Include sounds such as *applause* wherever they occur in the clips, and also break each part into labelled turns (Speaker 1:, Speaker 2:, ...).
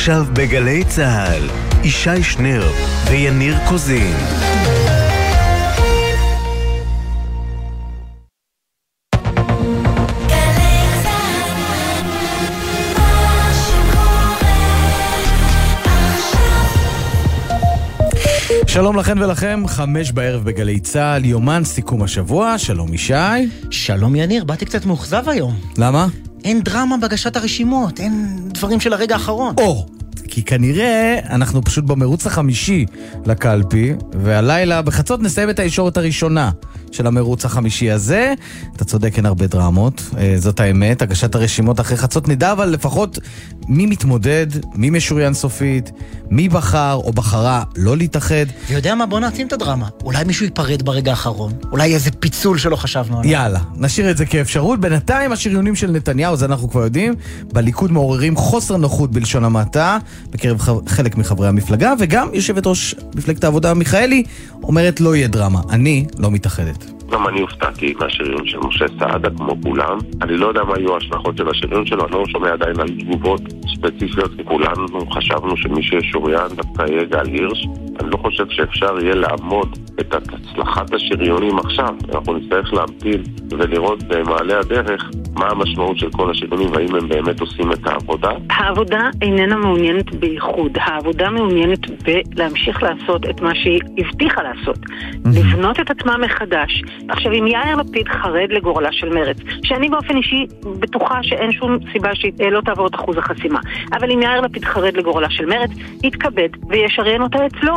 Speaker 1: עכשיו בגלי צה"ל, ישי שנר ויניר קוזין.
Speaker 2: שלום לכן ולכם, חמש בערב בגלי צה"ל, יומן סיכום השבוע, שלום ישי.
Speaker 3: שלום יניר, באתי קצת מאוכזב היום.
Speaker 2: למה?
Speaker 3: אין דרמה בהגשת הרשימות, אין דברים של הרגע האחרון.
Speaker 2: או, כי כנראה אנחנו פשוט במרוץ החמישי לקלפי, והלילה בחצות נסיים את הישורת הראשונה של המרוץ החמישי הזה. אתה צודק, אין הרבה דרמות, אה, זאת האמת. הגשת הרשימות אחרי חצות נדע, אבל לפחות מי מתמודד, מי משוריין סופית, מי בחר או בחרה לא להתאחד.
Speaker 3: ויודע מה? בוא נעצים את הדרמה. אולי מישהו ייפרד ברגע האחרון. אולי איזה פיצול שלא חשבנו עליו.
Speaker 2: יאללה, נשאיר את זה כאפשרות. בינתיים השריונים של נתניהו, זה אנחנו כבר יודעים, בליכוד מעוררים חוסר נוחות בלשון המעטה בקרב חלק מחברי המפלגה, וגם יושבת ראש מפלגת העבודה מיכאלי אומרת לא יהיה דרמה, אני לא מתאחדת.
Speaker 4: גם אני הופתעתי מהשריון של משה סעדה כמו כולם. אני לא יודע מה יהיו ההשלכות של השריון שלו, אני לא שומע עדיין על תגובות ספציפיות, כי כולנו חשבנו שמי שישוריין דווקא יהיה גל הירש. אני לא חושב שאפשר יהיה לעמוד את הצלחת השריונים עכשיו. אנחנו נצטרך להמתין ולראות במעלה הדרך מה המשמעות של כל השריונים והאם הם באמת עושים את העבודה.
Speaker 5: העבודה איננה מעוניינת באיחוד, העבודה מעוניינת בלהמשיך לעשות את מה שהיא הבטיחה לעשות, לבנות את עצמה מחדש. עכשיו, אם יאיר לפיד חרד לגורלה של מרצ, שאני באופן אישי בטוחה שאין שום סיבה שהיא לא תעבור את אחוז החסימה, אבל אם יאיר לפיד חרד לגורלה של מרצ, יתכבד וישריין אותה אצלו.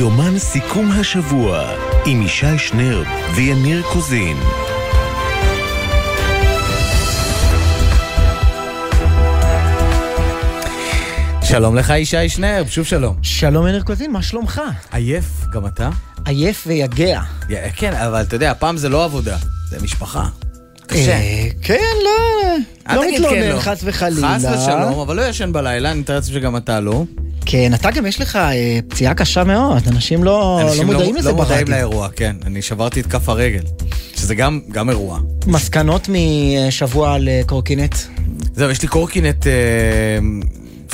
Speaker 1: יומן סיכום השבוע עם ישי שנר ויניר קוזין.
Speaker 2: שלום לך ישי שנר, שוב שלום.
Speaker 3: שלום יניר קוזין, מה שלומך?
Speaker 2: עייף, גם אתה?
Speaker 3: עייף ויגע.
Speaker 2: כן, אבל אתה יודע, הפעם זה לא עבודה, זה משפחה. קשה.
Speaker 3: אה, כן, לא... לא
Speaker 2: תגיד כן,
Speaker 3: מתלונן,
Speaker 2: לא.
Speaker 3: חס וחלילה.
Speaker 2: חס ושלום, אבל לא ישן בלילה, אני מתאר לעצמי שגם אתה לא.
Speaker 3: כן, אתה גם יש לך אה, פציעה קשה מאוד, אנשים לא לא
Speaker 2: אנשים
Speaker 3: מודעים לזה
Speaker 2: לא מודעים
Speaker 3: ברדיו.
Speaker 2: לאירוע, כן. אני שברתי את כף הרגל, שזה גם גם אירוע.
Speaker 3: מסקנות משבוע על אה, קורקינט?
Speaker 2: זהו, יש לי קורקינט, אה,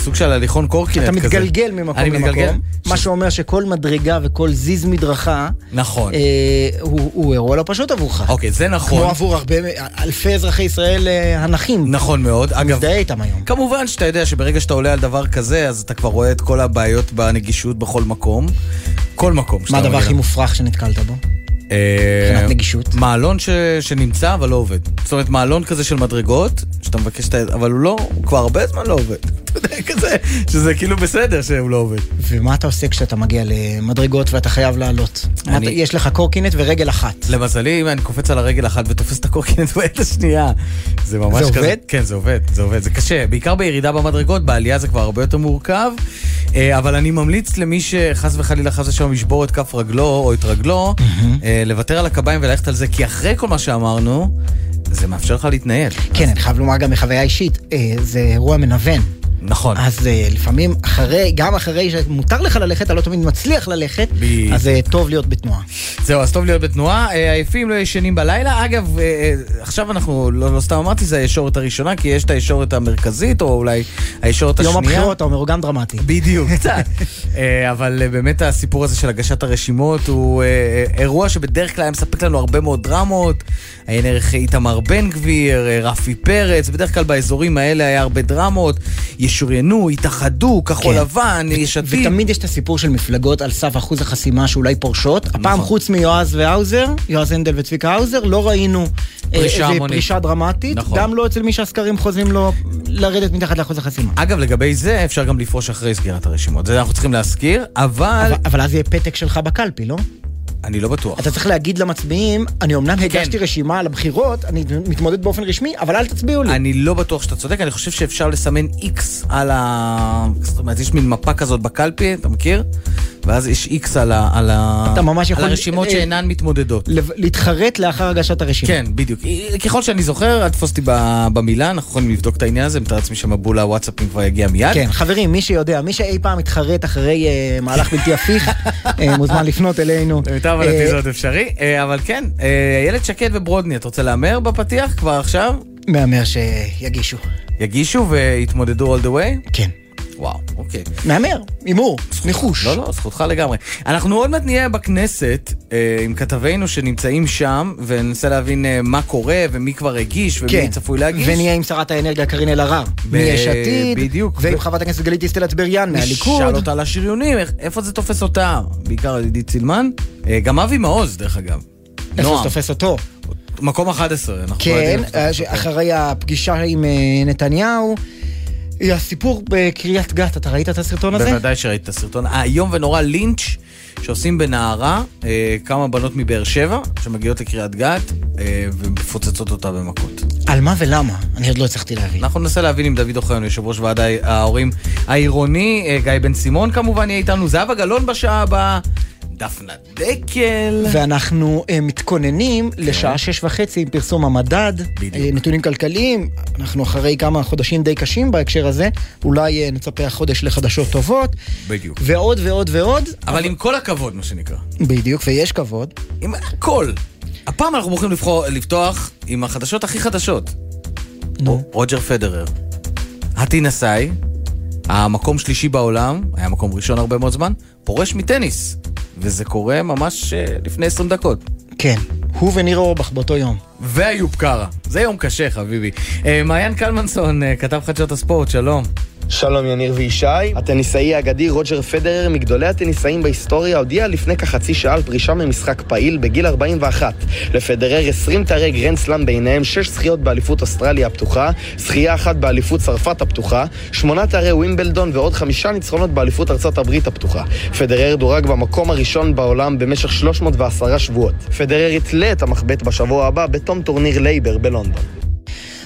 Speaker 2: סוג של הליכון קורקינט
Speaker 3: אתה
Speaker 2: כזה.
Speaker 3: מתגלגל ממקום
Speaker 2: אני מתגלגל.
Speaker 3: למקום, מה
Speaker 2: ש-
Speaker 3: שאומר שכל מדרגה וכל זיז מדרכה
Speaker 2: נכון.
Speaker 3: אה, הוא הוא אירוע לא פשוט עבורך.
Speaker 2: אוקיי, זה
Speaker 3: כמו
Speaker 2: נכון.
Speaker 3: עבור הרבה, אלפי אזרחי ישראל אה, הנכים.
Speaker 2: נכון מאוד. אגב,
Speaker 3: מזדהה איתם היום.
Speaker 2: כמובן שאתה יודע שברגע שאתה עולה על דבר כזה, אז אתה כבר רואה את כל הבעיות בנגישות בכל מקום. כל מקום.
Speaker 3: מה הדבר הכי. מופרך שנתקלת בו?
Speaker 2: אה,
Speaker 3: מבחינת נגישות?
Speaker 2: מעלון ש... שנמצא אבל לא עובד. זאת אומרת, מעלון כזה של מדרגות, שאתה מבקש את ה... אבל הוא לא, הוא כבר הרבה זמן לא עובד. אתה *laughs* יודע, כזה, שזה כאילו בסדר שהוא לא עובד.
Speaker 3: ומה אתה עושה כשאתה מגיע למדרגות ואתה חייב לעלות?
Speaker 2: אני-
Speaker 3: אתה- יש לך קורקינט ורגל אחת.
Speaker 2: למזלי, אם אני קופץ על הרגל אחת ותופס את הקורקינט *laughs* ביד השנייה, זה ממש
Speaker 3: זה
Speaker 2: כזה...
Speaker 3: עובד?
Speaker 2: כן, זה עובד, זה עובד, זה קשה. בעיקר בירידה במדרגות, בעלייה זה כבר הרבה יותר מורכב. אה, אבל אני ממליץ למי שחס וחלילה חס ושלום ישבור את כף רגלו או את רגלו, אה, לוותר על הקביים וללכת על זה, כי אחרי כל מה שאמרנו, זה מאפשר לך להתנהל.
Speaker 3: כן, אני חייב לומר גם מחוויה אישית, אה, זה אירוע מנוון.
Speaker 2: נכון.
Speaker 3: אז אה, לפעמים אחרי, גם אחרי שמותר לך ללכת, אתה לא תמיד מצליח ללכת,
Speaker 2: בדיוק.
Speaker 3: אז אה, טוב להיות בתנועה.
Speaker 2: זהו, אז טוב להיות בתנועה. אה, עייפים לא ישנים בלילה. אגב, אה, עכשיו אנחנו, לא, לא סתם אמרתי, זה הישורת הראשונה, כי יש את הישורת המרכזית, או אולי הישורת השנייה.
Speaker 3: יום הבחירות, אתה אומר, הוא גם דרמטי.
Speaker 2: בדיוק, קצת. *laughs* אה, אבל אה, באמת הסיפור הזה של הגשת הרשימות הוא אה, אירוע שבדרך כלל היה מספק לנו הרבה מאוד דרמות. עיין ערך איתמר בן גביר, רפי פרץ, בדרך כלל באזורים האלה היה הרבה דרמות. ישוריינו, התאחדו, כחול
Speaker 3: כן.
Speaker 2: לבן, יש עתיד.
Speaker 3: ותמיד יש את הסיפור של מפלגות על סף אחוז החסימה שאולי פורשות. הפעם
Speaker 2: נכון.
Speaker 3: חוץ מיועז והאוזר, יועז הנדל וצביקה האוזר, לא ראינו אה,
Speaker 2: פרישה
Speaker 3: איזה. פרישה דרמטית.
Speaker 2: נכון.
Speaker 3: גם לא אצל מי שהסקרים חוזרים לו לרדת מתחת לאחוז החסימה.
Speaker 2: אגב, לגבי זה אפשר גם לפרוש אחרי סגירת הרשימות. זה אנחנו צריכים להזכיר, אבל
Speaker 3: אבל- אבל אז יהיה פתק שלך בקלפי, לא?
Speaker 2: אני לא בטוח.
Speaker 3: אתה צריך להגיד למצביעים, אני
Speaker 2: כן.
Speaker 3: אמנם הגשתי רשימה על הבחירות, אני מתמודד באופן רשמי, אבל אל תצביעו לי.
Speaker 2: אני לא בטוח שאתה צודק, אני חושב שאפשר לסמן איקס על ה... זאת אומרת, יש מין מפה כזאת בקלפי, אתה מכיר? ואז יש איקס על, ה, על, ה,
Speaker 3: אתה ממש יכול-
Speaker 2: על הרשימות
Speaker 3: אה,
Speaker 2: שאינן מתמודדות.
Speaker 3: להתחרט לאחר הגשת הרשימה.
Speaker 2: כן, בדיוק. ככל שאני זוכר, אל תפוס אותי במילה, אנחנו יכולים לבדוק את העניין הזה, מתאר לעצמי שמבול הוואטסאפים כבר יגיע מיד.
Speaker 3: כן, חברים, מי שיודע, מי שאי פעם התחרט אחרי אה, מהלך בלתי הפיך, *laughs* אה, מוזמן לפנות אלינו.
Speaker 2: למיטב
Speaker 3: אה,
Speaker 2: הבנתי זה עוד אפשרי, אה, אבל כן, אה, איילת שקד וברודני, אתה רוצה להמר בפתיח כבר עכשיו?
Speaker 3: מהמר שיגישו.
Speaker 2: יגישו ויתמודדו all the way?
Speaker 3: כן.
Speaker 2: וואו, אוקיי.
Speaker 3: מהמר, הימור, ניחוש.
Speaker 2: לא, לא, זכותך לגמרי. אנחנו עוד מעט נהיה בכנסת אה, עם כתבינו שנמצאים שם, וננסה להבין אה, מה קורה ומי כבר הגיש ומי
Speaker 3: כן,
Speaker 2: צפוי להגיש.
Speaker 3: ונהיה עם שרת האנרגיה קארין אלהרר,
Speaker 2: ב-
Speaker 3: מיש עתיד,
Speaker 2: בדיוק.
Speaker 3: ועם
Speaker 2: ו-
Speaker 3: חברת הכנסת גלית דיסטל אטבריאן מהליכוד.
Speaker 2: נשאל אותה על השריונים, איפה זה תופס אותה? בעיקר על עידית סילמן. אה, גם אבי מעוז, דרך אגב.
Speaker 3: איפה
Speaker 2: נועם.
Speaker 3: זה תופס אותו?
Speaker 2: מקום 11, אנחנו לא
Speaker 3: כן,
Speaker 2: יודעים
Speaker 3: אה,
Speaker 2: תופס אותו.
Speaker 3: אחרי הפגישה עם אה, נתניהו. אה, הסיפור בקריית גת, אתה ראית את הסרטון הזה?
Speaker 2: בוודאי שראית את הסרטון האיום ונורא לינץ' שעושים בנערה אה, כמה בנות מבאר שבע שמגיעות לקריית גת אה, ומפוצצות אותה במכות.
Speaker 3: על מה ולמה? אני עוד לא הצלחתי להבין.
Speaker 2: אנחנו ננסה להבין עם דוד אוחיון, יושב ראש ועד ההורים העירוני, אה, גיא בן סימון כמובן יהיה איתנו, זהבה גלאון בשעה הבאה, דפנה דקל.
Speaker 3: ואנחנו uh, מתכוננים לשעה שש וחצי עם פרסום המדד,
Speaker 2: בדיוק.
Speaker 3: uh, נתונים כלכליים, אנחנו אחרי כמה חודשים די קשים בהקשר הזה, אולי uh, נצפה החודש לחדשות טובות,
Speaker 2: בדיוק.
Speaker 3: ועוד ועוד ועוד,
Speaker 2: אבל עם כל הכבוד, מה שנקרא.
Speaker 3: בדיוק, ויש כבוד.
Speaker 2: עם הכל. הפעם אנחנו בוחרים לבחור, לפתוח עם החדשות הכי חדשות.
Speaker 3: נו.
Speaker 2: רוג'ר פדרר. הטינאסאי, המקום שלישי בעולם, היה מקום ראשון הרבה מאוד זמן, פורש מטניס. וזה קורה ממש אה, לפני 20 דקות.
Speaker 3: כן, הוא וניר אורבך באותו יום.
Speaker 2: ואיוב קארה. זה יום קשה, חביבי. אה, מעיין קלמנסון, אה, כתב חדשות הספורט, שלום.
Speaker 6: שלום יניר וישי, הטניסאי האגדי רוג'ר פדרר, מגדולי הטניסאים בהיסטוריה, הודיע לפני כחצי שעה על פרישה ממשחק פעיל בגיל 41. לפדרר 20 תארי גרנד סלאם ביניהם 6 זכיות באליפות אוסטרליה הפתוחה, זכייה אחת באליפות צרפת הפתוחה, 8 תארי ווימבלדון ועוד חמישה ניצחונות באליפות ארצות הברית הפתוחה. פדרר דורג במקום הראשון בעולם במשך 310 שבועות. פדרר יתלה את המחבט בשבוע הבא בתום טורניר לייבר בלונדון.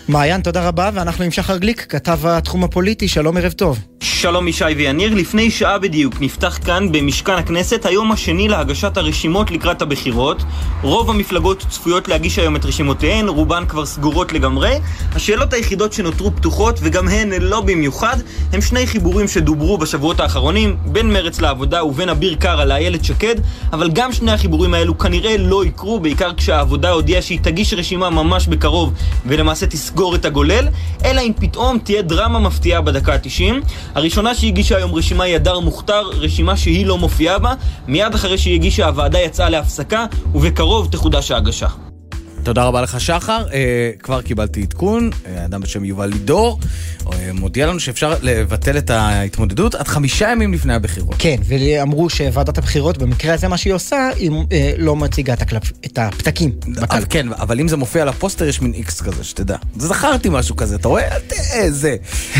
Speaker 3: מעיין, תודה רבה, ואנחנו עם שחר גליק, כתב התחום הפוליטי, שלום ערב טוב.
Speaker 7: שלום ישי ויניר, לפני שעה בדיוק נפתח כאן במשכן הכנסת היום השני להגשת הרשימות לקראת הבחירות. רוב המפלגות צפויות להגיש היום את רשימותיהן, רובן כבר סגורות לגמרי. השאלות היחידות שנותרו פתוחות, וגם הן לא במיוחד, הם שני חיבורים שדוברו בשבועות האחרונים, בין מרץ לעבודה ובין אביר קארה לאיילת שקד, אבל גם שני החיבורים האלו כנראה לא יקרו, בעיקר כשהעבודה הודיעה שהיא תגיש רשימה ממש בקרוב, ולמעשה תסגור את הגולל, אלא אם פתאום תהיה דרמה מפתיעה בדקה ה-90. הראשונה שהגישה היום רשימה היא הדר מוכתר, רשימה שהיא לא מופיעה בה. מיד אחרי שהיא הגישה הוועדה יצאה להפסקה, ובקרוב תחודש ההגשה.
Speaker 2: תודה רבה לך, שחר. אה, כבר קיבלתי עדכון, אה, אדם בשם יובל לידור אה, מודיע לנו שאפשר לבטל את ההתמודדות עד חמישה ימים לפני הבחירות.
Speaker 3: כן, ואמרו שוועדת הבחירות, במקרה הזה מה שהיא עושה, היא אה, לא מציגה את, הקלפ... את הפתקים
Speaker 2: אבל
Speaker 3: בקלפי.
Speaker 2: כן, אבל אם זה מופיע על הפוסטר, יש מין איקס כזה, שתדע. זכרתי משהו כזה, אתה רואה? זה.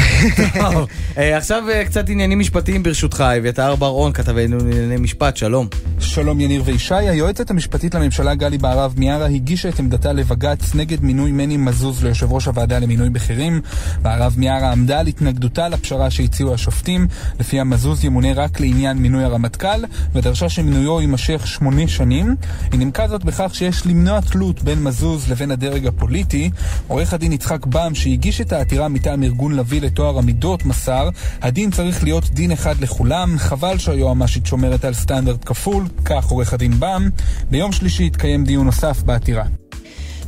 Speaker 2: *laughs* טוב, אה, עכשיו אה, קצת עניינים משפטיים ברשותך, אביתר בר-און, כתבנו לענייני משפט, שלום.
Speaker 8: שלום יניר וישי, היועצת המשפטית לממשלה גלי בהרב מיארה הגישה את עמדתה לבג"ץ נגד מינוי מני מזוז ליושב ראש הוועדה למינוי בכירים. בהרב מיארה עמדה על התנגדותה לפשרה שהציעו השופטים, לפיה מזוז ימונה רק לעניין מינוי הרמטכ"ל, ודרשה שמינויו יימשך שמונה שנים. היא נימקה זאת בכך שיש למנוע תלות בין מזוז לבין הדרג הפוליטי. עורך הדין יצחק בם, שהגיש את העתירה מטעם ארגון לביא לטוהר המידות, מסר, הדין צריך להיות דין אחד לכולם, חבל שהיועמ"שית שומרת על סטנדרט כפול, כך עורך הדין בם. ביום שלישי יתקיים דיון נוסף בעתירה.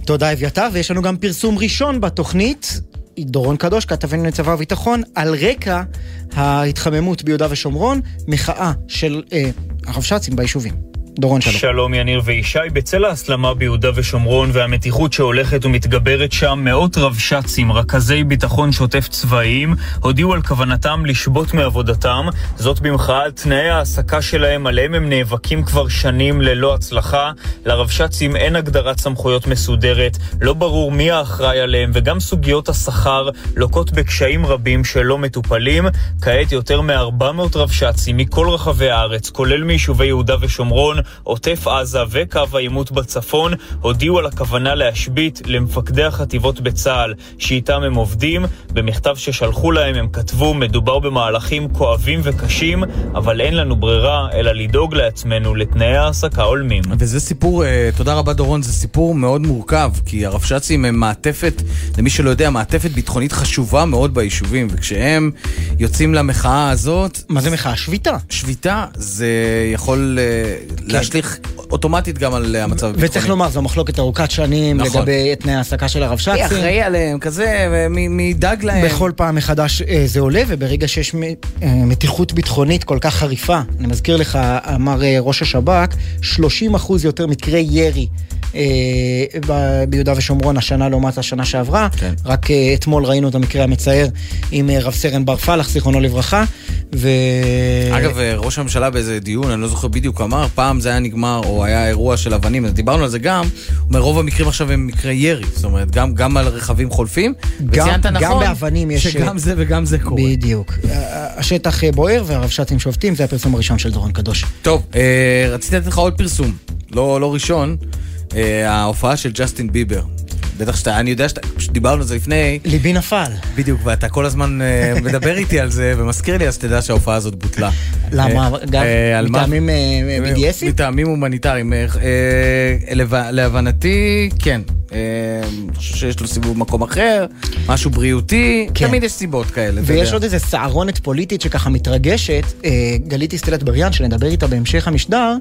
Speaker 3: תודה אביתר, ויש לנו גם פרסום ראשון בתוכנית. דורון קדוש, כתבנו לצבא וביטחון, על רקע ההתחממות ביהודה ושומרון, מחאה של אה, הרבש"צים ביישובים. דורון שלום.
Speaker 7: שלום יניר וישי, בצל ההסלמה ביהודה ושומרון והמתיחות שהולכת ומתגברת שם, מאות רבש"צים, רכזי ביטחון שוטף צבאיים, הודיעו על כוונתם לשבות מעבודתם, זאת במחאה על תנאי ההעסקה שלהם, עליהם הם נאבקים כבר שנים ללא הצלחה. לרבש"צים אין הגדרת סמכויות מסודרת, לא ברור מי האחראי עליהם, וגם סוגיות השכר לוקות בקשיים רבים שלא מטופלים. כעת יותר מ-400 רבש"צים מכל רחבי הארץ, כולל מיישובי יהודה ושומרון, עוטף עזה וקו העימות בצפון הודיעו על הכוונה להשבית למפקדי החטיבות בצה"ל שאיתם הם עובדים. במכתב ששלחו להם הם כתבו, מדובר במהלכים כואבים וקשים, אבל אין לנו ברירה אלא לדאוג לעצמנו לתנאי העסקה הולמים.
Speaker 2: וזה סיפור, אה, תודה רבה דורון, זה סיפור מאוד מורכב, כי הרבש"צים הם מעטפת, למי שלא יודע, מעטפת ביטחונית חשובה מאוד ביישובים, וכשהם יוצאים למחאה הזאת...
Speaker 3: מה זה מחאה? שביתה.
Speaker 2: שביתה, זה יכול אה, להשליך אוטומטית גם על המצב הביטחוני.
Speaker 3: וצריך לומר, זו מחלוקת ארוכת שנים
Speaker 2: נכון.
Speaker 3: לגבי תנאי העסקה של הרבש"צים.
Speaker 2: מי אחראי עליהם, כזה, ומי מי ידאג להם.
Speaker 3: בכל פעם מחדש אה, זה עולה, וברגע שיש אה, מתיחות ביטחונית כל כך חריפה, אני מזכיר לך, אמר אה, ראש השב"כ, 30 אחוז יותר מקרי ירי ביהודה ושומרון השנה לעומת השנה שעברה.
Speaker 2: כן.
Speaker 3: רק אה, אתמול ראינו את המקרה המצער עם אה, רב סרן בר פלח, זיכרונו לברכה, ו...
Speaker 2: אגב, אה, ראש הממשלה באיזה דיון, אני לא זוכר בדיוק, אמר, פעם זה היה נגמר, או היה אירוע של אבנים, דיברנו על זה גם, הוא אומר, רוב המקרים עכשיו הם מקרי ירי, זאת אומרת, גם, גם על רכבים חולפים,
Speaker 3: גם-
Speaker 2: וציינת
Speaker 3: גם
Speaker 2: נכון,
Speaker 3: באבנים יש-
Speaker 2: שגם זה וגם זה קורה.
Speaker 3: בדיוק. השטח אה, בוער והרבש"צים שובתים, זה הפרסום הראשון של דורון קדוש.
Speaker 2: טוב, אה, רציתי לתת לך עוד פרסום, לא, לא ראשון, אה, ההופעה של ג'סטין ביבר. בטח שאתה, אני יודע שאתה, דיברנו על זה לפני,
Speaker 3: ליבי נפל.
Speaker 2: בדיוק, ואתה כל הזמן אה, *laughs* מדבר איתי על זה ומזכיר לי, אז תדע שההופעה הזאת בוטלה.
Speaker 3: למה?
Speaker 2: אה,
Speaker 3: גם
Speaker 2: אה,
Speaker 3: מטעמים BDSים?
Speaker 2: מטעמים הומניטריים. להבנתי, כן. אני חושב שיש לו סיבוב במקום אחר, משהו בריאותי,
Speaker 3: כן.
Speaker 2: תמיד יש סיבות כאלה.
Speaker 3: ויש. עוד איזה סערונת פוליטית שככה מתרגשת, גלית אסתר אטבריאן, שנדבר איתה בהמשך המשדר,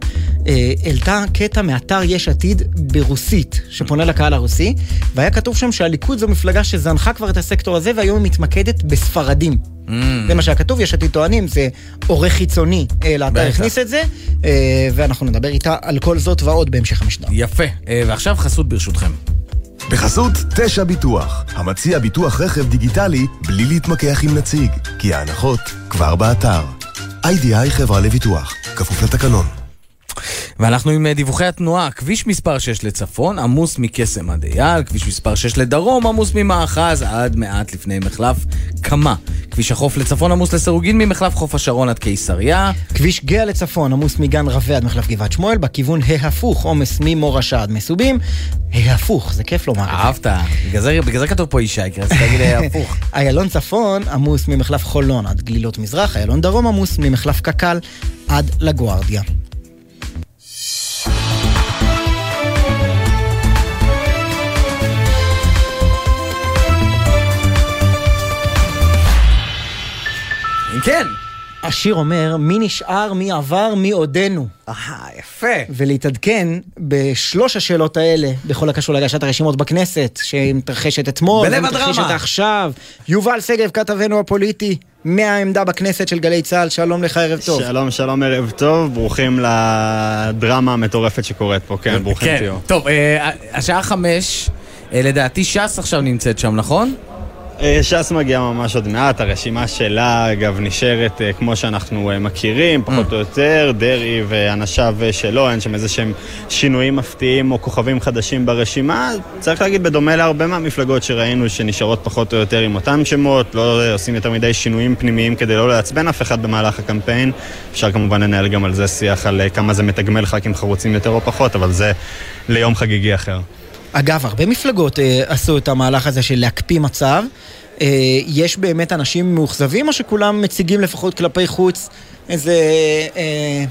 Speaker 3: העלתה קטע מאתר יש עתיד ברוסית, שפונה לקהל הרוסי, והיה כתוב שם שהליכוד זו מפלגה שזנחה כבר את הסקטור הזה, והיום היא מתמקדת בספרדים.
Speaker 2: Mm.
Speaker 3: זה מה שהיה כתוב, יש עתיד טוענים, זה עורך חיצוני אה, לאתר. הכניס את זה, אה, ואנחנו נדבר איתה על כל זאת ועוד בהמשך המשדר.
Speaker 2: יפה. אה, ועכשיו חסות ברשותכם.
Speaker 9: בחסות תשע ביטוח, המציע ביטוח רכב דיגיטלי בלי להתמקח עם נציג, כי ההנחות כבר באתר. איי-די-איי חברה לביטוח, כפוף לתקנון.
Speaker 2: ואנחנו עם אה, דיווחי התנועה, כביש מספר 6 לצפון עמוס מקסם עד אייל, כביש מספר 6 לדרום עמוס ממאחז עד מעט לפני מחלף קמה. כביש החוף לצפון עמוס לסירוגין ממחלף חוף השרון עד קיסריה.
Speaker 3: כביש גאה לצפון, עמוס מגן רווה עד מחלף גבעת שמואל, בכיוון ההפוך, עומס ממורשה עד מסובים. ההפוך, זה כיף לומר את זה.
Speaker 2: אהבת, בגלל זה- כתוב פה ישי, כי רציתי להגיד *laughs* אה, הפוך.
Speaker 3: איילון צפון עמוס ממחלף חולון עד גלילות מזרח, איילון דרום עמוס ממחלף קק"ל עד לגוארדיה.
Speaker 2: כן.
Speaker 3: השיר אומר, מי נשאר, מי עבר, מי עודנו.
Speaker 2: אה, יפה.
Speaker 3: ולהתעדכן בשלוש השאלות האלה, בכל הקשור להגשת הרשימות בכנסת, שמתרחשת אתמול,
Speaker 2: בלב הדרמה.
Speaker 3: עכשיו. יובל שגב, כתבנו הפוליטי, מהעמדה בכנסת של גלי צה"ל, שלום לך, ערב טוב.
Speaker 10: שלום, שלום, ערב טוב, ברוכים לדרמה המטורפת שקורית פה, כן, ברוכים
Speaker 2: כן.
Speaker 10: תהיו.
Speaker 2: טוב, אה, השעה חמש, אה, לדעתי ש"ס עכשיו נמצאת שם, נכון?
Speaker 10: אה, ש"ס מגיעה ממש עוד מעט, הרשימה שלה, אגב, נשארת אה, כמו שאנחנו אה, מכירים, פחות או יותר, דרעי ואנשיו שלו, אין שם איזה שהם שינויים מפתיעים או כוכבים חדשים ברשימה. צריך להגיד, בדומה להרבה מהמפלגות שראינו שנשארות פחות או יותר עם אותם שמות, לא עושים יותר מדי שינויים פנימיים כדי לא לעצבן אף אחד במהלך הקמפיין. אפשר כמובן לנהל גם על זה שיח, על כמה זה מתגמל ח"כים חרוצים יותר או פחות, אבל זה ליום חגיגי אחר.
Speaker 3: אגב, הרבה מפלגות אה, עשו את המהלך הזה של להקפיא מצב. אה, יש באמת אנשים מאוכזבים, או שכולם מציגים לפחות כלפי חוץ איזה אה,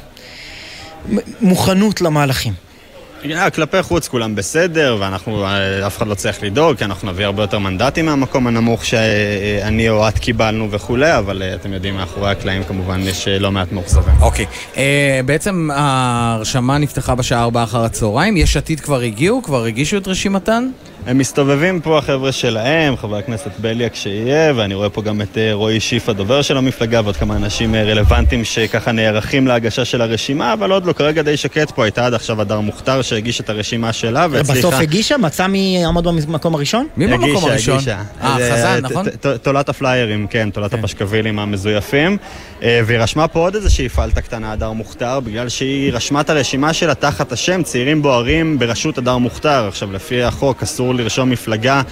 Speaker 3: מוכנות למהלכים?
Speaker 10: אה, כלפי חוץ כולם בסדר, ואנחנו, אה, אף אחד לא צריך לדאוג, כי אנחנו נביא הרבה יותר מנדטים מהמקום הנמוך שאני או את קיבלנו וכולי, אבל אה, אתם יודעים, מאחורי הקלעים כמובן יש אה, לא מעט מאוכזבים.
Speaker 2: אוקיי. אה, בעצם ההרשמה נפתחה בשעה 4 אחר הצהריים, יש עתיד כבר הגיעו? כבר הגישו את רשימתן?
Speaker 10: הם מסתובבים פה החבר'ה שלהם, חבר הכנסת בליאק שיהיה, ואני רואה פה גם את אה, רועי שיף, הדובר של המפלגה, ועוד כמה אנשים אה, רלוונטיים שככה נערכים להגשה של הרשימה, אבל עוד לא, כרגע די שקט פה, הייתה עד עכשיו הדר מוכתר שהגיש את הרשימה שלה, והצליחה...
Speaker 3: בסוף הגישה? מצא מי יעמוד במקום הראשון?
Speaker 2: מי במקום
Speaker 10: הגישה,
Speaker 2: הראשון?
Speaker 10: הגישה.
Speaker 2: אה,
Speaker 10: אז,
Speaker 2: חזן, נכון?
Speaker 10: תולת הפליירים, כן, תולת
Speaker 2: כן.
Speaker 10: הפשקווילים המזויפים. אה, והיא רשמה פה עוד איזושהי פלטה קטנה, הדר מוכתר, בגלל שהיא רשמה את הרשימה שלה תחת השם צעירים בוערים בראשות הדר מוכתר. עכשיו, לפי החוק אסור אסור לרשום מפלגה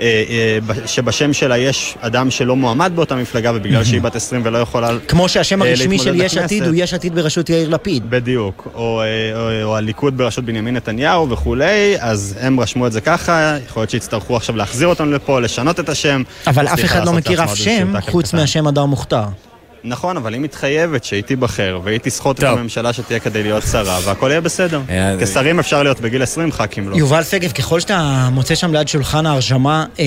Speaker 10: אה, אה, שבשם שלה יש אדם שלא מועמד באותה מפלגה, ובגלל שהיא בת 20 ולא יכולה
Speaker 3: כמו שהשם
Speaker 10: אה,
Speaker 3: הרשמי של
Speaker 10: להתמודד
Speaker 3: יש עתיד. הוא יש עתיד בראשות יאיר לפיד.
Speaker 10: בדיוק, או, אה, או, או הליכוד בראשות בנימין נתניהו וכולי, אז הם רשמו את זה ככה, יכול להיות שיצטרכו עכשיו להחזיר אותנו לפה, לשנות את השם.
Speaker 3: אבל אף אחד לא מכיר אף שם חוץ. מהשם הדר מוכתר.
Speaker 10: נכון, אבל היא מתחייבת שהיא תיבחר, והיא תסחוט את. הממשלה שתהיה כדי להיות שרה, והכל יהיה בסדר.
Speaker 2: אה,
Speaker 10: כשרים אפשר להיות בגיל 20, ח"כים לא.
Speaker 3: יובל שגב, ככל שאתה מוצא שם ליד שולחן ההרשמה אה,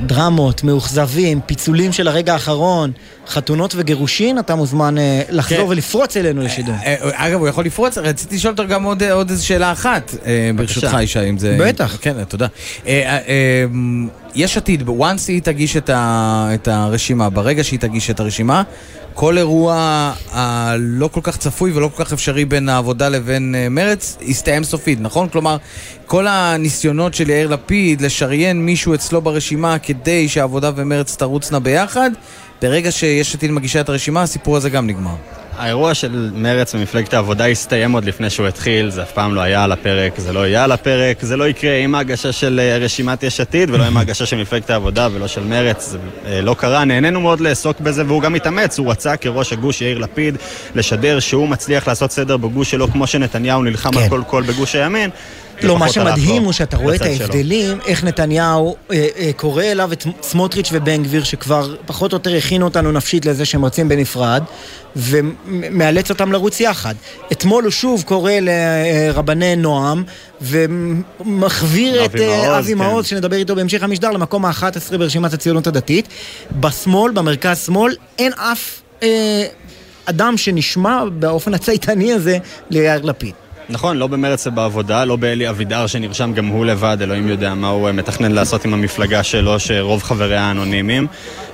Speaker 3: דרמות, מאוכזבים, פיצולים של הרגע האחרון, חתונות וגירושין, אתה מוזמן אה, לחזור
Speaker 2: כן.
Speaker 3: ולפרוץ אלינו לשידור.
Speaker 2: אה, אגב, הוא יכול לפרוץ, רציתי לשאול אותו גם עוד, עוד איזו שאלה אחת, אה, ברשותך, ישי, אם זה...
Speaker 3: בטח.
Speaker 2: כן, תודה. יש עתיד, once היא תגיש את, ה, את הרשימה, ברגע שהיא תגיש את הרשימה, כל אירוע הלא כל כך צפוי ולא כל כך אפשרי בין העבודה לבין אה, מרץ יסתיים סופית, נכון? כלומר, כל הניסיונות של יאיר לפיד לשריין מישהו אצלו ברשימה כדי שהעבודה ומרץ תרוצנה ביחד, ברגע שיש עתיד מגישה את הרשימה, הסיפור הזה גם נגמר.
Speaker 10: האירוע של מרץ ומפלגת העבודה הסתיים עוד לפני שהוא התחיל, זה אף פעם לא היה על הפרק, זה לא יהיה על הפרק, זה לא יקרה עם ההגשה של אה, רשימת יש עתיד ולא עם ההגשה של מפלגת העבודה ולא של מרץ, זה אה, לא קרה, נהנינו מאוד לעסוק בזה והוא גם התאמץ, הוא רצה כראש הגוש יאיר לפיד לשדר שהוא מצליח לעשות סדר בגוש שלו כמו שנתניהו נלחם
Speaker 3: כן.
Speaker 10: על כל קול בגוש הימין.
Speaker 3: לא, מה שמדהים הוא שאתה רואה את
Speaker 10: בצד שלו.
Speaker 3: ההבדלים, איך נתניהו אה, אה, קורא אליו את סמוטריץ' ובן גביר, שכבר פחות או יותר הכינו אותנו נפשית לזה שהם רצים בנפרד, ומאלץ אותם לרוץ יחד. אתמול הוא שוב קורא לרבני נועם, ומחוויר את
Speaker 10: אבי
Speaker 3: אה,
Speaker 10: מעוז,
Speaker 3: אבי
Speaker 10: כן.
Speaker 3: מעוז, שנדבר איתו בהמשך המשדר, למקום ה-11 ברשימת הציונות הדתית. בשמאל, במרכז-שמאל, אין אף אה, אדם שנשמע באופן הצייתני הזה ליאיר לפיד.
Speaker 10: נכון, לא במרץ ובעבודה, לא באלי אבידר שנרשם גם הוא לבד, אלוהים יודע מה הוא אה, מתכנן לעשות עם המפלגה שלו, שרוב חבריה אנונימיים.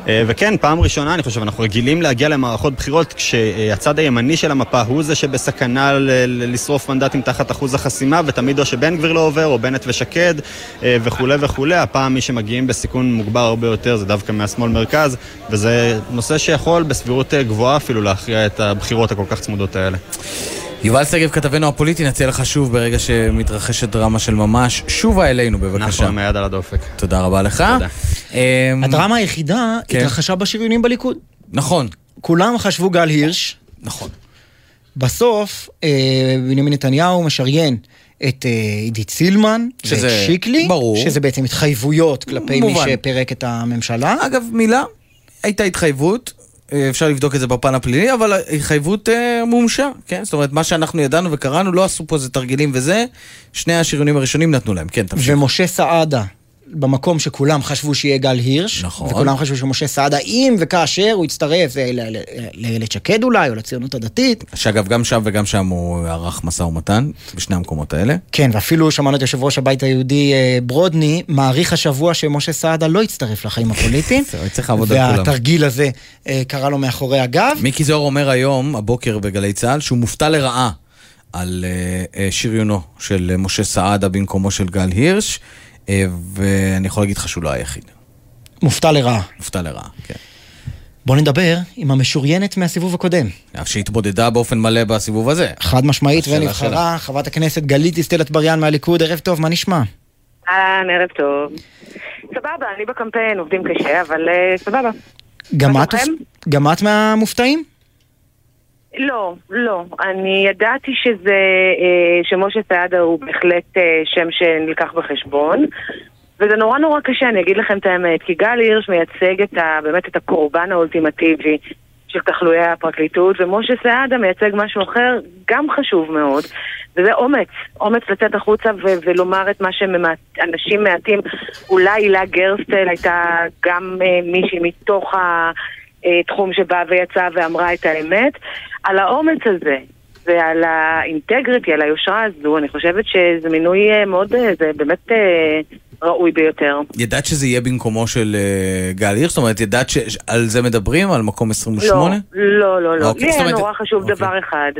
Speaker 10: אה, וכן, פעם ראשונה, אני חושב, אנחנו רגילים להגיע למערכות בחירות כשהצד הימני של המפה הוא זה שבסכנה לשרוף מנדטים תחת אחוז החסימה, ותמיד או שבן גביר לא עובר, או בנט ושקד, אה, וכולי וכולי. הפעם מי שמגיעים בסיכון מוגבר הרבה יותר זה דווקא מהשמאל-מרכז, וזה נושא שיכול בסבירות גבוהה אפילו להכריע את הבחירות הכל כך צמודות האלה.
Speaker 2: יובל שגב, כתבנו הפוליטי, נציע לך שוב ברגע שמתרחשת דרמה של ממש. שובה אלינו בבקשה.
Speaker 10: עם היד על הדופק.
Speaker 2: תודה רבה לך.
Speaker 10: תודה.
Speaker 2: אמ,
Speaker 3: הדרמה היחידה
Speaker 2: כן.
Speaker 3: התרחשה בשריונים בליכוד.
Speaker 2: נכון,
Speaker 3: כולם חשבו גל הירש.
Speaker 2: נכון.
Speaker 3: בסוף, אה, בנימין נתניהו משריין את אה, עידית סילמן
Speaker 2: שזה-
Speaker 3: ואת שיקלי,
Speaker 2: ברור.
Speaker 3: שזה בעצם התחייבויות כלפי מי
Speaker 2: מובן.
Speaker 3: שפירק את הממשלה.
Speaker 2: אגב, מילה, הייתה התחייבות, אפשר לבדוק את זה בפן הפלילי, אבל ההתחייבות אה, מומשה, כן? זאת אומרת, מה שאנחנו ידענו וקראנו, לא עשו פה איזה תרגילים וזה, שני השריונים הראשונים נתנו להם, כן, תמשיך.
Speaker 3: ומשה סעדה, במקום שכולם חשבו שיהיה גל הירש,
Speaker 2: נכון.
Speaker 3: וכולם חשבו שמשה סעדה, אם וכאשר הוא יצטרף ל- ל- לאיילת שקד אולי, או לציונות הדתית,
Speaker 2: שאגב, גם שם וגם שם הוא ערך משא ומתן, בשני המקומות האלה.
Speaker 3: כן, ואפילו שמענו את יושב ראש הבית היהודי אה, ברודני, מעריך השבוע שמשה סעדה לא יצטרף לחיים הפוליטיים. *laughs*
Speaker 2: זהו, צריך לעבוד על כולם.
Speaker 3: והתרגיל הזה אה, קרה לו מאחורי הגב.
Speaker 2: מיקי זוהר אומר היום, הבוקר בגלי צה"ל, שהוא מופתע לרעה על אה, שריונו של משה סעדה במקומו של גל הירש, ואני יכול להגיד לך שהוא לא היחיד.
Speaker 3: מופתע לרעה.
Speaker 2: מופתע לרעה, כן.
Speaker 3: בוא נדבר עם המשוריינת מהסיבוב הקודם.
Speaker 2: אף שהתמודדה באופן מלא בסיבוב הזה.
Speaker 3: חד משמעית ונבחרה. חברת הכנסת גלית דיסטל אטבריאן מהליכוד, ערב טוב, מה נשמע?
Speaker 5: אהלן, ערב טוב. סבבה, אני בקמפיין, עובדים קשה, אבל אה, סבבה.
Speaker 3: גם את מהמופתעים?
Speaker 5: לא, לא. אני ידעתי שזה, אה, שמשה סעדה הוא בהחלט אה, שם שנלקח בחשבון. וזה נורא נורא קשה, אני אגיד לכם את האמת, כי גל הירש מייצג את ה, באמת את הקורבן האולטימטיבי של תחלואי הפרקליטות, ומשה סעדה מייצג משהו אחר, גם חשוב מאוד, וזה אומץ, אומץ לצאת החוצה ו- ולומר את מה שאנשים מעטים, אולי הילה גרסטל הייתה גם אה, מישהי מתוך התחום שבאה ויצאה ואמרה את האמת, על האומץ הזה. ועל האינטגריטי, על היושרה הזו, אני חושבת שזה מינוי אה, מאוד, אה, זה באמת אה, ראוי ביותר.
Speaker 2: ידעת שזה יהיה במקומו של אה, גל הירש? זאת אומרת, ידעת שעל זה מדברים? על מקום 28?
Speaker 5: לא, לא, לא.
Speaker 2: אוקיי,
Speaker 5: לי היה נורא חשוב
Speaker 2: אוקיי.
Speaker 5: דבר אחד,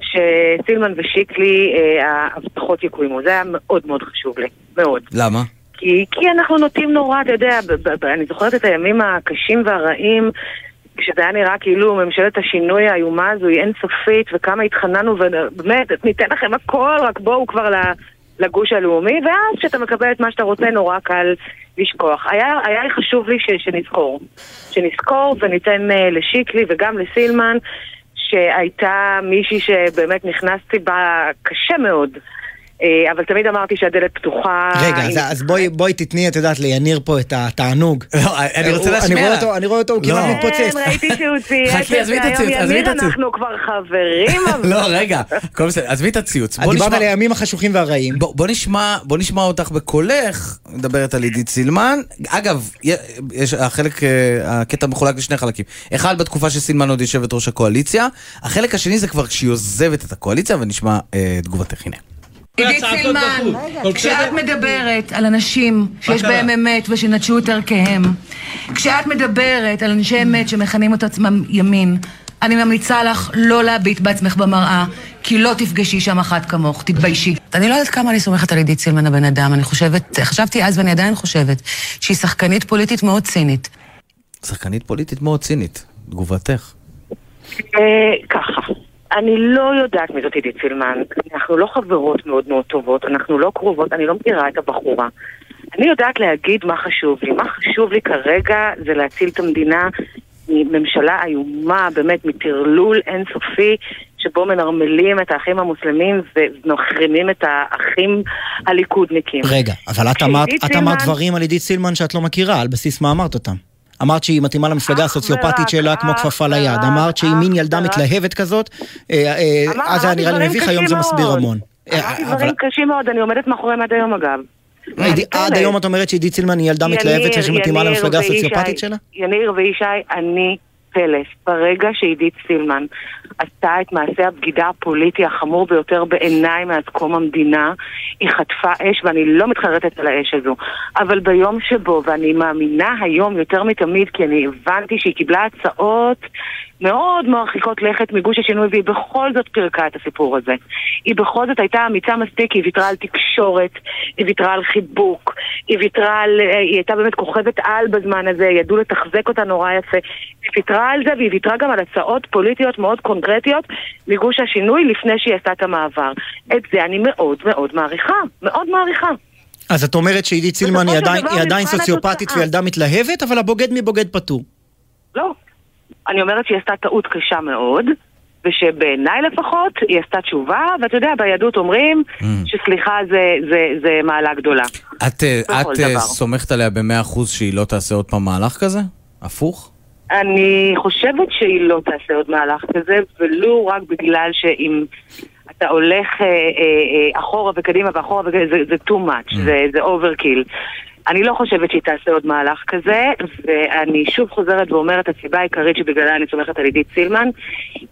Speaker 5: שסילמן ושיקלי, אה, ההבטחות יקוימו. זה היה מאוד מאוד חשוב לי, מאוד.
Speaker 2: למה?
Speaker 5: כי, כי אנחנו נוטים נורא, אתה יודע, ב- ב- ב- אני זוכרת את הימים הקשים והרעים, כשזה היה נראה כאילו ממשלת השינוי האיומה הזו היא אינסופית, וכמה התחננו, ובאמת, ניתן לכם הכל, רק בואו כבר. לגוש הלאומי, ואז כשאתה מקבל את מה שאתה רוצה נורא קל לשכוח. היה, היה לי חשוב לי ש, שנזכור. שנזכור וניתן uh, לשיקלי וגם לסילמן, שהייתה מישהי שבאמת נכנסתי בה קשה מאוד. אה, אבל תמיד אמרתי שהדלת פתוחה.
Speaker 3: רגע, אז, אז בואי, בואי תתני, את יודעת, ליניר פה את התענוג.
Speaker 2: לא, אני רוצה
Speaker 3: הוא-
Speaker 2: להשמיע
Speaker 3: אני רואה. אותו, אני רואה אותו, הוא
Speaker 2: לא.
Speaker 3: כמעט מתפוצץ.
Speaker 5: כן, ראיתי שהוא *laughs* צייץ
Speaker 2: חכי, עזבי את
Speaker 5: היום
Speaker 2: הציוץ, עזבי את הציוץ.
Speaker 5: אנחנו כבר חברים, *laughs* אבל...
Speaker 2: לא, רגע, הכל בסדר, עזבי את הציוץ. בוא
Speaker 3: דיברת על הימים החשוכים והרעים.
Speaker 2: בוא, בוא, נשמע, בוא נשמע אותך בקולך, מדברת על עידית סילמן. אגב, יש, החלק, אה, הקטע מחולק לשני חלקים. אחד, בתקופה שסילמן עוד יושבת ראש הקואליציה. החלק השני זה כבר כשהיא עוזבת את הקואליציה, ונשמע אה, תגובתך, הנה.
Speaker 11: עידית סילמן, כשאת מדברת על אנשים שיש בהם אמת ושנטשו את ערכיהם, כשאת מדברת על אנשי אמת שמכנים את עצמם ימין, אני ממליצה לך לא להביט בעצמך במראה, כי לא תפגשי שם אחת כמוך, תתביישי. אני לא יודעת כמה אני סומכת על עידית סילמן הבן אדם, אני חושבת, חשבתי אז ואני עדיין חושבת, שהיא שחקנית פוליטית מאוד צינית.
Speaker 2: שחקנית פוליטית מאוד צינית, תגובתך.
Speaker 5: אה, ככה, אני לא יודעת מי זאת עידית סילמן. אנחנו לא חברות מאוד מאוד טובות, אנחנו לא קרובות, אני לא מכירה את הבחורה. אני יודעת להגיד מה חשוב לי. מה חשוב לי כרגע זה להציל את המדינה מממשלה איומה, באמת מטרלול אינסופי, שבו מנרמלים את האחים המוסלמים ומחרימים את האחים הליכודניקים.
Speaker 3: רגע, אבל את אמרת, את דברים על עידית סילמן שאת לא מכירה, על בסיס מה אמרת אותם? אמרת שהיא מתאימה למפלגה הסוציופטית שלה כמו כפפה ליד. אמרת שהיא מין ילדה מתלהבת כזאת, אה, אה, אז זה היה נראה לי מביך, היום זה מסביר. המון. אה,
Speaker 5: אמרתי
Speaker 3: אבל-
Speaker 5: דברים קשים מאוד, אני עומדת מאחוריהם עד היום אגב.
Speaker 3: עד היום את אומרת שעידית סילמן היא ילדה מתלהבת שמתאימה למפלגה הסוציופטית שלה?
Speaker 5: יניר וישי, אני פלס. ברגע שעידית סילמן עשתה את מעשה הבגידה הפוליטי החמור ביותר בעיניי מאז קום המדינה, היא חטפה אש, ואני לא מתחרטת על האש הזו. אבל ביום שבו, ואני מאמינה היום יותר מתמיד, כי אני הבנתי שהיא קיבלה הצעות מאוד מרחיקות לכת מגוש השינוי, והיא בכל זאת פירקה את הסיפור הזה. היא בכל זאת הייתה אמיצה מספיק, היא ויתרה על תקשורת, היא ויתרה על חיבוק, היא ויתרה על... אה, היא הייתה באמת כוכבת על בזמן הזה, ידעו לתחזק אותה נורא יפה. היא ויתרה על זה, והיא ויתרה גם על הצעות פוליטיות מאוד קונקרטיות מגוש השינוי לפני שהיא עשתה את המעבר. את זה אני מאוד מאוד מעריכה, מאוד מעריכה.
Speaker 3: אז את אומרת שעידית סילמן היא עדיין- היא עדיין סוציופטית. וילדה מתלהבת, אבל הבוגד מבוגד פטור.
Speaker 5: לא. אני אומרת שהיא עשתה טעות קשה מאוד, ושבעיניי לפחות היא עשתה תשובה, ואתה יודע, ביהדות אומרים שסליחה זה, זה, זה מעלה גדולה.
Speaker 2: את, אה, את אה,
Speaker 5: דבר.
Speaker 2: סומכת עליה במאה אחוז שהיא לא תעשה עוד פעם מהלך כזה? הפוך?
Speaker 5: אני חושבת שהיא לא תעשה עוד מהלך כזה, ולו רק בגלל שאם אתה הולך אה, אה, אה, אחורה וקדימה ואחורה וקדימה, זה, זה too much, זה, זה overkill. אני לא חושבת שהיא תעשה עוד מהלך כזה, ואני שוב חוזרת ואומרת, הסיבה העיקרית שבגללה אני סומכת על עידית סילמן,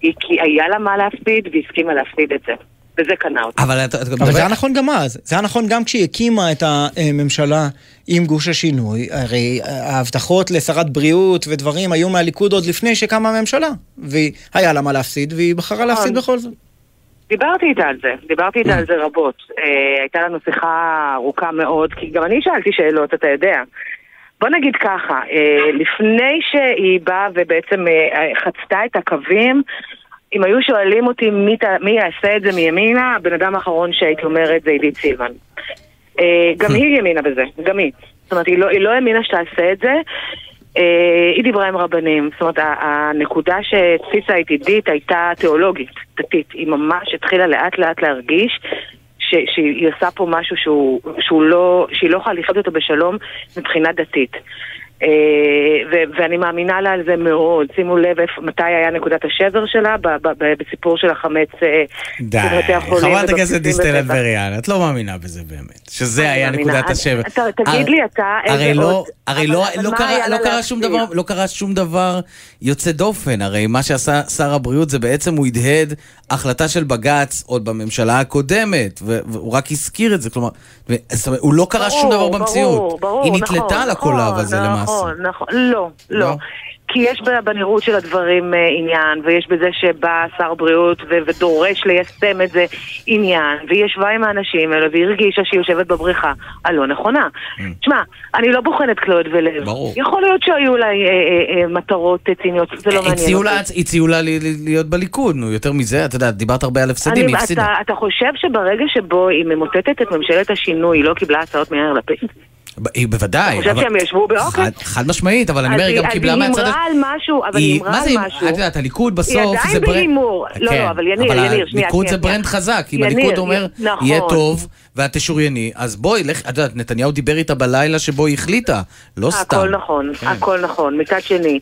Speaker 5: היא כי היה לה מה להפסיד והיא הסכימה להפסיד את זה. וזה קנה אותה.
Speaker 2: אבל
Speaker 3: אבל זה היה נכון גם אז, זה היה נכון גם כשהיא הקימה את הממשלה עם גוש השינוי, הרי ההבטחות לשרת בריאות ודברים היו מהליכוד עוד לפני שקמה הממשלה, והיה לה מה להפסיד, והיא בחרה להפסיד בכל זאת.
Speaker 5: דיברתי איתה על זה, דיברתי איתה על זה רבות. אה, הייתה לנו שיחה ארוכה מאוד, כי גם אני שאלתי שאלות, אתה יודע. בוא נגיד ככה, אה, לפני שהיא באה ובעצם אה, חצתה את הקווים, אם היו שואלים אותי מי, מי יעשה את זה מימינה, הבן אדם האחרון שהייתי אומרת זה עידית סילמן. אה, גם *laughs* היא האמינה בזה, גם היא. זאת אומרת, היא לא, היא לא האמינה שתעשה את זה. אה, היא דיברה עם רבנים, זאת אומרת, הנקודה שהתפיסה את עידית הייתה תיאולוגית, דתית. היא ממש התחילה לאט לאט להרגיש ש- שהיא עושה פה משהו שהוא, שהוא לא, שהיא לא יכולה לחיות אותו בשלום מבחינה דתית. אה, ו- ואני מאמינה לה על זה מאוד. שימו לב מתי היה נקודת השבר שלה, ב- ב- ב- בסיפור של החמץ אה,
Speaker 2: די, חברת הכנסת דיסטל. אטבריאן, את לא מאמינה בזה באמת. שזה היה. נקודת
Speaker 5: אז-
Speaker 2: השבר.
Speaker 5: תגיד לי אתה
Speaker 2: הרי לא, הרי לא, לא קרה, שום? דבר, יוצא דופן. הרי מה שעשה שר הבריאות זה בעצם הוא הדהד החלטה של בג"ץ עוד בממשלה הקודמת, והוא רק הזכיר את זה, כלומר, הוא לא קרה שום דבר במציאות. היא
Speaker 5: נכון,
Speaker 2: נתלתה על הקולב
Speaker 5: נכון,
Speaker 2: הזה למעשה.
Speaker 5: נכון, נכון, לא, לא. כי יש בנראות של הדברים אה, עניין, ויש בזה שבא שר בריאות ו- ודורש ליישם את זה עניין, והיא ישבה עם האנשים האלה והרגישה שהיא יושבת בבריכה הלא נכונה. תשמע, אני לא בוחנת כליות ולב.
Speaker 2: ברור.
Speaker 5: יכול להיות שהיו לה אה, אה, אה, מטרות אה, ציניות, זה לא מעניין
Speaker 2: הציעו לה-
Speaker 5: אותי.
Speaker 2: הציעו לה ל- ל- להיות בליכוד, נו, יותר מזה, אתה יודע, דיברת הרבה על הפסדים, היא הפסידה.
Speaker 5: אתה חושב שברגע שבו היא ממוטטת את ממשלת השינוי, היא לא קיבלה הצעות מיאיר לפיד?
Speaker 2: היא בוודאי.
Speaker 5: אתה חושב
Speaker 2: אבל-
Speaker 5: שהם ישבו באוקיי?
Speaker 2: חד- משמעית, אבל אני
Speaker 5: אז
Speaker 2: אומר, היא
Speaker 5: היא-
Speaker 2: גם
Speaker 5: אז
Speaker 2: קיבלה
Speaker 5: היא
Speaker 2: מהצד...
Speaker 5: הימרה על משהו, אבל היא הימרה על
Speaker 2: זה,
Speaker 5: משהו.
Speaker 2: את יודעת, הליכוד בסוף
Speaker 5: היא
Speaker 2: זה
Speaker 5: עדיין
Speaker 2: brand...
Speaker 5: בהימור. לא,
Speaker 2: כן,
Speaker 5: לא, אבל יניר, יניר, שנייה,
Speaker 2: הליכוד זה
Speaker 5: שנייה,
Speaker 2: brand
Speaker 5: שנייה.
Speaker 2: חזק, אם הליכוד אומר,
Speaker 5: נכון.
Speaker 2: יהיה טוב ואת תשורייני, אז בואי, לך, את יודעת, נתניהו דיבר איתה בלילה שבו היא החליטה, לא סתם.
Speaker 5: הכל נכון,
Speaker 2: כן.
Speaker 5: הכל נכון. מצד שני,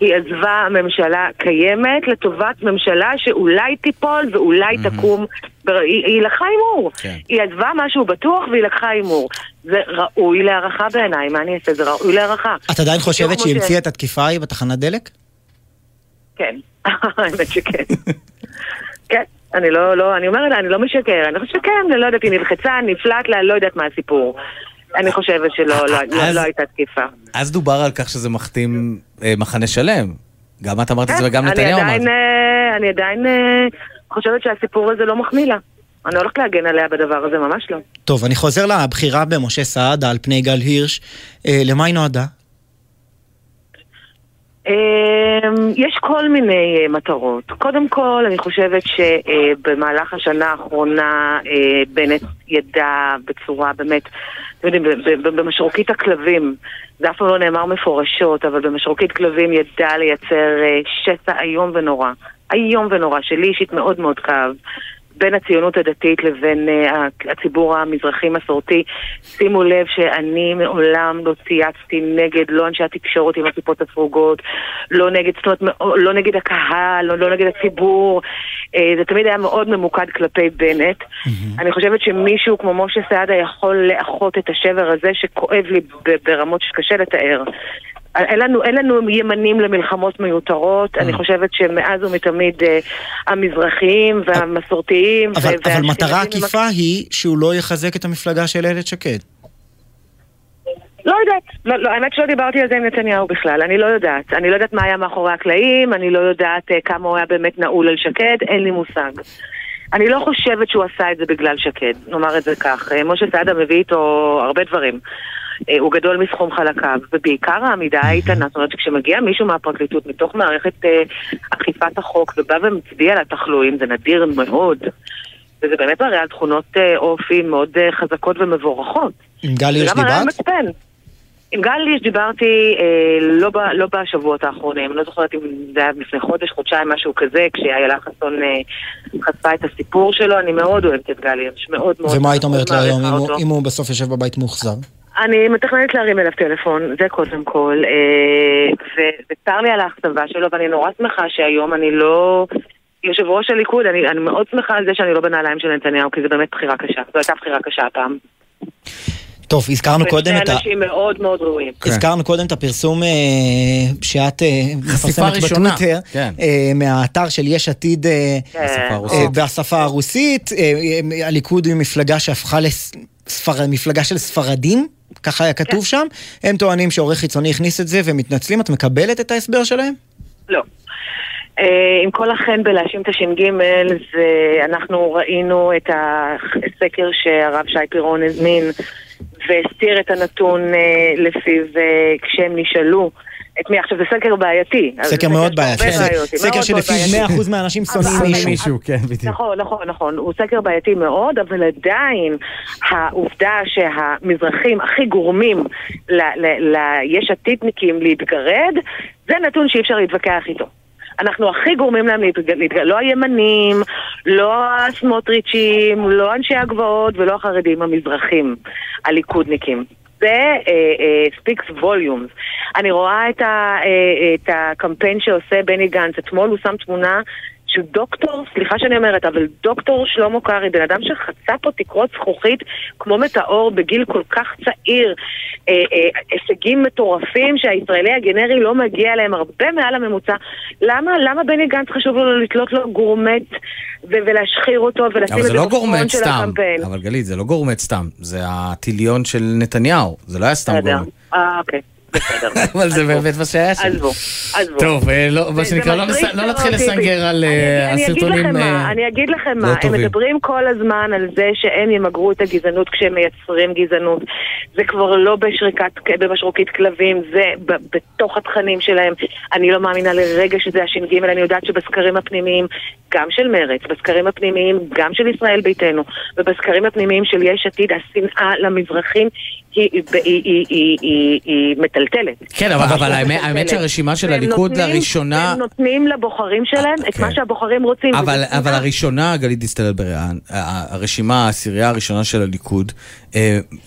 Speaker 5: היא עזבה ממשלה קיימת לטובת ממשלה שאולי תיפול ואולי תקום. בר- היא היא לקחה הימור.
Speaker 2: כן.
Speaker 5: היא עזבה משהו בטוח והיא לקחה הימור. זה ראוי להערכה בעיניי, מה אני אעשה? זה ראוי להערכה.
Speaker 3: את עדיין חושבת שהיא המציאה את התקיפה ההיא בתחנת דלק?
Speaker 5: כן, *laughs* האמת שכן. *laughs* כן, אני לא, לא, אני אומרת, אני לא משקר, אני חושבת שכן, אני לא יודעת, היא נלחצה, נפלט לה, לא יודעת מה הסיפור. אני חושבת שלא לא, לא,
Speaker 2: אז-
Speaker 5: לא הייתה תקיפה.
Speaker 2: אז דובר על כך שזה מכתים אה, מחנה שלם. גם את אמרת את זה וגם
Speaker 5: אני
Speaker 2: נתניהו אמר את זה.
Speaker 5: אה, אני עדיין אה, חושבת שהסיפור הזה לא מחמיא לה. אני לא הולכת להגן עליה בדבר הזה, ממש לא.
Speaker 3: טוב, אני חוזר לבחירה במשה סעדה על פני גל הירש. אה, למה היא נועדה?
Speaker 5: אמ, יש כל מיני אה, מטרות. קודם כל, אני חושבת שבמהלך השנה האחרונה אה, בנט ידע בצורה באמת, אתם יודעים, במשרוקית הכלבים, זה אף פעם לא נאמר מפורשות, אבל במשרוקית כלבים ידע לייצר אה, שסע איום ונורא. איום ונורא, שלי אישית מאוד מאוד כאב. בין הציונות הדתית לבין uh, הציבור המזרחי-מסורתי. שימו לב שאני מעולם לא צייצתי נגד, לא אנשי התקשורת עם הכיפות הסרוגות, לא נגד, זאת אומרת, לא נגד הקהל, לא, לא נגד הציבור. Uh, זה תמיד היה מאוד ממוקד כלפי בנט. אני חושבת שמישהו כמו משה סעדה יכול לאחות את השבר הזה שכואב לי ברמות שקשה לתאר. אין לנו, אין לנו ימנים למלחמות מיותרות, אני חושבת שמאז ומתמיד אה, המזרחיים והמסורתיים
Speaker 3: אבל,
Speaker 5: ו-
Speaker 3: אבל מטרה עקיפה היא שהוא לא יחזק את המפלגה של איילת שקד.
Speaker 5: לא יודעת, לא, לא, האמת שלא דיברתי על זה עם נתניהו בכלל, אני לא יודעת. אני לא יודעת מה היה מאחורי הקלעים, אני לא יודעת אה, כמה הוא היה באמת נעול על שקד, אין לי מושג. אני לא חושבת שהוא עשה את זה בגלל שקד, נאמר את זה כך. אה, משה סעדה מביא איתו הרבה דברים. אה, הוא גדול מסכום חלקיו, ובעיקר העמידה האיתנה, זאת אומרת שכשמגיע מישהו מהפרקליטות מתוך מערכת אה, אכיפת החוק ובא ומצביע על התחלואים, זה נדיר מאוד. וזה באמת מראה על תכונות אה, אופי מאוד חזקות ומבורכות.
Speaker 3: עם גל הירש דיברת?
Speaker 5: עם גל הירש דיברתי אה, לא, ב, לא בשבועות האחרונים, אני לא זוכרת אם זה היה לפני חודש, חודשיים, משהו כזה, כשאיילה חסון אה, חשפה את הסיפור שלו, אני מאוד אוהבת את גל הירש, מאוד מאוד.
Speaker 3: ומה היית אומרת לו היום. אם הוא בסוף יושב בבית מאוכזב?
Speaker 5: אני מתכננת להרים אליו טלפון, זה קודם כל, אה, ו- וצר לי על האכזבה שלו, ואני נורא שמחה שהיום אני לא... יושב ראש הליכוד, אני, אני מאוד שמחה על זה שאני לא בנעליים של נתניהו, כי זו באמת בחירה קשה. זו הייתה בחירה קשה הפעם.
Speaker 3: טוב, הזכרנו קודם את ה...
Speaker 5: ושני אנשים מאוד מאוד ראויים.
Speaker 3: הזכרנו קודם את הפרסום אה, שאת אה, מפרסמת
Speaker 2: ראשונה,
Speaker 3: בטוויטר,
Speaker 2: כן.
Speaker 3: אה, מהאתר של יש עתיד אה,
Speaker 5: כן.
Speaker 2: בשפה
Speaker 3: אה,
Speaker 2: הרוסית.
Speaker 3: בשפה הרוסית. אה, אה, הליכוד היא מפלגה שהפכה למפלגה של ספרדים, ככה היה כתוב שם. הם טוענים שעורך חיצוני הכניס את זה ומתנצלים. את מקבלת את ההסבר שלהם?
Speaker 5: לא. אה, עם כל החן בלהאשים את הש"ג, זה אנחנו ראינו את הסקר שהרב שי פירון הזמין והסתיר את הנתון אה, לפיו אה, כשהם נשאלו את מי, עכשיו זה סקר בעייתי.
Speaker 3: סקר מאוד בעייתי. סקר שלפיו
Speaker 5: בעייתי.
Speaker 3: 100% מהאנשים שונאים מישהו.
Speaker 2: כן, בדיוק.
Speaker 5: נכון, נכון, נכון. הוא סקר בעייתי מאוד, אבל עדיין העובדה שהמזרחים הכי גורמים ליש עתידניקים להתגרד, זה נתון שאי אפשר להתווכח איתו. אנחנו הכי גורמים להם להתגרד, לא הימנים, לא הסמוטריצ'ים, לא אנשי הגבעות ולא החרדים המזרחים, הליכודניקים. זה uh, uh, speaks volumes. אני רואה את, ה, uh, את הקמפיין שעושה בני גנץ. אתמול הוא שם תמונה של דוקטור, סליחה שאני אומרת, אבל דוקטור שלמה קרעי, בן אדם שחצה פה תקרות זכוכית כמו מטאור בגיל כל כך צעיר, אה, אה, הישגים מטורפים שהישראלי הגנרי לא מגיע אליהם הרבה מעל הממוצע. למה, למה בני גנץ חשוב לו לתלות לו גורמט ולהשחיר אותו ולשים
Speaker 2: אבל
Speaker 5: את
Speaker 2: זה
Speaker 5: זה
Speaker 2: לא גורמט
Speaker 5: של
Speaker 2: סתם.
Speaker 5: הקמפיין?
Speaker 2: אבל גלית, זה לא גורמט סתם. זה הטיליון של נתניהו. זה לא היה סתם
Speaker 5: בסדר.
Speaker 2: גורמט.
Speaker 5: אה, אוקיי. בסדר. *laughs*
Speaker 2: אבל זה באמת מה שהיה שם.
Speaker 5: עזבו, עזבו.
Speaker 2: טוב, אה, לא- מה שנקרא, לא לא נתחיל. לסנגר על אה, הסרטונים אה,
Speaker 5: אני אגיד לכם
Speaker 2: לא
Speaker 5: מה, הם. מדברים כל הזמן על זה שהם ימגרו את הגזענות כשהם מייצרים גזענות. זה כבר לא במשרוקית כלבים, זה בתוך התכנים שלהם. אני לא מאמינה לרגע שזה הש"ג, אני יודעת שבסקרים הפנימיים, גם של מרצ, בסקרים הפנימיים, גם של ישראל ביתנו, ובסקרים הפנימיים של יש עתיד, השנאה למזרחים היא, היא, היא, היא, היא, היא, מטלטלת.
Speaker 2: כן, אבל- האמת- שהרשימה של הליכוד
Speaker 5: נותנים-
Speaker 2: לראשונה-
Speaker 5: הם נותנים לבוחרים שלהם את מה שהבוחרים רוצים.
Speaker 2: אבל, אבל הראשונה, גלית דיסטל אטבריאן, הרשימה, העשירייה הראשונה של הליכוד,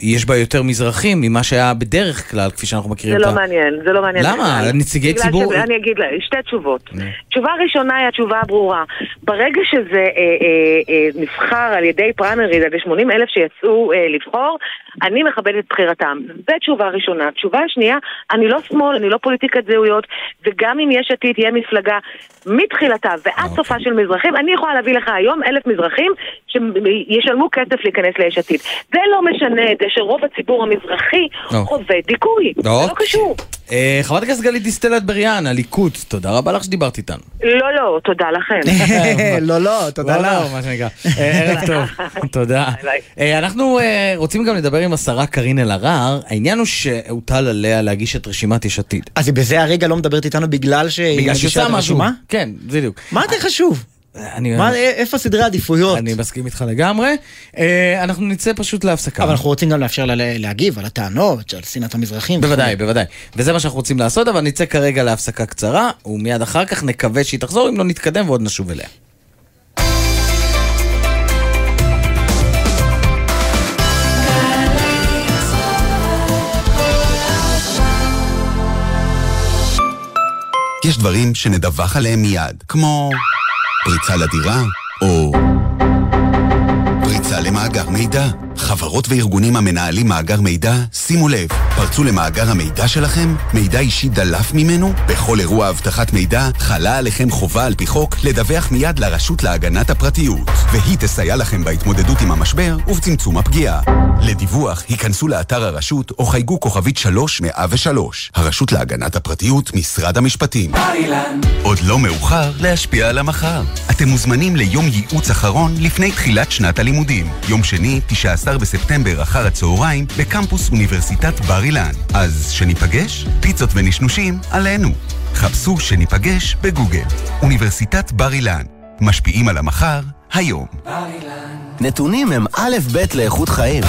Speaker 2: יש בה יותר מזרחים ממה שהיה בדרך כלל, כפי שאנחנו מכירים
Speaker 5: זה
Speaker 2: את
Speaker 5: לא
Speaker 2: ה...
Speaker 5: מעניין, זה לא מעניין.
Speaker 2: למה? נציגי ציבור-
Speaker 5: אני אגיד לה, שתי תשובות. תשובה ראשונה היא התשובה הברורה. ברגע שזה אה, אה, אה, נבחר על ידי פריימריז, על ידי 80 אלף שיצאו אה, לבחור, אני מכבדת את בחירתם. זו תשובה ראשונה. תשובה שנייה, אני לא שמאל, אני לא פוליטיקת זהויות, וגם אם יש עתיד תהיה מפלגה מתחילתה ועד סופה של מזרחים, אני יכולה להביא לך היום אלף מזרחים שישלמו כסף להיכנס ליש עתיד. זה לא משנה את זה שרוב הציבור המזרחי
Speaker 2: לא.
Speaker 5: חווה דיכוי. זה לא קשור.
Speaker 2: אה, חברת הכנסת גלית דיסטל אטבריאן, הליכוד, תודה רבה לך שדיברת איתנו.
Speaker 5: לא, לא, תודה לכם. *laughs* *laughs*
Speaker 3: לא, לא, תודה
Speaker 2: לא,
Speaker 3: לך.
Speaker 2: לא, מה שנקרא. אה, ערב טוב, *laughs* תודה. אה, אנחנו רוצים גם לדבר עם השרה קארין אלהרר. העניין הוא שהוטל עליה להגיש את רשימת יש עתיד.
Speaker 3: אז היא בזה הרגע לא מדברת איתנו בגלל שהיא מגישה את
Speaker 2: משהו.
Speaker 3: הרשומה?
Speaker 2: כן, בדיוק.
Speaker 3: מה יותר חשוב?
Speaker 2: אני-
Speaker 3: מה- איפה סדרי העדיפויות?
Speaker 2: אני מסכים איתך לגמרי. אה, אנחנו נצא פשוט להפסקה.
Speaker 3: אבל אנחנו רוצים גם לאפשר לה להגיב על הטענות, על שנאת המזרחים.
Speaker 2: בוודאי, בוודאי. וזה מה שאנחנו רוצים לעשות, אבל נצא כרגע להפסקה קצרה, ומיד אחר כך נקווה שהיא תחזור, אם לא נתקדם ועוד נשוב אליה.
Speaker 12: יש דברים שנדווח עליהם מיד, כמו פריצה לדירה, או פריצה למאגר מידע. חברות וארגונים המנהלים מאגר מידע, שימו לב, פרצו למאגר המידע שלכם? מידע אישי דלף ממנו? בכל אירוע אבטחת מידע חלה עליכם חובה על פי חוק לדווח מיד לרשות להגנת הפרטיות, והיא תסייע לכם בהתמודדות עם המשבר ובצמצום הפגיעה. לדיווח, היכנסו לאתר הרשות או חייגו כוכבית 3103, הרשות להגנת הפרטיות, משרד המשפטים. עוד לא מאוחר להשפיע על המחר. אתם מוזמנים ליום ייעוץ אחרון לפני תחילת שנת הלימודים. יום שני, 19 בספטמבר אחר הצהריים, בקמפוס אוניברסיטת בר אילן. אז שניפגש? פיצות ונשנושים עלינו. חפשו שניפגש בגוגל. אוניברסיטת בר אילן. משפיעים על המחר, היום.
Speaker 13: נתונים הם א' ב' לאיכות חיים.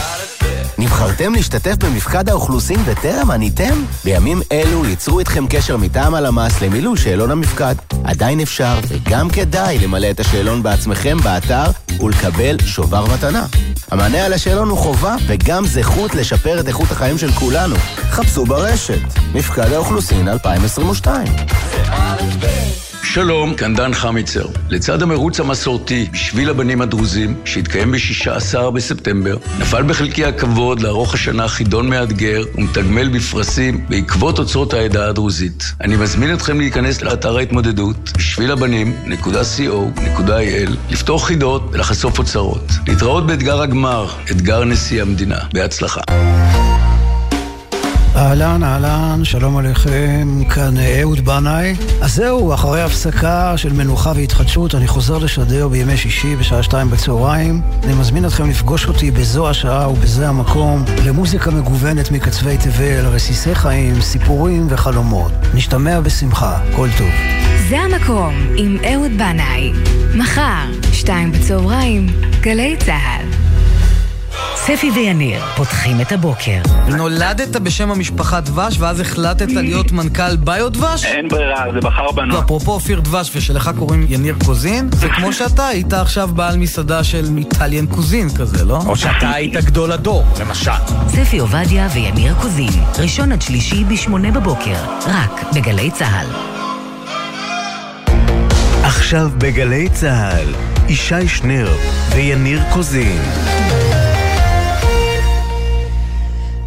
Speaker 13: נבחרתם להשתתף במפקד האוכלוסין וטרם עניתם? בימים אלו ייצרו איתכם קשר מטעם הלמ"ס למילוי שאלון המפקד. עדיין אפשר וגם כדאי למלא את השאלון בעצמכם באתר ולקבל שובר מתנה. המענה על השאלון הוא חובה וגם זכות לשפר את איכות החיים של כולנו. חפשו ברשת, מפקד האוכלוסין 2022.
Speaker 14: שלום, כאן דן חמיצר. לצד המרוץ המסורתי בשביל הבנים הדרוזים, שהתקיים ב-16 בספטמבר, נפל בחלקי הכבוד לערוך השנה חידון מאתגר ומתגמל בפרסים בעקבות אוצרות העדה הדרוזית. אני מזמין אתכם להיכנס לאתר ההתמודדות בשביל הבנים.co.il, לפתור חידות ולחשוף אוצרות. להתראות באתגר הגמר, אתגר נשיא המדינה. בהצלחה.
Speaker 15: אהלן, אהלן, שלום עליכם, כאן אהוד בנאי. אז זהו, אחרי הפסקה של מנוחה והתחדשות, אני חוזר לשדר בימי שישי בשעה שתיים בצהריים. אני מזמין אתכם לפגוש אותי בזו השעה ובזה המקום למוזיקה מגוונת מקצווי תבל, רסיסי חיים, סיפורים וחלומות. נשתמע בשמחה, כל טוב.
Speaker 16: זה המקום עם אהוד בנאי. מחר, שתיים בצהריים, גלי צה"ל.
Speaker 17: ספי ויניר פותחים את הבוקר.
Speaker 18: נולדת בשם המשפחה דבש, ואז החלטת להיות מנכ"ל ביו דבש?
Speaker 19: אין ברירה, זה בחר בנו.
Speaker 18: ואפרופו אופיר דבש, ושלך קוראים יניר קוזין, זה כמו שאתה היית עכשיו בעל מסעדה של איטליאן קוזין כזה, לא?
Speaker 2: או שאתה היית גדול הדור, למשל.
Speaker 17: ספי עובדיה ויניר קוזין, ראשון עד שלישי בשמונה בבוקר, רק בגלי צה"ל.
Speaker 1: עכשיו בגלי צה"ל, ישי שנר ויניר קוזין.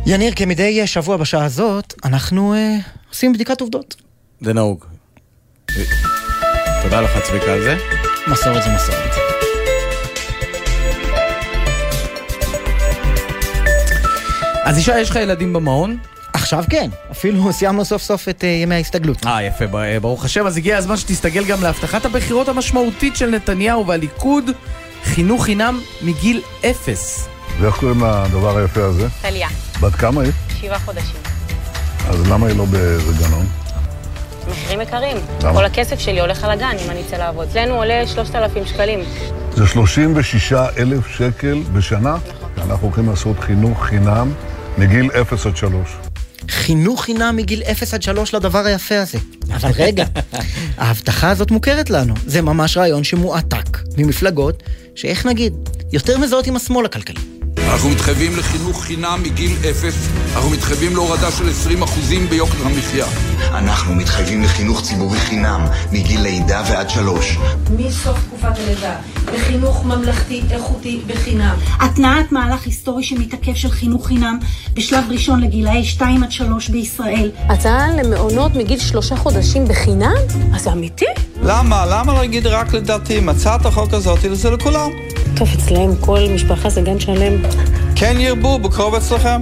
Speaker 3: יניר, כמדי שבוע בשעה הזאת, אנחנו אה, עושים בדיקת עובדות.
Speaker 2: זה נהוג. תודה לך צביקה על זה.
Speaker 3: מסורת זה מסורת.
Speaker 2: אז אישה, יש לך ילדים במעון?
Speaker 3: עכשיו כן, אפילו *laughs* סיימנו סוף סוף את אה, ימי ההסתגלות.
Speaker 2: אה, יפה, אה, ברוך השם. אז הגיע הזמן שתסתגל גם להבטחת הבחירות המשמעותית של נתניהו והליכוד, חינוך חינם מגיל אפס.
Speaker 19: ואיך קוראים לדבר היפה הזה?
Speaker 20: טליה,
Speaker 19: בת כמה היא?
Speaker 20: שבעה חודשים.
Speaker 19: אז למה היא לא באיזה גנון?
Speaker 20: מחירים יקרים.
Speaker 19: למה?
Speaker 20: כל הכסף שלי הולך על הגן אם אני אצא לעבוד. אצלנו עולה 3,000 שקלים.
Speaker 19: זה 36 אלף שקל בשנה, ואנחנו הולכים לעשות חינוך חינם מגיל 0 עד 3.
Speaker 3: חינוך חינם מגיל 0 עד 3 לדבר היפה הזה. אבל *laughs* רגע, ההבטחה הזאת מוכרת לנו. זה ממש רעיון שמועתק ממפלגות, שאיך נגיד, יותר מזהות עם השמאל הכלכלי.
Speaker 21: אנחנו מתחייבים לחינוך חינם מגיל אפס, אנחנו מתחייבים להורדה של 20% ביוקר המחיה.
Speaker 22: אנחנו מתחייבים לחינוך ציבורי חינם מגיל לידה ועד שלוש.
Speaker 23: מסוף תקופת הלידה, לחינוך ממלכתי איכותי בחינם.
Speaker 24: התנעת מהלך היסטורי שמתעכב של חינוך חינם בשלב ראשון לגילאי 2 עד 3 בישראל.
Speaker 20: הצעה למעונות מגיל שלושה חודשים בחינם? אז זה אמיתי?
Speaker 21: למה? למה להגיד רק לדעתי? הצעת החוק הזאת זה לכולם.
Speaker 20: טוב, אצלם כל משפחה זה גן שלם.
Speaker 21: כן ירבו, בקרוב אצלכם.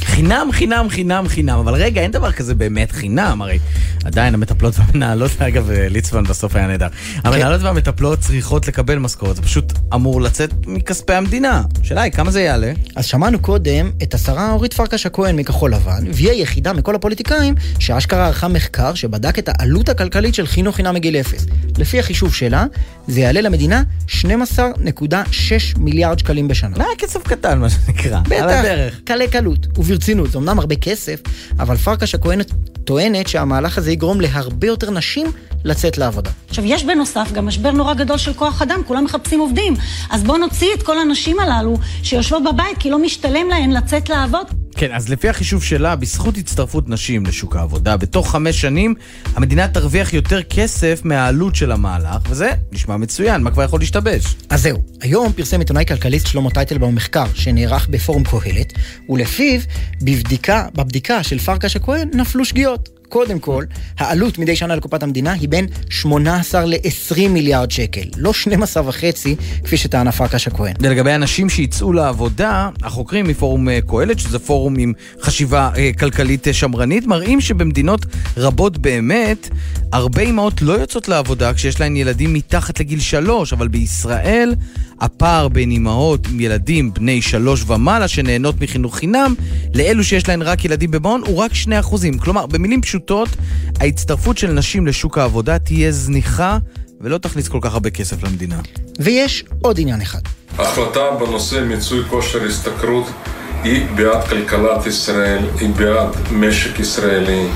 Speaker 2: חינם, חינם, חינם, חינם. אבל רגע, אין דבר כזה באמת חינם, הרי עדיין המטפלות *laughs* והמנהלות, אגב, ליצמן בסוף היה נהדר. המנהלות והמטפלות צריכות לקבל משכורת, זה פשוט אמור לצאת מכספי המדינה. השאלה היא, כמה זה יעלה?
Speaker 3: אז שמענו קודם את השרה אורית פרקש הכהן מכחול לבן, והיא היחידה מכל הפוליטיקאים שאשכרה ערכה מחקר שבדק את העלות הכלכלית של חינוך חינם מגיל אפס. לפי החישוב שלה, זה יעלה למדינה 12.6 מיליארד שקלים בשנה.
Speaker 2: מה, כסף קטן, מה שנקרא.
Speaker 3: בטח,
Speaker 2: הדרך.
Speaker 3: קלי קלות, וברצינות. זה אמנם הרבה כסף, אבל פרקש הכהן טוענת שהמהלך הזה יגרום להרבה יותר נשים לצאת לעבודה.
Speaker 24: עכשיו, יש בנוסף גם משבר נורא גדול של כוח אדם, כולם מחפשים עובדים. אז בואו נוציא את כל הנשים הללו שיושבות בבית כי לא משתלם להן לצאת לעבוד.
Speaker 2: כן, אז לפי החישוב שלה, בזכות הצטרפות נשים לשוק העבודה, בתוך חמש שנים המדינה תרוויח יותר כסף מהעלות של המהלך, וזה נשמע מצוין, מה כבר יכול להשתבש?
Speaker 3: אז זהו, היום פרסם עיתונאי כלכליסט שלמה טייטלבאום מחקר שנערך בפורום קהלת, ולפיו בבדיקה, בבדיקה של פרקש הכהן נפלו שגיאות. קודם כל, העלות מדי שנה לקופת המדינה היא בין 18 ל-20 מיליארד שקל, לא 12 וחצי, כפי שטענה פרקש הכהן.
Speaker 2: ולגבי אנשים שיצאו לעבודה, החוקרים מפורום אה, קהלת, שזה פורום עם חשיבה אה, כלכלית אה, שמרנית, מראים שבמדינות רבות באמת, הרבה אימהות לא יוצאות לעבודה כשיש להן ילדים מתחת לגיל שלוש, אבל בישראל הפער בין אימהות עם ילדים בני שלוש ומעלה שנהנות מחינוך חינם, לאלו שיש להן רק ילדים במעון, הוא רק 2%. כלומר, במילים פשוטות, ההצטרפות של נשים לשוק העבודה תהיה זניחה ולא תכניס כל כך הרבה כסף למדינה.
Speaker 3: ויש עוד עניין אחד.
Speaker 25: החלטה בנושא מיצוי כושר השתכרות היא בעד כלכלת ישראל, היא בעד משק ישראלי,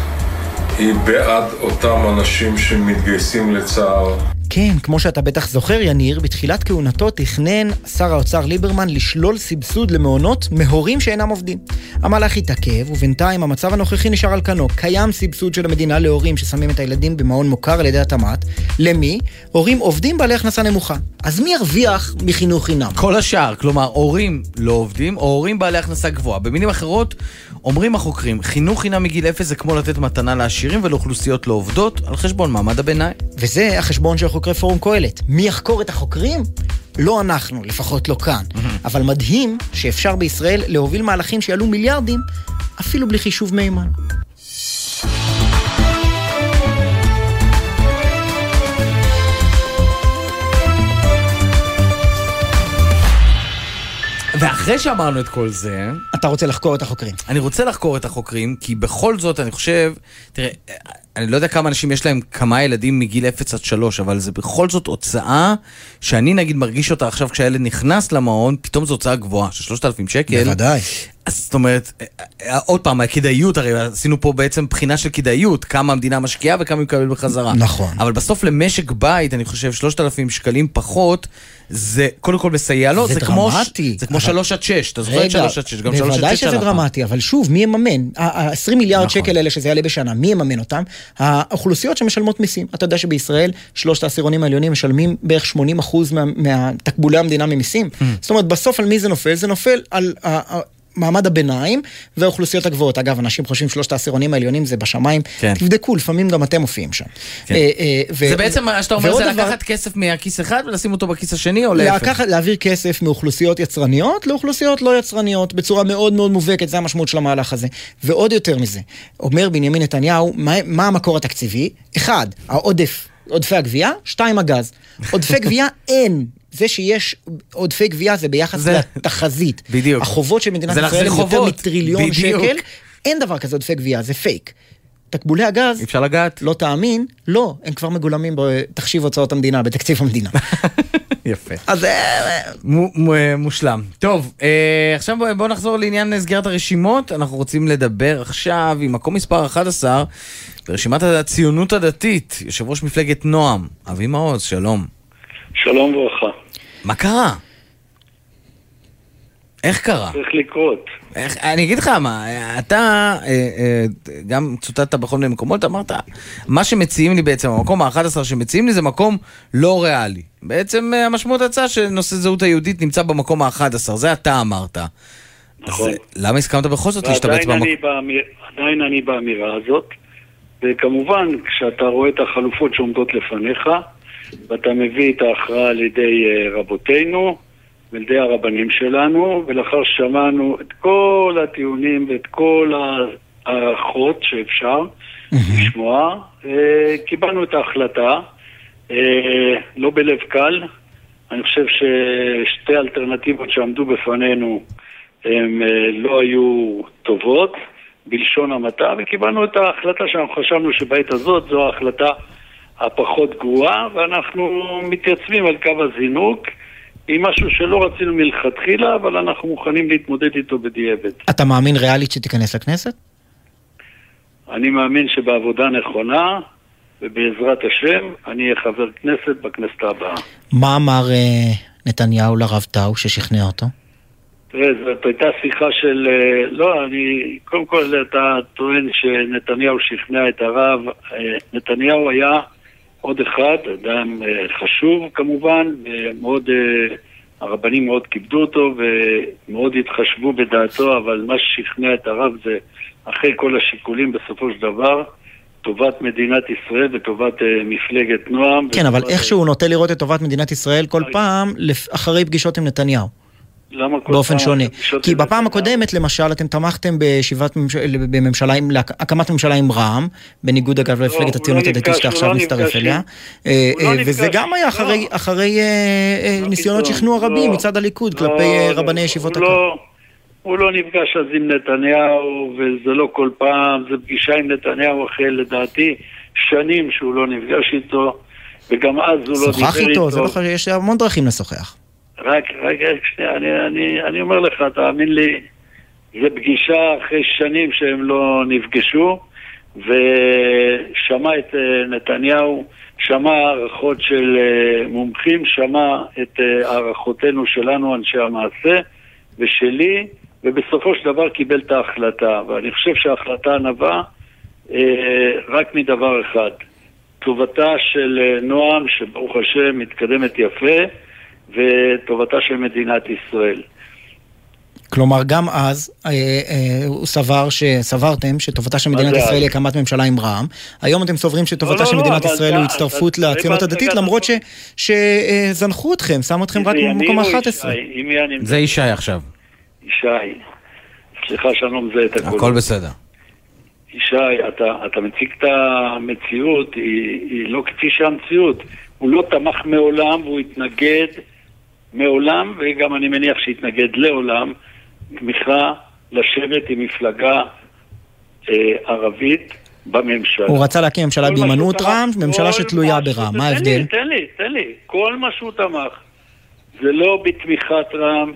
Speaker 25: היא בעד אותם אנשים שמתגייסים לצה"ל.
Speaker 3: כן, כמו שאתה בטח זוכר, יניר, בתחילת כהונתו תכנן שר האוצר ליברמן לשלול סבסוד למעונות מהורים שאינם עובדים. המהלך התעכב, ובינתיים המצב הנוכחי נשאר על כנו. קיים סבסוד של המדינה להורים ששמים את הילדים במעון מוכר על ידי התמ"ת. למי? הורים עובדים בעלי הכנסה נמוכה. אז מי ירוויח מחינוך חינם?
Speaker 2: כל השאר, כלומר, הורים לא עובדים, או הורים בעלי הכנסה גבוהה. במילים אחרות, אומרים החוקרים, חינוך חינם מגיל אפס זה כמו לתת מתנה לעשירים ולאוכלוסיות לא עובדות, על חשבון מעמד הביניים.
Speaker 3: וזה החשבון של חוקרי פורום קהלת. מי יחקור את החוקרים? לא אנחנו, לפחות לא כאן. אבל מדהים שאפשר בישראל להוביל מהלכים שיעלו מיליארדים, אפילו בלי חישוב מימן.
Speaker 2: ואחרי שאמרנו את כל זה...
Speaker 3: אתה רוצה לחקור את החוקרים.
Speaker 2: אני רוצה לחקור את החוקרים, כי בכל זאת, אני חושב... תראה, אני לא יודע כמה אנשים יש להם כמה ילדים מגיל 0 עד 3, אבל זה בכל זאת הוצאה שאני נגיד מרגיש אותה עכשיו כשהילד נכנס למעון, פתאום זו הוצאה גבוהה של 3,000 שקל.
Speaker 3: בוודאי.
Speaker 2: אז זאת אומרת, עוד פעם, הכדאיות, הרי עשינו פה בעצם בחינה של כדאיות, כמה המדינה משקיעה וכמה היא מקבלת בחזרה.
Speaker 3: נכון.
Speaker 2: אבל בסוף למשק בית, אני חושב, 3,000 שקלים פחות, זה קודם כל מסייע לו,
Speaker 3: זה
Speaker 2: זה כמו,
Speaker 3: דרמטי.
Speaker 2: זה כמו
Speaker 3: אבל-
Speaker 2: 3 עד 6, אתה זוכר את 3 עד 6, גם 3 עד 6
Speaker 3: בוודאי שזה דרמטי, אבל שוב, מי יממן? ה-20 מיליארד
Speaker 2: נכון.
Speaker 3: שקל האלה שזה יעלה בשנה, מי יממן אותם? האוכלוסיות שמשלמות מיסים. אתה יודע שבישראל שלושת העשירונים העליונים משלמים בערך 80% מה- מהתקבולי המדינה ממיסים.
Speaker 2: Mm.
Speaker 3: זאת אומרת, בסוף על מי זה נופל? זה נופל על... מעמד הביניים והאוכלוסיות הגבוהות. אגב, אנשים חושבים שלושת העשירונים העליונים זה בשמיים.
Speaker 2: כן.
Speaker 3: תבדקו, לפעמים גם אתם מופיעים שם.
Speaker 2: כן.
Speaker 3: אה, אה, ו-
Speaker 2: זה בעצם מה שאתה אומר, זה
Speaker 3: דבר-
Speaker 2: לקחת כסף מכיס אחד ולשים אותו בכיס השני, או להפך?
Speaker 3: לקחת, להעביר כסף מאוכלוסיות יצרניות לאוכלוסיות לא יצרניות, בצורה מאוד מאוד מובהקת, זה המשמעות של המהלך הזה. ועוד יותר מזה, אומר בנימין נתניהו, מה, מה המקור התקציבי? אחד, העודף, עודפי הגבייה, שתיים, הגז. עודפי גבייה אין. זה שיש עודפי גבייה זה ביחס
Speaker 2: זה-
Speaker 3: לתחזית.
Speaker 2: בדיוק.
Speaker 3: החובות של מדינת ישראל הם יותר. מטריליון
Speaker 2: בדיוק.
Speaker 3: שקל. אין דבר כזה עודפי גבייה, זה פייק. תקבולי הגז,
Speaker 2: אפשר לגעת.
Speaker 3: לא תאמין, לא, הם כבר מגולמים בתחשיב הוצאות המדינה, בתקציב המדינה. *laughs*
Speaker 2: יפה.
Speaker 3: אז אה,
Speaker 2: מו- מו- מושלם. טוב, אה, עכשיו בוא- בואו נחזור לעניין סגירת הרשימות. אנחנו רוצים לדבר עכשיו עם מקום מספר 11 ברשימת הציונות הדתית, יושב ראש מפלגת נועם, אבי מעוז, שלום.
Speaker 26: שלום וברכה.
Speaker 2: מה קרה? איך קרה?
Speaker 26: צריך לקרות.
Speaker 2: איך, אני אגיד לך מה, אתה אה, אה, גם צוטטת בכל מיני מקומות, אמרת, מה שמציעים לי בעצם, המקום ה-11 שמציעים לי זה מקום לא ריאלי. בעצם אה, המשמעות יצאה שנושא זהות היהודית נמצא במקום ה-11, זה אתה אמרת.
Speaker 26: נכון.
Speaker 2: אז למה הסכמת בכל זאת להשתבץ במקום?
Speaker 26: אני, באמיר, עדיין אני באמירה הזאת, וכמובן, כשאתה רואה את החלופות שעומדות לפניך, ואתה מביא את ההכרעה על ידי אה, רבותינו, ועל ידי הרבנים שלנו, ולאחר ששמענו את כל הטיעונים ואת כל ההערכות שאפשר לשמוע, אה, קיבלנו את ההחלטה, אה, לא בלב קל. אני חושב ששתי האלטרנטיבות שעמדו בפנינו הן לא היו טובות, בלשון המעטה, וקיבלנו את ההחלטה שאנחנו חשבנו שבעת הזאת זו ההחלטה הפחות גרועה, ואנחנו מתייצבים על קו הזינוק עם משהו שלא רצינו מלכתחילה, אבל אנחנו מוכנים להתמודד איתו בדיעבד.
Speaker 3: אתה מאמין ריאלית שתיכנס לכנסת?
Speaker 26: אני מאמין שבעבודה נכונה, ובעזרת השם, אני אהיה חבר כנסת בכנסת הבאה.
Speaker 3: מה אמר אה, נתניהו לרב טאו ששכנע אותו?
Speaker 26: תראה, זאת הייתה שיחה של... אה, לא, אני... קודם כל, אתה טוען שנתניהו שכנע את הרב. אה, נתניהו היה עוד אחד, אדם אה, חשוב כמובן, ומאוד... אה, הרבנים מאוד כיבדו אותו ומאוד התחשבו בדעתו, אבל מה ששכנע את הרב זה, אחרי כל השיקולים, בסופו של דבר, טובת מדינת ישראל וטובת אה, מפלגת נועם.
Speaker 3: כן, אבל
Speaker 26: וטובת-
Speaker 3: איכשהו הוא נוטה לראות את טובת מדינת ישראל כל פעם אחרי פגישות עם נתניהו. באופן שונה. כי
Speaker 26: עם
Speaker 3: בפעם הקודמת, למשל, אתם תמכתם בישיבת ממשלה, בממשלה, להקמת ממשלה עם רע"מ, בניגוד אגב למפלגת
Speaker 26: הוא
Speaker 3: הציונות
Speaker 26: לא
Speaker 3: הדתית שאתה עכשיו
Speaker 26: לא
Speaker 3: מצטרף אליה.
Speaker 26: עם-
Speaker 3: אה,
Speaker 26: לא
Speaker 3: אה, וזה גם היה אחרי- אה, ניסיונות? שכנוע רבים
Speaker 26: לא.
Speaker 3: מצד הליכוד
Speaker 26: לא,
Speaker 3: כלפי
Speaker 26: לא,
Speaker 3: רבני ישיבות הקו.
Speaker 26: לא- הוא לא נפגש אז עם נתניהו, וזה לא כל פעם, זו פגישה עם נתניהו אחרי, לדעתי, שנים שהוא לא נפגש איתו, וגם אז הוא לא דיבר
Speaker 3: שוחח איתו, זה לא חשוב, יש המון דרכים לשוחח.
Speaker 26: רק, רק, רק שנייה, אני, אני, אני אומר לך, תאמין לי, זו פגישה אחרי שנים שהם לא נפגשו, ושמע את אה, נתניהו, שמע הערכות של אה, מומחים, שמע את אה, הערכותינו שלנו, אנשי המעשה, ושלי, ובסופו של דבר קיבל את ההחלטה. ואני חושב שההחלטה נבעה אה, רק מדבר אחד, טובתה של נועם, שברוך השם מתקדמת יפה, וטובתה של מדינת ישראל.
Speaker 3: כלומר, גם אז אה, אה, הוא סבר, שסברתם שטובתה של מדינת
Speaker 26: זה
Speaker 3: ישראל
Speaker 26: אז?
Speaker 3: היא הקמת ממשלה עם רע"מ. היום אתם סוברים שטובתה
Speaker 26: לא,
Speaker 3: של
Speaker 26: לא,
Speaker 3: מדינת
Speaker 26: אבל
Speaker 3: ישראל הוא הצטרפות לציונות הדתית, למרות ש- שזנחו אתכם, שמו אתכם רק במקום
Speaker 26: או
Speaker 3: ה-11.
Speaker 26: ישי? עם מי אני
Speaker 2: זה ישי עכשיו.
Speaker 26: ישי, סליחה שאני לא מזהה את הכול.
Speaker 2: הכל בסדר.
Speaker 26: ישי, אתה, אתה מציג את המציאות, היא, היא לא כפי שהמציאות. הוא לא תמך מעולם והוא התנגד מעולם, וגם אני מניח שהתנגד לעולם, תמיכה לשבת עם מפלגה אה, ערבית בממשלה.
Speaker 3: הוא רצה להקים ממשלה בהימנעות רע"מ, ממשלה שתלויה ברע"מ. מה ההבדל?
Speaker 26: תן לי, תן לי. כל מה שהוא תמך זה לא בתמיכת רע"מ,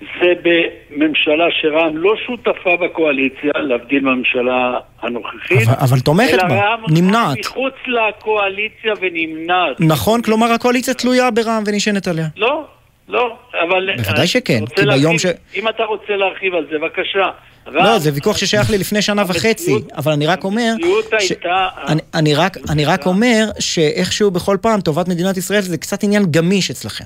Speaker 26: זה בממשלה שרע"מ לא שותפה בקואליציה, להבדיל מהממשלה הנוכחית.
Speaker 3: אבל- אבל תומכת
Speaker 26: אלא
Speaker 3: בה,
Speaker 26: רע"מ
Speaker 3: נמנעת.
Speaker 26: מחוץ לקואליציה ונמנעת.
Speaker 3: נכון, כלומר הקואליציה תלויה ברע"מ ונשענת עליה.
Speaker 26: לא, לא, אבל...
Speaker 3: בוודאי שכן,
Speaker 26: אתה רוצה
Speaker 3: כי ביום ש-
Speaker 26: אם אתה רוצה להרחיב על זה, בבקשה.
Speaker 3: לא,
Speaker 26: רע"מ-
Speaker 3: זה ויכוח ששייך לי לפני שנה וחצי, אבל אני רק אומר...
Speaker 26: המציאות
Speaker 3: ש-
Speaker 26: הייתה...
Speaker 3: אני- רק- אני רק אומר שאיכשהו בכל פעם טובת מדינת ישראל זה קצת עניין גמיש אצלכם.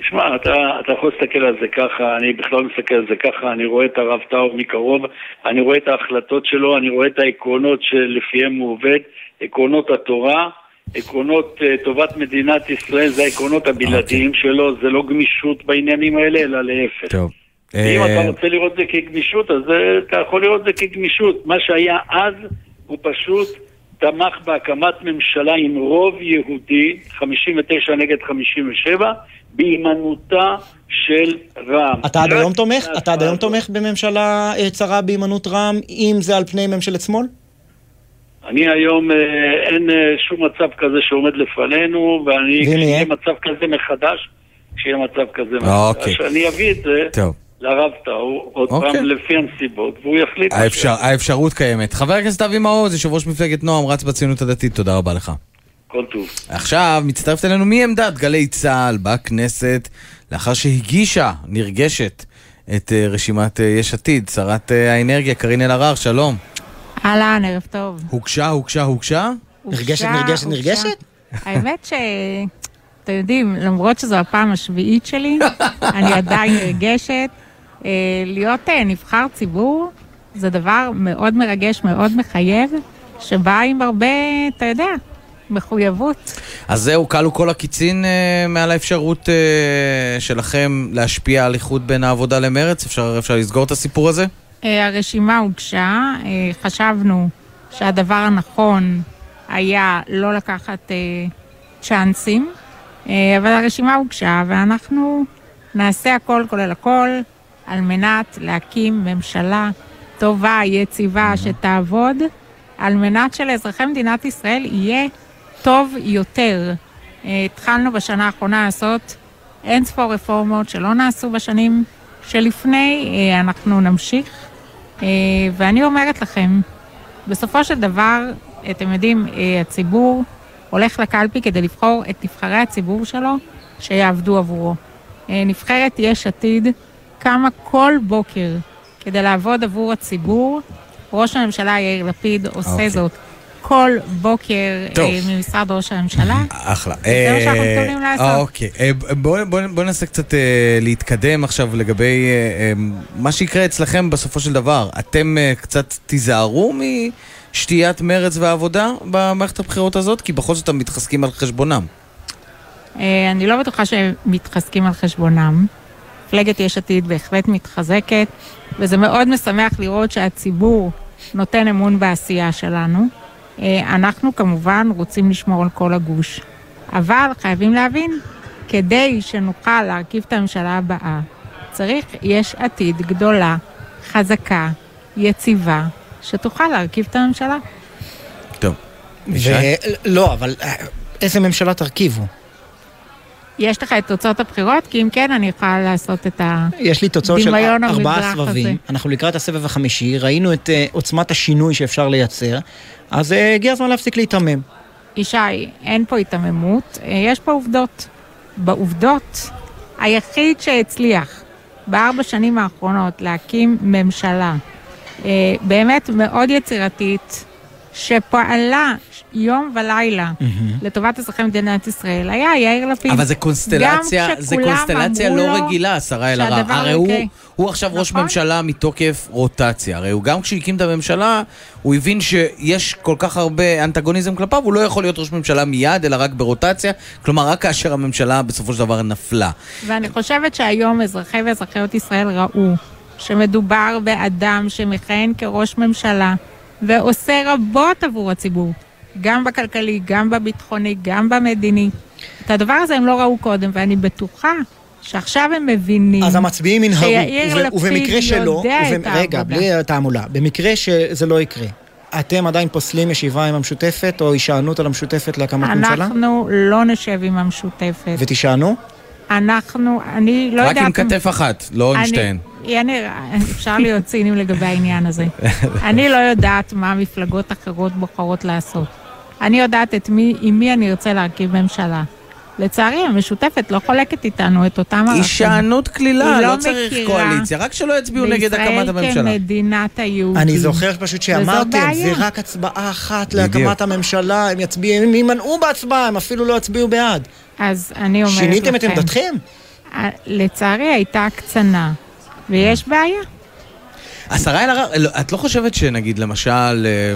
Speaker 26: תשמע, אתה, אתה יכול להסתכל על זה ככה, אני בכלל מסתכל על זה ככה, אני רואה את הרב טאו מקרוב, אני רואה את ההחלטות שלו, אני רואה את העקרונות שלפיהם הוא עובד, עקרונות התורה, עקרונות uh, טובת מדינת ישראל, זה העקרונות הבלעדיים okay. שלו, זה לא גמישות בעניינים האלה, אלא להפך.
Speaker 2: טוב. אה,
Speaker 26: אתה רוצה לראות זה כגמישות, אז אה, אתה יכול לראות זה כגמישות. מה שהיה אז, הוא פשוט תמך בהקמת ממשלה עם רוב יהודי, 59 נגד 57, בהימנעותה של רע"מ.
Speaker 3: אתה עד היום תומך? אתה עד היום. תומך בממשלה אה, צרה בהימנעות רע"מ, אם זה על פני ממשלת שמאל?
Speaker 26: אני היום, אה, אין אה, שום מצב כזה שעומד לפנינו, ואני,
Speaker 3: ואם יהיה?
Speaker 26: כשיהיה מצב כזה מחדש, כשיהיה מצב כזה
Speaker 2: אוקיי.
Speaker 26: מחדש, אני אביא את זה
Speaker 2: טוב.
Speaker 26: לרב טאו, עוד
Speaker 2: אוקיי.
Speaker 26: פעם לפי הנסיבות, והוא יחליט.
Speaker 2: האפשר, האפשרות קיימת. חבר הכנסת אבי מעוז, יושב ראש מפלגת נועם, רץ בציונות הדתית, תודה רבה לך.
Speaker 26: כל טוב.
Speaker 2: עכשיו מצטרפת אלינו מעמדת גלי צה"ל בכנסת, לאחר שהגישה, נרגשת, את אה, רשימת אה, יש עתיד, שרת אה, האנרגיה קארין אלהרר, שלום.
Speaker 27: אהלן, ערב טוב.
Speaker 2: הוגשה, הוגשה, הוגשה?
Speaker 3: נרגשת, נרגשת. נרגשת?
Speaker 27: האמת ש... אתם יודעים, למרות שזו הפעם השביעית שלי, *laughs* אני עדיין נרגשת. אה, להיות אה, נבחר ציבור זה דבר מאוד מרגש, מאוד מחייב, שבא עם הרבה, אתה יודע, מחויבות.
Speaker 2: אז זהו, כלו כל הקיצין אה, מעל האפשרות אה, שלכם להשפיע על איחוד בין העבודה למרץ? אפשר, אפשר לסגור את הסיפור הזה?
Speaker 27: אה, הרשימה הוגשה, אה, חשבנו שהדבר הנכון היה לא לקחת אה, צ'אנסים, אבל הרשימה הוגשה ואנחנו נעשה הכל כולל הכל על מנת להקים ממשלה טובה, יציבה, שתעבוד, על מנת שלאזרחי מדינת ישראל יהיה טוב יותר. התחלנו בשנה האחרונה לעשות אין ספור רפורמות שלא נעשו בשנים שלפני, אנחנו נמשיך. אה, ואני אומרת לכם, בסופו של דבר, אתם יודעים, אה, הציבור הולך לקלפי כדי לבחור את נבחרי הציבור שלו שיעבדו עבורו. אה, נבחרת יש עתיד קמה כל בוקר כדי לעבוד עבור הציבור. ראש הממשלה יאיר לפיד עושה
Speaker 2: אוקיי.
Speaker 27: זאת כל בוקר
Speaker 2: טוב.
Speaker 27: אה, ממשרד ראש הממשלה.
Speaker 2: אחלה.
Speaker 27: זה מה שאנחנו
Speaker 2: אה,
Speaker 27: מתכוונים לעשות.
Speaker 2: אוקיי. אה, בואו בוא, בוא ננסה קצת להתקדם עכשיו לגבי מה שיקרה אצלכם בסופו של דבר. אתם קצת תיזהרו משתיית מרץ והעבודה במערכת הבחירות הזאת? כי בכל זאת אתם מתחזקים על חשבונם.
Speaker 27: אני לא בטוחה שהם מתחזקים על חשבונם. מפלגת יש עתיד בהחלט מתחזקת, וזה מאוד משמח לראות שהציבור נותן אמון בעשייה שלנו. אה, אנחנו כמובן רוצים לשמור על כל הגוש, אבל חייבים להבין, כדי שנוכל להרכיב את הממשלה הבאה, צריך יש עתיד גדולה, חזקה, יציבה, שתוכל להרכיב את הממשלה.
Speaker 2: טוב.
Speaker 3: לא, אבל אה, איזה ממשלה תרכיבו?
Speaker 27: יש לך את תוצאות הבחירות? כי אם כן, אני יכולה לעשות את
Speaker 3: יש לי תוצאות של
Speaker 27: הדמיון
Speaker 3: ארבעה
Speaker 27: המודרך הזה.
Speaker 3: סבבים. אנחנו לקראת הסבב החמישי, ראינו את אה, עוצמת השינוי שאפשר לייצר, אז אה, הגיע הזמן להפסיק להיתמם.
Speaker 27: ישי, אין פה היתממות, אה, יש פה עובדות. בעובדות, היחיד שהצליח בארבע שנים האחרונות להקים ממשלה אה, באמת מאוד יצירתית, שפעלה יום ולילה לטובת אזרחי מדינת ישראל, היה יאיר לפיד.
Speaker 2: אבל זה קונסטלציה, זה קונסטלציה לא רגילה, השרה אלהרר. הרי הוא,
Speaker 27: יקרה.
Speaker 2: הוא עכשיו ראש
Speaker 27: נכון.
Speaker 2: ממשלה מתוקף רוטציה. הרי הוא גם כשהקים את הממשלה, הוא הבין שיש כל כך הרבה אנטגוניזם כלפיו, הוא לא יכול להיות ראש ממשלה מיד, אלא רק ברוטציה. כלומר, רק כאשר הממשלה בסופו של דבר נפלה.
Speaker 27: ואני חושבת שהיום אזרחי ואזרחיות ישראל ראו שמדובר באדם שמכהן כראש ממשלה ועושה רבות עבור הציבור, גם בכלכלי, גם בביטחוני, גם במדיני. את הדבר הזה הם לא ראו קודם, ואני בטוחה שעכשיו הם מבינים
Speaker 3: אז המצביעים ינהרו,
Speaker 27: שיאיר
Speaker 3: וב- ובמקרה
Speaker 27: לפיד
Speaker 3: שלא,
Speaker 27: יודע את
Speaker 3: ובמ- רגע,
Speaker 27: העבודה.
Speaker 3: בלי תעמולה, במקרה שזה לא יקרה, אתם עדיין פוסלים ישיבה עם המשותפת, או הישענות על המשותפת להקמת ממשלה?
Speaker 27: אנחנו לא נשב עם המשותפת.
Speaker 3: ותישענו?
Speaker 27: אנחנו, אני לא
Speaker 2: רק
Speaker 27: יודעת...
Speaker 2: עם כתף אחת, לא עם
Speaker 27: אני-
Speaker 2: שתיהן.
Speaker 27: יניר, אפשר להיות ציניים לגבי העניין הזה. *laughs* אני לא יודעת מה מפלגות אחרות בוחרות לעשות. אני יודעת את מי, עם מי אני ארצה להרכיב ממשלה. לצערי, המשותפת לא חולקת איתנו את אותם ערכים.
Speaker 2: הישענות קלילה,
Speaker 27: היא
Speaker 2: לא צריך קואליציה, רק שלא יצביעו נגד הקמת הממשלה.
Speaker 27: בישראל כמדינת היהודים.
Speaker 3: אני זוכר פשוט שאמרתם. זה רק הצבעה אחת. להקמת הממשלה, הם יצביעו, הם יימנעו בהצבעה, הם אפילו לא יצביעו בעד.
Speaker 27: אז אני אומרת לכם...
Speaker 3: שיניתם את עמדתכם?
Speaker 27: לצערי הייתה הקצנה, ויש בעיה.
Speaker 2: השרה אלהרר, לא, את לא חושבת שנגיד למשל אה,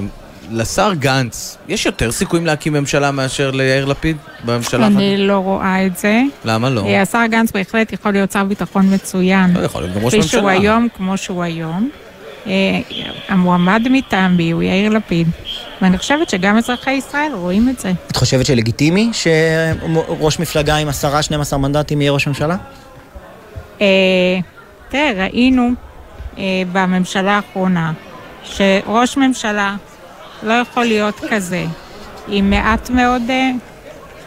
Speaker 2: לשר גנץ, יש יותר סיכויים להקים ממשלה מאשר ליאיר לפיד בממשלה?
Speaker 27: אני לא רואה את זה.
Speaker 2: למה לא?
Speaker 27: אה, השר גנץ בהחלט יכול להיות שר ביטחון מצוין.
Speaker 2: לא יכול להיות גם ראש
Speaker 27: כפי שהוא
Speaker 2: ממשלה.
Speaker 27: היום, כמו שהוא היום. אה, המועמד מטעם בי הוא יאיר לפיד, ואני חושבת שגם אזרחי ישראל רואים את זה.
Speaker 3: את חושבת שלגיטימי שראש מפלגה עם עשרה, 12 מנדטים יהיה ראש ממשלה?
Speaker 27: אה, תראה, ראינו אה, בממשלה האחרונה שראש ממשלה לא יכול להיות כזה עם מעט מאוד אה,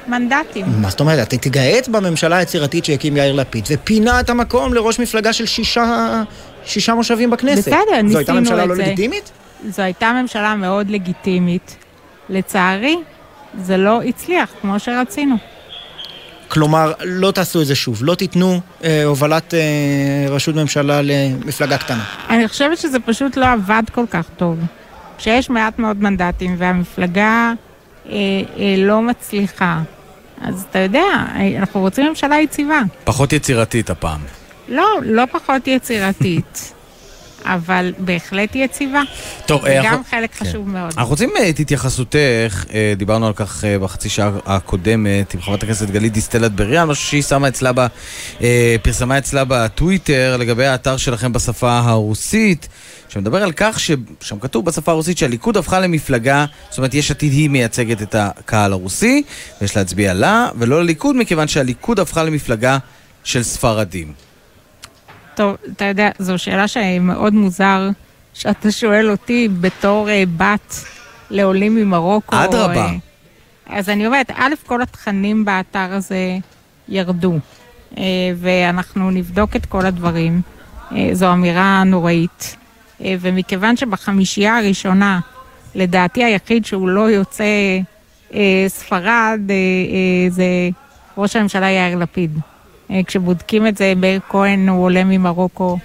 Speaker 27: מנדטים.
Speaker 3: מה זאת אומרת? את תתגאית בממשלה היצירתית שהקים יאיר לפיד, ופינה את המקום לראש מפלגה של שישה, שישה מושבים בכנסת.
Speaker 27: בסדר, ניסינו את זה.
Speaker 3: זו הייתה ממשלה לא לגיטימית?
Speaker 27: זו הייתה ממשלה מאוד לגיטימית. לצערי, זה לא הצליח כמו שרצינו.
Speaker 3: כלומר, לא תעשו את זה שוב, לא תיתנו אה, הובלת אה, ראשות ממשלה למפלגה קטנה.
Speaker 27: אני חושבת שזה פשוט לא עבד כל כך טוב. כשיש מעט מאוד מנדטים והמפלגה אה, אה, לא מצליחה, אז אתה יודע, אנחנו רוצים ממשלה יציבה.
Speaker 2: פחות יצירתית הפעם.
Speaker 27: לא, לא פחות יצירתית, *laughs* אבל בהחלט יציבה.
Speaker 2: טוב,
Speaker 27: זה
Speaker 2: אה,
Speaker 27: גם
Speaker 2: אנחנו-
Speaker 27: חלק
Speaker 2: כן.
Speaker 27: חשוב מאוד.
Speaker 2: אנחנו רוצים אה, את התייחסותך, אה, דיברנו על כך בחצי שעה הקודמת עם חברת הכנסת גלית דיסטל אטבריאן, משהו שהיא שמה אצלה, ב, פרסמה אצלה בטוויטר לגבי האתר שלכם בשפה הרוסית, שמדבר על כך ששם כתוב בשפה הרוסית שהליכוד הפכה למפלגה, זאת אומרת יש עתיד היא מייצגת את הקהל הרוסי, ויש להצביע לה, ולא לליכוד, מכיוון שהליכוד הפכה למפלגה של ספרדים.
Speaker 27: טוב, אתה יודע, זו שאלה שמאוד מוזר שאתה שואל אותי בתור אה, בת לעולים ממרוקו.
Speaker 2: אדרבה.
Speaker 27: אה, אז אני אומרת, א', כל התכנים באתר הזה ירדו, אה, ואנחנו נבדוק את כל הדברים. אה, זו אמירה נוראית. אה, ומכיוון שבחמישייה הראשונה, לדעתי היחיד שהוא לא יוצא אה, ספרד, אה, אה, זה ראש הממשלה יאיר לפיד. אה, כשבודקים את זה, מאיר כהן הוא עולה ממרוקו,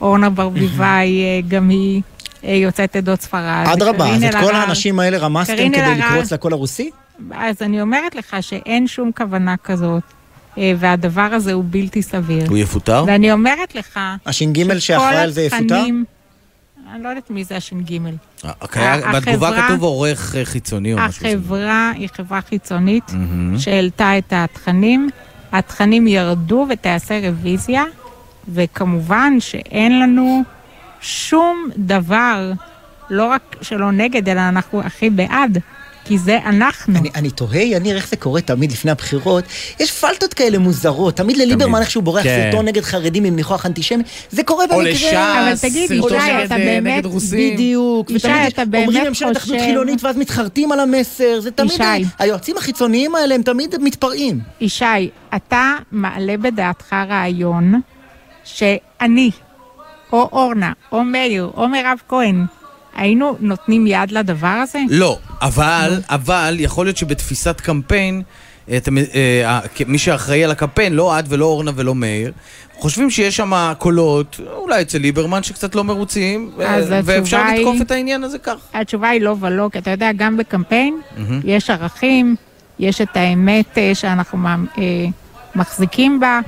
Speaker 27: אורנה ברביבאי, אה, גם היא אה, יוצאת עדות ספרד.
Speaker 3: אדרבה, אז את כל האנשים האלה רמסתם כדי לקרוץ לקול הרוסי?
Speaker 27: אז אני אומרת לך שאין שום כוונה כזאת, והדבר הזה הוא בלתי סביר.
Speaker 2: הוא יפוטר?
Speaker 27: ואני אומרת לך...
Speaker 3: הש"ג שאחראי על זה יפוטר?
Speaker 27: אני לא יודעת מי זה הש"ג. החברה-
Speaker 2: בתגובה כתוב עורך חיצוני או משהו. כזה.
Speaker 27: החברה היא חברה חיצונית. שהעלתה את התכנים. התכנים ירדו ותיעשה רוויזיה, וכמובן שאין לנו שום דבר, לא רק שלא נגד, אלא אנחנו הכי בעד, כי זה אנחנו.
Speaker 3: אני, אני תוהה, יניר, איך זה קורה תמיד לפני הבחירות? יש פלטות כאלה מוזרות, תמיד לליברמן איך שהוא בורח
Speaker 2: כן.
Speaker 3: סרטון נגד חרדים עם ניחוח אנטישמי, זה קורה
Speaker 2: או
Speaker 3: במקרה.
Speaker 2: לש"ס,
Speaker 27: אבל תגיד,
Speaker 2: סרטון נגד,
Speaker 27: אתה
Speaker 2: אה,
Speaker 27: באמת-
Speaker 2: נגד רוסים.
Speaker 3: בדיוק,
Speaker 27: ישי,
Speaker 3: ותמיד
Speaker 27: אתה באמת
Speaker 3: אומרים ממשלת אחדות חילונית ואז מתחרטים על המסר, זה תמיד,
Speaker 27: ישי.
Speaker 3: היועצים החיצוניים האלה הם תמיד מתפרעים.
Speaker 27: ישי, אתה מעלה בדעתך רעיון שאני, או אורנה, או מאיר, או מירב כהן, היינו נותנים יד לדבר הזה?
Speaker 2: לא, אבל, אבל יכול להיות שבתפיסת קמפיין, אתם, אה, אה, מי שאחראי על הקמפיין, לא את ולא אורנה ולא מאיר, חושבים שיש שם קולות, אולי אצל ליברמן שקצת לא מרוצים,
Speaker 27: אז
Speaker 2: ואפשר
Speaker 27: היא-
Speaker 2: לתקוף את העניין הזה כך.
Speaker 27: התשובה היא לא ולא, כי אתה יודע, גם בקמפיין
Speaker 2: מהמם.
Speaker 27: יש ערכים, יש את האמת אה, שאנחנו אה, מחזיקים בה,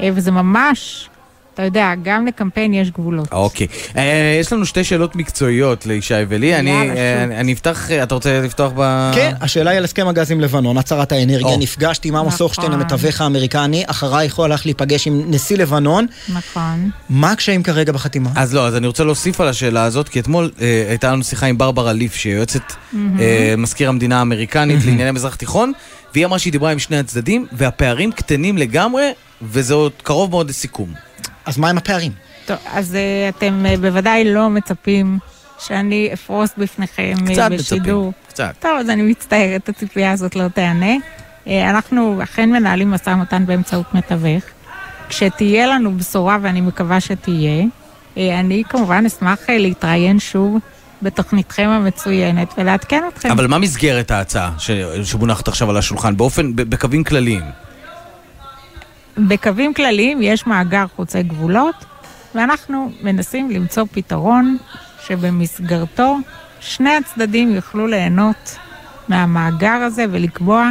Speaker 27: אה, וזה ממש, אתה יודע, גם לקמפיין יש גבולות.
Speaker 2: אוקיי. אה, יש לנו שתי שאלות מקצועיות לישי ולי. אני, אה. אני אפתח, אה, אתה רוצה לפתוח ב...
Speaker 3: כן, השאלה היא על הסכם הגז עם לבנון, הצהרת האנרגיה.
Speaker 2: או.
Speaker 3: נפגשתי עם עמוס
Speaker 27: נכון.
Speaker 3: הוכשטיין, המתווך האמריקני, אחרייך הוא הלך להיפגש עם נשיא לבנון.
Speaker 27: נכון.
Speaker 3: מה הקשיים כרגע בחתימה?
Speaker 2: אז לא, אז אני רוצה להוסיף על השאלה הזאת, כי אתמול אה, הייתה לנו שיחה עם ברברה ליף, שהיא יועצת
Speaker 3: מהמם.
Speaker 2: אה, מזכיר המדינה האמריקנית לענייני מזרח תיכון, והיא אמרה שהיא דיברה עם שני הצדדים, והפערים קטנים לגמרי, וזה עוד קרוב מאוד לסיכום.
Speaker 3: אז מה עם הפערים?
Speaker 27: טוב, אז אה, אתם אה, בוודאי לא מצפים שאני אפרוס בפניכם אה,
Speaker 2: קצת
Speaker 27: בשידור.
Speaker 2: מצפים, קצת.
Speaker 27: טוב, אז אני מצטערת, הציפייה הזאת לא תיענה. אה, אנחנו אכן מנהלים משא ומתן באמצעות מתווך. כשתהיה לנו בשורה, ואני מקווה שתהיה, אה, אני כמובן אשמח אה, להתראיין שוב בתוכניתכם המצוינת ולעדכן אתכם.
Speaker 2: אבל מה מסגרת ההצעה ש- שמונחת עכשיו על השולחן, באופן, ב- בקווים כלליים?
Speaker 27: בקווים כלליים יש מאגר חוצה גבולות, ואנחנו מנסים למצוא פתרון שבמסגרתו שני הצדדים יוכלו ליהנות מהמאגר הזה ולקבוע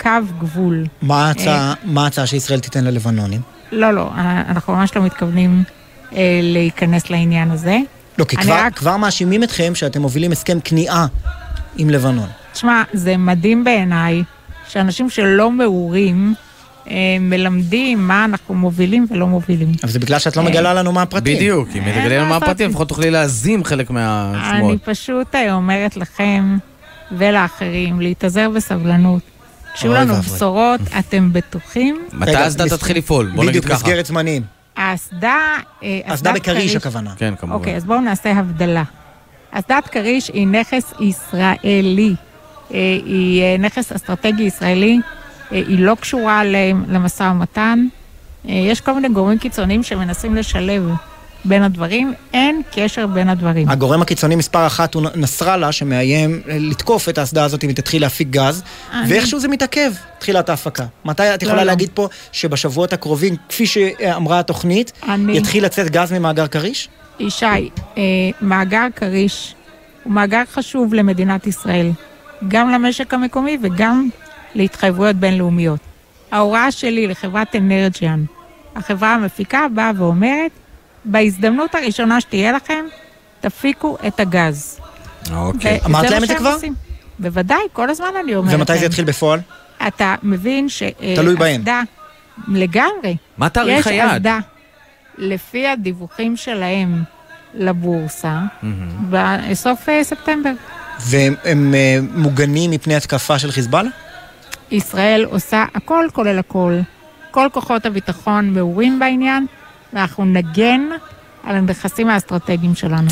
Speaker 27: קו גבול.
Speaker 3: מה ההצעה, מה ההצעה שישראל תיתן ללבנונים?
Speaker 27: לא, לא, אנחנו ממש לא מתכוונים אה, להיכנס לעניין הזה.
Speaker 3: לא, כי כבר,
Speaker 27: רק-
Speaker 3: כבר מאשימים אתכם שאתם מובילים הסכם כניעה עם לבנון.
Speaker 27: תשמע, זה מדהים בעיניי שאנשים שלא מעורים אה, מלמדים מה אנחנו מובילים ולא מובילים.
Speaker 3: אבל זה בגלל שאת לא מגלה לנו מה הפרטים.
Speaker 2: בדיוק, אם תגלה לנו
Speaker 27: מה.
Speaker 2: הפרטים, לפחות תוכלי להזים חלק מהשמועות.
Speaker 27: אני פשוט אה, אומרת לכם ולאחרים להתאזר בסבלנות. כשיהיו
Speaker 3: אוי
Speaker 27: לנו. בשורות, אתם בטוחים?
Speaker 2: מתי האסדה תתחיל לפעול? בוא נגיד
Speaker 3: בדיוק,
Speaker 2: ככה.
Speaker 3: מסגרת זמנים.
Speaker 27: האסדה... אה,
Speaker 3: אסדה בכריש
Speaker 27: כריש-
Speaker 3: הכוונה.
Speaker 2: כן, כמובן.
Speaker 27: אוקיי, אז בואו נעשה הבדלה. אסדת כריש היא נכס ישראלי. אה, היא אה, נכס אסטרטגי ישראלי. אה, היא לא קשורה למשא ומתן. אה, יש כל מיני גורמים קיצוניים שמנסים לשלב בין הדברים. אין קשר בין הדברים.
Speaker 3: הגורם הקיצוני מספר אחת הוא נסראללה, שמאיים לתקוף את האסדה הזאת אם היא תתחיל להפיק גז,
Speaker 27: אני-
Speaker 3: ואיכשהו זה מתעכב, תחילת ההפקה. מתי את יכולה
Speaker 27: לא.
Speaker 3: להגיד פה שבשבועות הקרובים, כפי שאמרה התוכנית,
Speaker 27: אני-
Speaker 3: יתחיל לצאת גז ממאגר כריש?
Speaker 27: ישי, אה, מאגר כריש הוא מאגר חשוב למדינת ישראל, גם למשק המקומי וגם להתחייבויות בינלאומיות. ההוראה שלי לחברת אנרג'יאן, החברה המפיקה, באה ואומרת, בהזדמנות הראשונה שתהיה לכם, תפיקו את הגז.
Speaker 2: אוקיי.
Speaker 3: אמרת להם את זה כבר?
Speaker 27: עושים. בוודאי, כל הזמן אני אומרת
Speaker 3: ומתי זה. יתחיל בפועל?
Speaker 27: אתה מבין ש...
Speaker 3: תלוי בהם.
Speaker 27: לגמרי.
Speaker 2: מה תאריך
Speaker 27: יש
Speaker 2: היעד?
Speaker 27: אסדה, לפי הדיווחים שלהם לבורסה, בסוף אה, ספטמבר.
Speaker 3: והם הם, אה, מוגנים מפני התקפה של חיזבאללה?
Speaker 27: ישראל עושה הכל כולל הכל. כל כוחות הביטחון מעורים בעניין, ואנחנו נגן על הנכסים האסטרטגיים שלנו.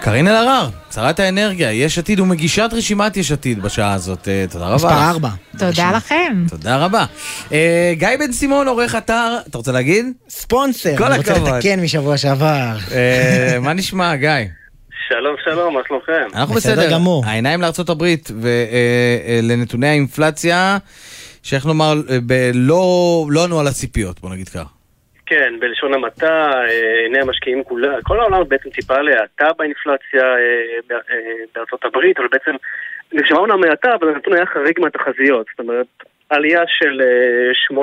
Speaker 2: קארין אלהרר, שרת האנרגיה, יש עתיד ומגישת רשימת יש עתיד בשעה הזאת. אה, תודה רבה.
Speaker 3: מספר. ארבע.
Speaker 27: תודה לכם.
Speaker 2: תודה רבה. אה, גיא בן סימון, עורך אתר, אתה רוצה להגיד?
Speaker 3: ספונסר,
Speaker 2: כל
Speaker 3: אני רוצה
Speaker 2: הכבוד.
Speaker 3: לתקן משבוע שעבר.
Speaker 2: אה, מה נשמע, גיא?
Speaker 28: שלום, שלום, מה שלומכם?
Speaker 2: אנחנו
Speaker 3: בסדר
Speaker 2: בסדר.
Speaker 3: גמור.
Speaker 2: העיניים לארצות הברית ולנתוני האינפלציה, שאיך נאמר, אה, ב- לא לא ענו על הציפיות, בוא נגיד כך.
Speaker 28: כן, בלשון המעטה, אה, עיני המשקיעים כולה, כל העולם בעצם ציפה להאטה באינפלציה אה, אה, בארצות הברית, אבל בעצם נשמע אומנם האטה, אבל הנתון היה חריג מהתחזיות. זאת אומרת, עלייה של אה,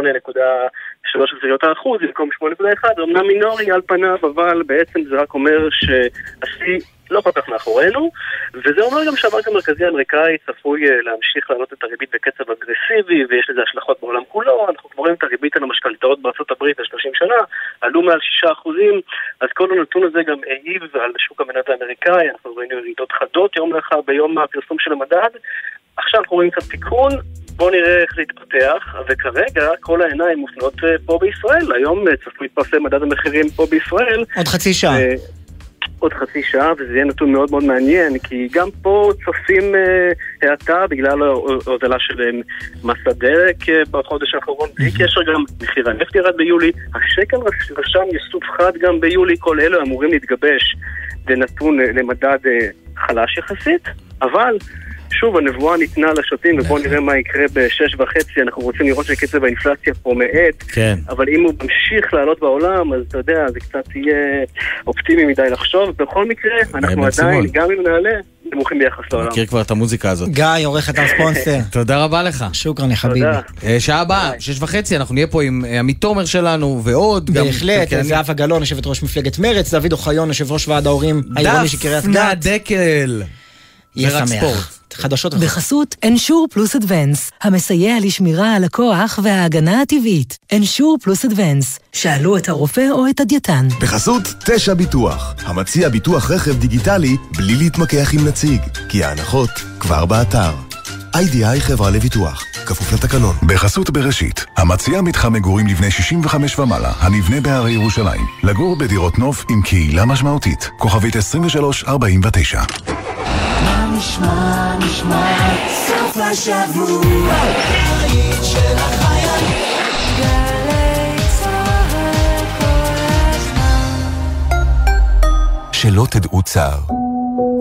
Speaker 28: 8.3 אחוז במקום 8.1, זה אומנם מינורי על פניו, אבל בעצם זה רק אומר שהשיא לא כל כך מאחורינו, וזה אומר גם שהבנק המרכזי האמריקאי צפוי אה, להמשיך להעלות את הריבית בקצב אגרסיבי, ויש לזה השלכות בעולם כולו. אנחנו כבר רואים את הריבית על המשכנתאות בארצות הברית ל-30 שנה, עלו מעל 6 אחוזים, אז כל הנתון הזה גם העיב על שוק המניות האמריקאי, אנחנו ראינו ירידות חדות יום לאחר ביום הפרסום של המדד. עכשיו אנחנו רואים קצת תיקון, בואו נראה איך זה יתפתח, וכרגע כל העיניים מופנות אה, פה בישראל. היום אה, צפוי להתפרסם מדד המחירים פה בישראל.
Speaker 3: עוד חצי שעה.
Speaker 28: אה, עוד חצי שעה, וזה יהיה נתון מאוד מאוד מעניין, כי גם פה צופים אה, האטה בגלל ההוזלה של אה, מס הדלק אה, בחודש האחרון, בלי קשר גם מחיר הנפט ירד ביולי, השקל רש- רשם ייסוף חד גם ביולי, כל אלו אמורים להתגבש. לנתון, אה, למדד אה, חלש יחסית, אבל... שוב, הנבואה ניתנה לשוטים, ובואו נראה מה יקרה בשש וחצי. אנחנו רוצים לראות שקצב האינפלציה פה מאט,
Speaker 2: כן.
Speaker 28: אבל אם הוא ממשיך לעלות בעולם, אז אתה יודע, זה קצת יהיה אופטימי מדי לחשוב. בכל מקרה, אנחנו. עדיין, גם אם נעלה, נמוכים ביחס לעולם.
Speaker 2: מכיר כבר את המוזיקה הזאת.
Speaker 3: גיא, עורך אתר ספונסר. *laughs*
Speaker 2: תודה רבה לך.
Speaker 3: שוכרן, יא חביבי.
Speaker 2: אה, שעה הבאה, שש וחצי, אנחנו נהיה פה עם אה, עמית תומר שלנו ועוד. גם
Speaker 3: בהחלט,
Speaker 2: כלכלנים.
Speaker 3: זהבה גלאון, יושבת ראש מפלגת מרצ, דוד אוחיון, יושב ראש ועד ההורים העירוני של קריית
Speaker 2: דפנה
Speaker 3: גת.
Speaker 2: דקל.
Speaker 3: יהיה שמח. חדשות
Speaker 29: בחסות אנשור פלוס אדוונס, המסייע לשמירה על הכוח וההגנה הטבעית. אנשור פלוס אדוונס, שאלו את הרופא או את הדייתן.
Speaker 30: בחסות תשע ביטוח, המציע ביטוח רכב דיגיטלי בלי להתמקח עם נציג, כי ההנחות כבר באתר. איי-די-איי חברה לביטוח, כפוף לתקנון.
Speaker 31: בחסות בראשית, המציע מתחם מגורים לבני 65 ומעלה, הנבנה בהרי ירושלים. לגור בדירות נוף עם קהילה משמעותית. כוכבית 2349.
Speaker 32: מה נשמע, נשמע, סוף השבוע, היית של החייל. גלי צהל כל
Speaker 12: שלא תדעו צער.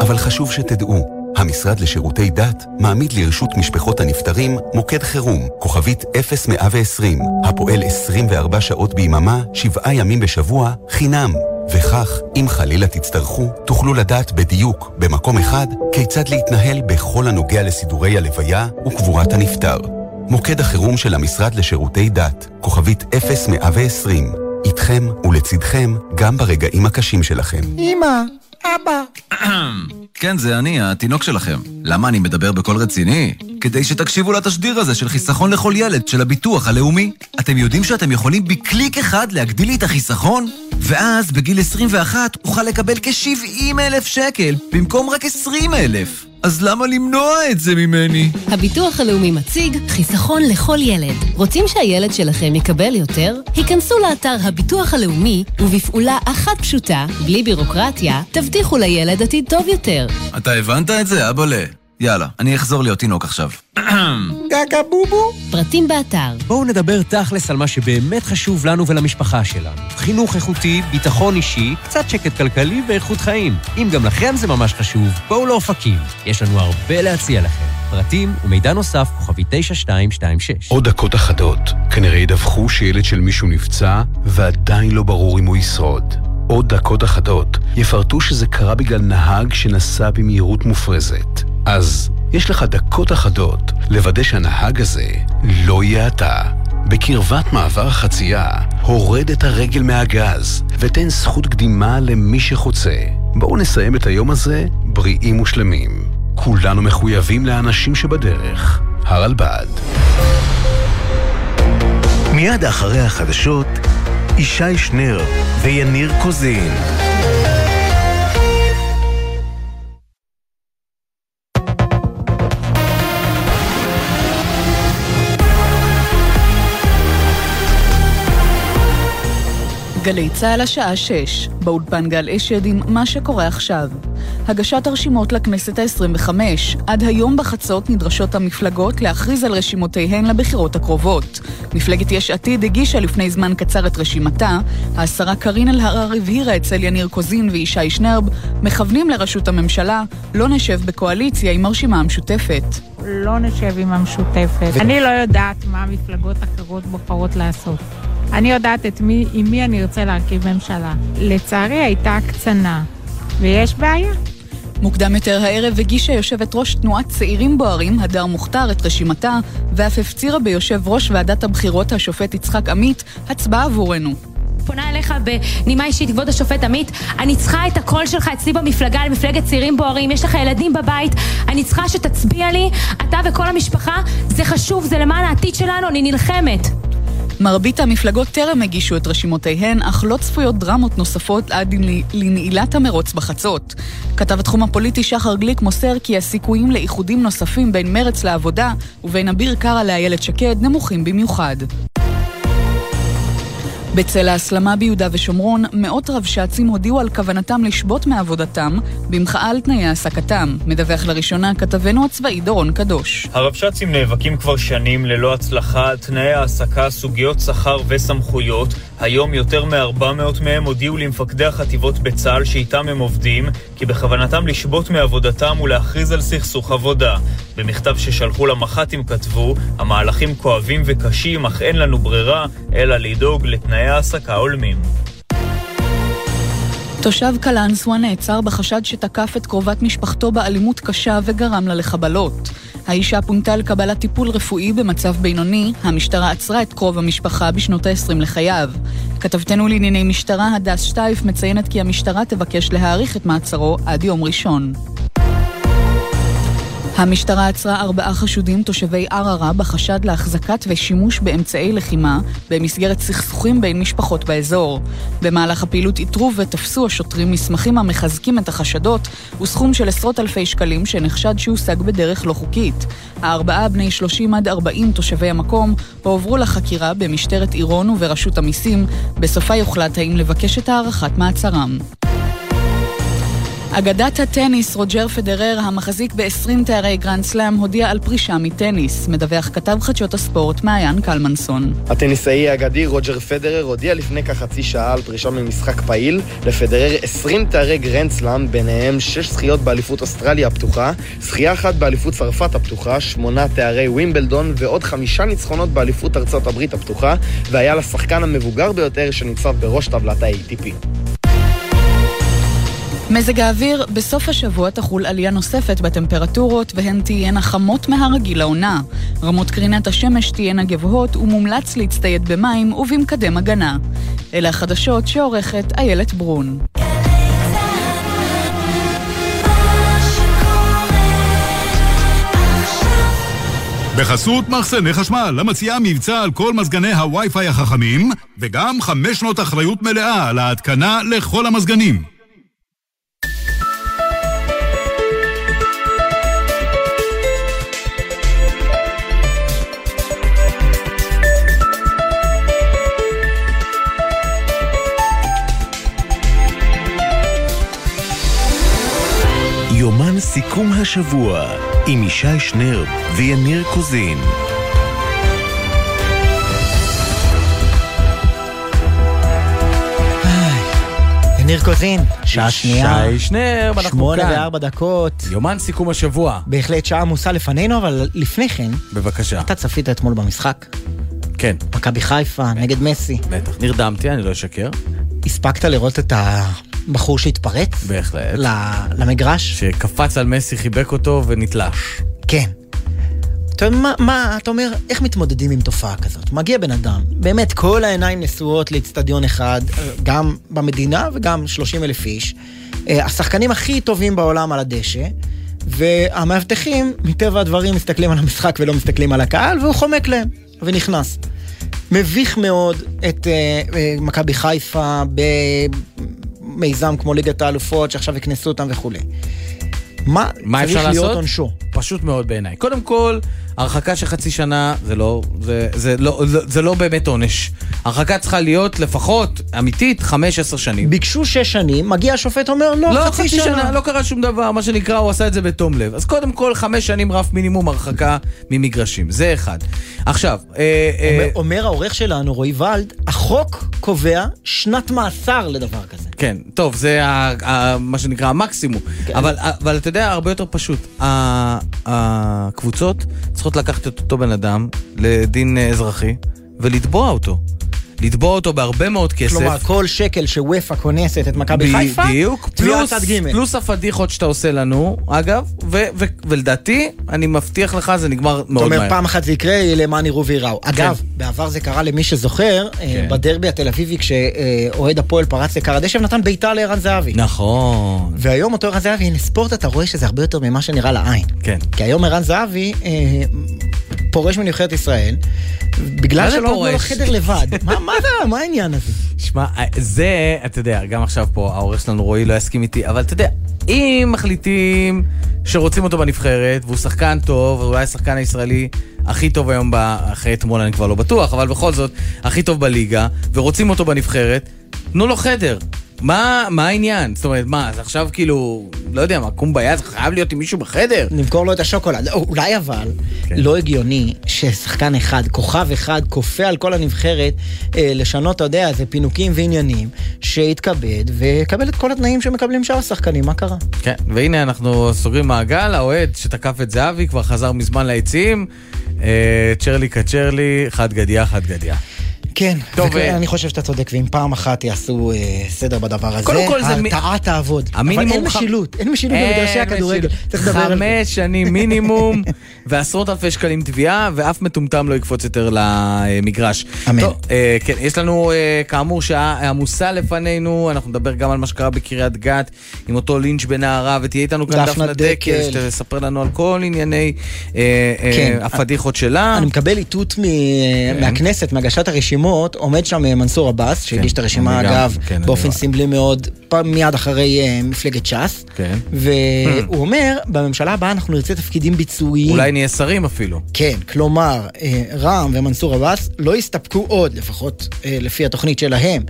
Speaker 12: אבל חשוב שתדעו, המשרד לשירותי דת מעמיד לרשות משפחות הנפטרים מוקד חירום, כוכבית 0120, הפועל 24 שעות ביממה, שבעה ימים בשבוע, חינם. וכך, אם חלילה תצטרכו, תוכלו לדעת בדיוק, במקום אחד, כיצד להתנהל בכל הנוגע לסידורי הלוויה וקבורת הנפטר. מוקד החירום של המשרד לשירותי דת, כוכבית 0120. איתכם ולצידכם גם ברגעים הקשים שלכם.
Speaker 3: אמא, אבא. *clears throat*
Speaker 1: כן, זה אני, התינוק שלכם. למה אני מדבר בקול רציני? כדי שתקשיבו לתשדיר הזה של חיסכון לכל ילד של הביטוח הלאומי. אתם יודעים שאתם יכולים בקליק אחד להגדיל לי את החיסכון? ואז בגיל 21 אוכל לקבל כ-70 אלף שקל במקום רק 20 אלף. אז למה למנוע את זה ממני?
Speaker 33: הביטוח הלאומי מציג חיסכון לכל ילד. רוצים שהילד שלכם יקבל יותר? היכנסו לאתר הביטוח הלאומי, ובפעולה אחת פשוטה, בלי בירוקרטיה, תבטיחו לילד עתיד טוב יותר.
Speaker 1: אתה הבנת את זה, אבאלה? יאללה, אני אחזור להיות תינוק עכשיו.
Speaker 3: גגה בובו.
Speaker 33: פרטים באתר.
Speaker 34: בואו נדבר תכלס על מה שבאמת חשוב לנו ולמשפחה שלנו. חינוך איכותי, ביטחון אישי, קצת שקט כלכלי ואיכות חיים. אם גם לכם זה ממש חשוב, בואו לאופקים. יש לנו הרבה להציע לכם. פרטים ומידע נוסף, כוכבי 9226.
Speaker 35: עוד דקות אחדות, כנראה ידווחו שילד של מישהו נפצע, ועדיין לא ברור אם הוא ישרוד. עוד דקות אחדות יפרטו שזה קרה בגלל נהג שנסע במהירות מופרזת. אז יש לך דקות אחדות לוודא שהנהג הזה לא יהיה אתה. בקרבת מעבר החצייה, הורד את הרגל מהגז ותן זכות קדימה למי שחוצה. בואו נסיים את היום הזה בריאים ושלמים. כולנו מחויבים לאנשים שבדרך. הרלב"ד.
Speaker 36: מיד אחרי החדשות, ישי שנר ויניר קוזין.
Speaker 37: גלי צה"ל השעה 6, באולפן גל אשד עם מה שקורה עכשיו. הגשת הרשימות לכנסת ה-25. עד היום בחצות נדרשות המפלגות להכריז על רשימותיהן לבחירות הקרובות. מפלגת יש עתיד הגישה לפני זמן קצר את רשימתה. השרה קארין אלהרר הבהירה אצל יניר קוזין וישי שנרב, מכוונים לראשות הממשלה, לא נשב בקואליציה עם הרשימה המשותפת.
Speaker 27: לא נשב עם המשותפת. אני לא יודעת מה מפלגות אחרות בוחרות לעשות. אני יודעת את מי, עם מי אני ארצה להרכיב ממשלה. לצערי הייתה הקצנה, ויש בעיה.
Speaker 37: מוקדם יותר הערב הגישה יושבת ראש תנועת צעירים בוערים, הדר מוכתר, את רשימתה, ואף הפצירה ביושב ראש ועדת הבחירות, השופט יצחק עמית, הצבעה עבורנו.
Speaker 38: פונה אליך בנימה אישית, כבוד השופט עמית, אני צריכה את הקול שלך אצלי במפלגה, למפלגת צעירים בוערים, יש לך ילדים בבית, אני צריכה שתצביע לי, אתה וכל המשפחה, זה חשוב, זה למען העתיד שלנו, אני נלחמת.
Speaker 37: מרבית המפלגות טרם הגישו את רשימותיהן, אך לא צפויות דרמות נוספות עד לנעילת המרוץ בחצות. כתב התחום הפוליטי שחר גליק מוסר כי הסיכויים לאיחודים נוספים בין מרץ לעבודה ובין אביר קארה לאיילת שקד נמוכים במיוחד. בצל ההסלמה ביהודה ושומרון, מאות רבש"צים הודיעו על כוונתם לשבות מעבודתם במחאה על תנאי העסקתם. מדווח לראשונה כתבנו הצבאי דורון קדוש.
Speaker 39: הרבש"צים נאבקים כבר שנים ללא הצלחה על תנאי העסקה, סוגיות שכר וסמכויות. היום יותר מ-400 מהם הודיעו למפקדי החטיבות בצה"ל שאיתם הם עובדים, כי בכוונתם לשבות מעבודתם ולהכריז על סכסוך עבודה. במכתב ששלחו למח"טים כתבו, המהלכים כואבים וקשים, אך אין לנו ברירה, אלא לדאוג לתנאי העסקה הולמים.
Speaker 37: תושב קלנסווה נעצר בחשד שתקף את קרובת משפחתו באלימות קשה וגרם לה לחבלות. האישה פונתה לקבלת טיפול רפואי במצב בינוני, המשטרה עצרה את קרוב המשפחה בשנות ה-20 לחייו. כתבתנו לענייני משטרה, הדס שטייף, מציינת כי המשטרה תבקש להאריך את מעצרו עד יום ראשון. המשטרה עצרה ארבעה חשודים תושבי ערערה בחשד להחזקת ושימוש באמצעי לחימה במסגרת סכסוכים בין משפחות באזור. במהלך הפעילות איתרו ותפסו השוטרים מסמכים המחזקים את החשדות וסכום של עשרות אלפי שקלים שנחשד שהושג בדרך לא חוקית. הארבעה בני 30 עד 40 תושבי המקום הועברו לחקירה במשטרת עירון וברשות המיסים, בסופה יוחלט האם לבקש את הארכת מעצרם. אגדת הטניס רוג'ר פדרר, המחזיק ב-20 תארי גרנד סלאם, הודיע על פרישה מטניס. מדווח כתב חדשות הספורט מעיין קלמנסון.
Speaker 6: הטניסאי האגדי רוג'ר פדרר הודיע לפני כחצי שעה על פרישה ממשחק פעיל. לפדרר 20 תארי גרנד סלאם, ביניהם 6 זכיות באליפות אוסטרליה הפתוחה, זכייה אחת באליפות צרפת הפתוחה, 8 תארי ווימבלדון ועוד חמישה ניצחונות באליפות ארצות הברית הפתוחה, והיה לשחקן המבוגר ביותר שניצב בראש טבלת ה-ATP.
Speaker 37: מזג האוויר, בסוף השבוע תחול עלייה נוספת בטמפרטורות והן תהיינה חמות מהרגיל לעונה. רמות קרינת השמש תהיינה גבוהות ומומלץ להצטייד במים ובמקדם הגנה. אלה החדשות שעורכת איילת ברון.
Speaker 40: בחסות מחסני חשמל, המציעה מבצע על כל מזגני הווי-פיי החכמים, וגם חמש שנות אחריות מלאה על ההתקנה לכל המזגנים.
Speaker 1: יומן סיכום השבוע עם ישי שנרב ויניר קוזין.
Speaker 3: יניר קוזין, שעה שנייה.
Speaker 2: שי שנרב, אנחנו
Speaker 3: שמונה
Speaker 2: כאן.
Speaker 3: וארבע דקות.
Speaker 2: יומן סיכום השבוע.
Speaker 3: בהחלט שעה עמוסה לפנינו, אבל לפני כן,
Speaker 2: בבקשה.
Speaker 3: אתה צפית אתמול במשחק?
Speaker 2: כן.
Speaker 3: מכבי חיפה נגד מסי.
Speaker 2: בטח. נרדמתי, אני לא אשקר.
Speaker 3: הספקת לראות את הבחור שהתפרץ?
Speaker 2: בהחלט.
Speaker 3: ל- למגרש?
Speaker 2: שקפץ על מסי, חיבק אותו ונתלש.
Speaker 3: כן. אתה יודע, מה, מה, אתה אומר, איך מתמודדים עם תופעה כזאת? מגיע בן אדם, באמת, כל העיניים נשואות לאצטדיון אחד, גם במדינה וגם 30 אלף איש. אה, השחקנים הכי טובים בעולם על הדשא, והמאבטחים, מטבע הדברים, מסתכלים על המשחק ולא מסתכלים על הקהל, והוא חומק להם, ונכנס. מביך מאוד את אה, מכבי חיפה במיזם כמו ליגת האלופות, שעכשיו הכנסו אותם וכולי. מה,
Speaker 2: מה אפשר
Speaker 3: צריך
Speaker 2: לעשות?
Speaker 3: להיות עונשו?
Speaker 2: פשוט מאוד בעיניי. קודם כל, הרחקה של חצי שנה זה לא, זה, זה לא, זה, זה לא באמת עונש. הרחקה צריכה להיות לפחות, אמיתית, חמש, עשר שנים.
Speaker 3: ביקשו שש שנים, מגיע השופט אומר, לא,
Speaker 2: לא,
Speaker 3: חצי שנה.
Speaker 2: לא קרה שום דבר, מה שנקרא, הוא עשה את זה בתום לב. אז קודם כל, חמש שנים רף מינימום הרחקה ממגרשים. זה אחד. עכשיו, אה, אה,
Speaker 3: אומר, אומר העורך שלנו, רועי ולד, החוק קובע שנת מאסר לדבר כזה.
Speaker 2: כן, טוב, זה ה, ה, מה שנקרא המקסימום.
Speaker 3: כן.
Speaker 2: אבל, אבל אתה יודע, הרבה יותר פשוט. הקבוצות צריכות לקחת את אותו בן אדם לדין אה, אזרחי ולתבוע אותו. לתבוע אותו בהרבה מאוד כסף.
Speaker 3: כלומר, כל שקל שוופא כונסת את מכבי חיפה,
Speaker 2: בדיוק, פלוס. פלוס הפדיחות שאתה עושה לנו, אגב, ו- ו- ולדעתי, אני מבטיח לך, זה נגמר מאוד מהר.
Speaker 3: פעם אחת זה יקרה, למען יראו וייראו. אגב, בעבר זה קרה למי שזוכר, אה,
Speaker 2: כן.
Speaker 3: בדרבי התל אביבי, כשאוהד הפועל פרץ לכר הדשא ונתן בעיטה לערן זהבי.
Speaker 2: נכון.
Speaker 3: והיום אותו ערן זהבי, הנה ספורט אתה רואה שזה הרבה יותר ממה שנראה לעין.
Speaker 2: כן.
Speaker 3: כי היום ערן זהבי אה, פורש מנבחרת ישראל, בגלל שלא נתנו לו? חדר לבד. *laughs* מה מה זה, מה העניין הזה?
Speaker 2: שמע, זה, אתה יודע, גם עכשיו פה העורך שלנו רועי לא יסכים איתי, אבל אתה יודע, אם מחליטים שרוצים אותו בנבחרת, והוא שחקן טוב, ואולי השחקן הישראלי הכי טוב היום, ב... אחרי אתמול אני כבר לא בטוח, אבל בכל זאת, הכי טוב בליגה, ורוצים אותו בנבחרת, תנו לו חדר. מה, מה העניין? זאת אומרת, מה, אז עכשיו כאילו, לא יודע, מה, קומביה, זה חייב להיות עם מישהו בחדר?
Speaker 3: נמכור לו את השוקולד. לא, אולי אבל
Speaker 2: כן.
Speaker 3: לא הגיוני ששחקן אחד, כוכב אחד, כופה על כל הנבחרת אה, לשנות, אתה יודע, זה פינוקים ועניינים, שיתכבד ויקבל את כל התנאים שמקבלים שאר השחקנים, מה קרה?
Speaker 2: כן, והנה אנחנו סוגרים מעגל, האוהד שתקף את זהבי כבר חזר מזמן ליציעים. אה, צ'רלי קצ'רלי, חד גדיה, חד גדיה.
Speaker 3: כן,
Speaker 2: טוב,
Speaker 3: וכן,
Speaker 2: אה,
Speaker 3: אני חושב שאתה צודק, ואם פעם אחת יעשו אה, סדר בדבר הזה,
Speaker 2: קודם כל זה מ-
Speaker 3: ההרתעה תעבוד. אבל
Speaker 2: המינימום
Speaker 3: אין
Speaker 2: ח-
Speaker 3: משילות, אין משילות במגרשי הכדורגל. צריך לדבר על זה.
Speaker 2: חמש שנים מינימום, *laughs* ועשרות אלפי שקלים תביעה, ואף מטומטם לא יקפוץ יותר למגרש.
Speaker 3: אמן.
Speaker 2: טוב, אה, כן, יש לנו אה, כאמור שעה עמוסה לפנינו, אנחנו נדבר גם על מה שקרה בקריית גת, עם אותו לינץ' בנערה, ותהיה איתנו כאן
Speaker 3: דפנה
Speaker 2: דקל. שתספר לנו על כל ענייני אה, אה,
Speaker 3: כן.
Speaker 2: הפדיחות שלה.
Speaker 3: אני מקבל איתות
Speaker 2: כן.
Speaker 3: מהכנסת, מהגשת הרשימות, עומד שם אה, מנסור עבאס, שהגיש את הרשימה, אגב,
Speaker 2: כן,
Speaker 3: באופן. סמלי מאוד, מיד אחרי אה, מפלגת ש"ס.
Speaker 2: כן.
Speaker 3: והוא אומר, בממשלה הבאה אנחנו נרצה תפקידים ביצועיים.
Speaker 2: אולי נהיה שרים אפילו.
Speaker 3: כן, כלומר, אה, רע"מ ומנסור עבאס לא יסתפקו עוד, לפחות לפי התוכנית שלהם,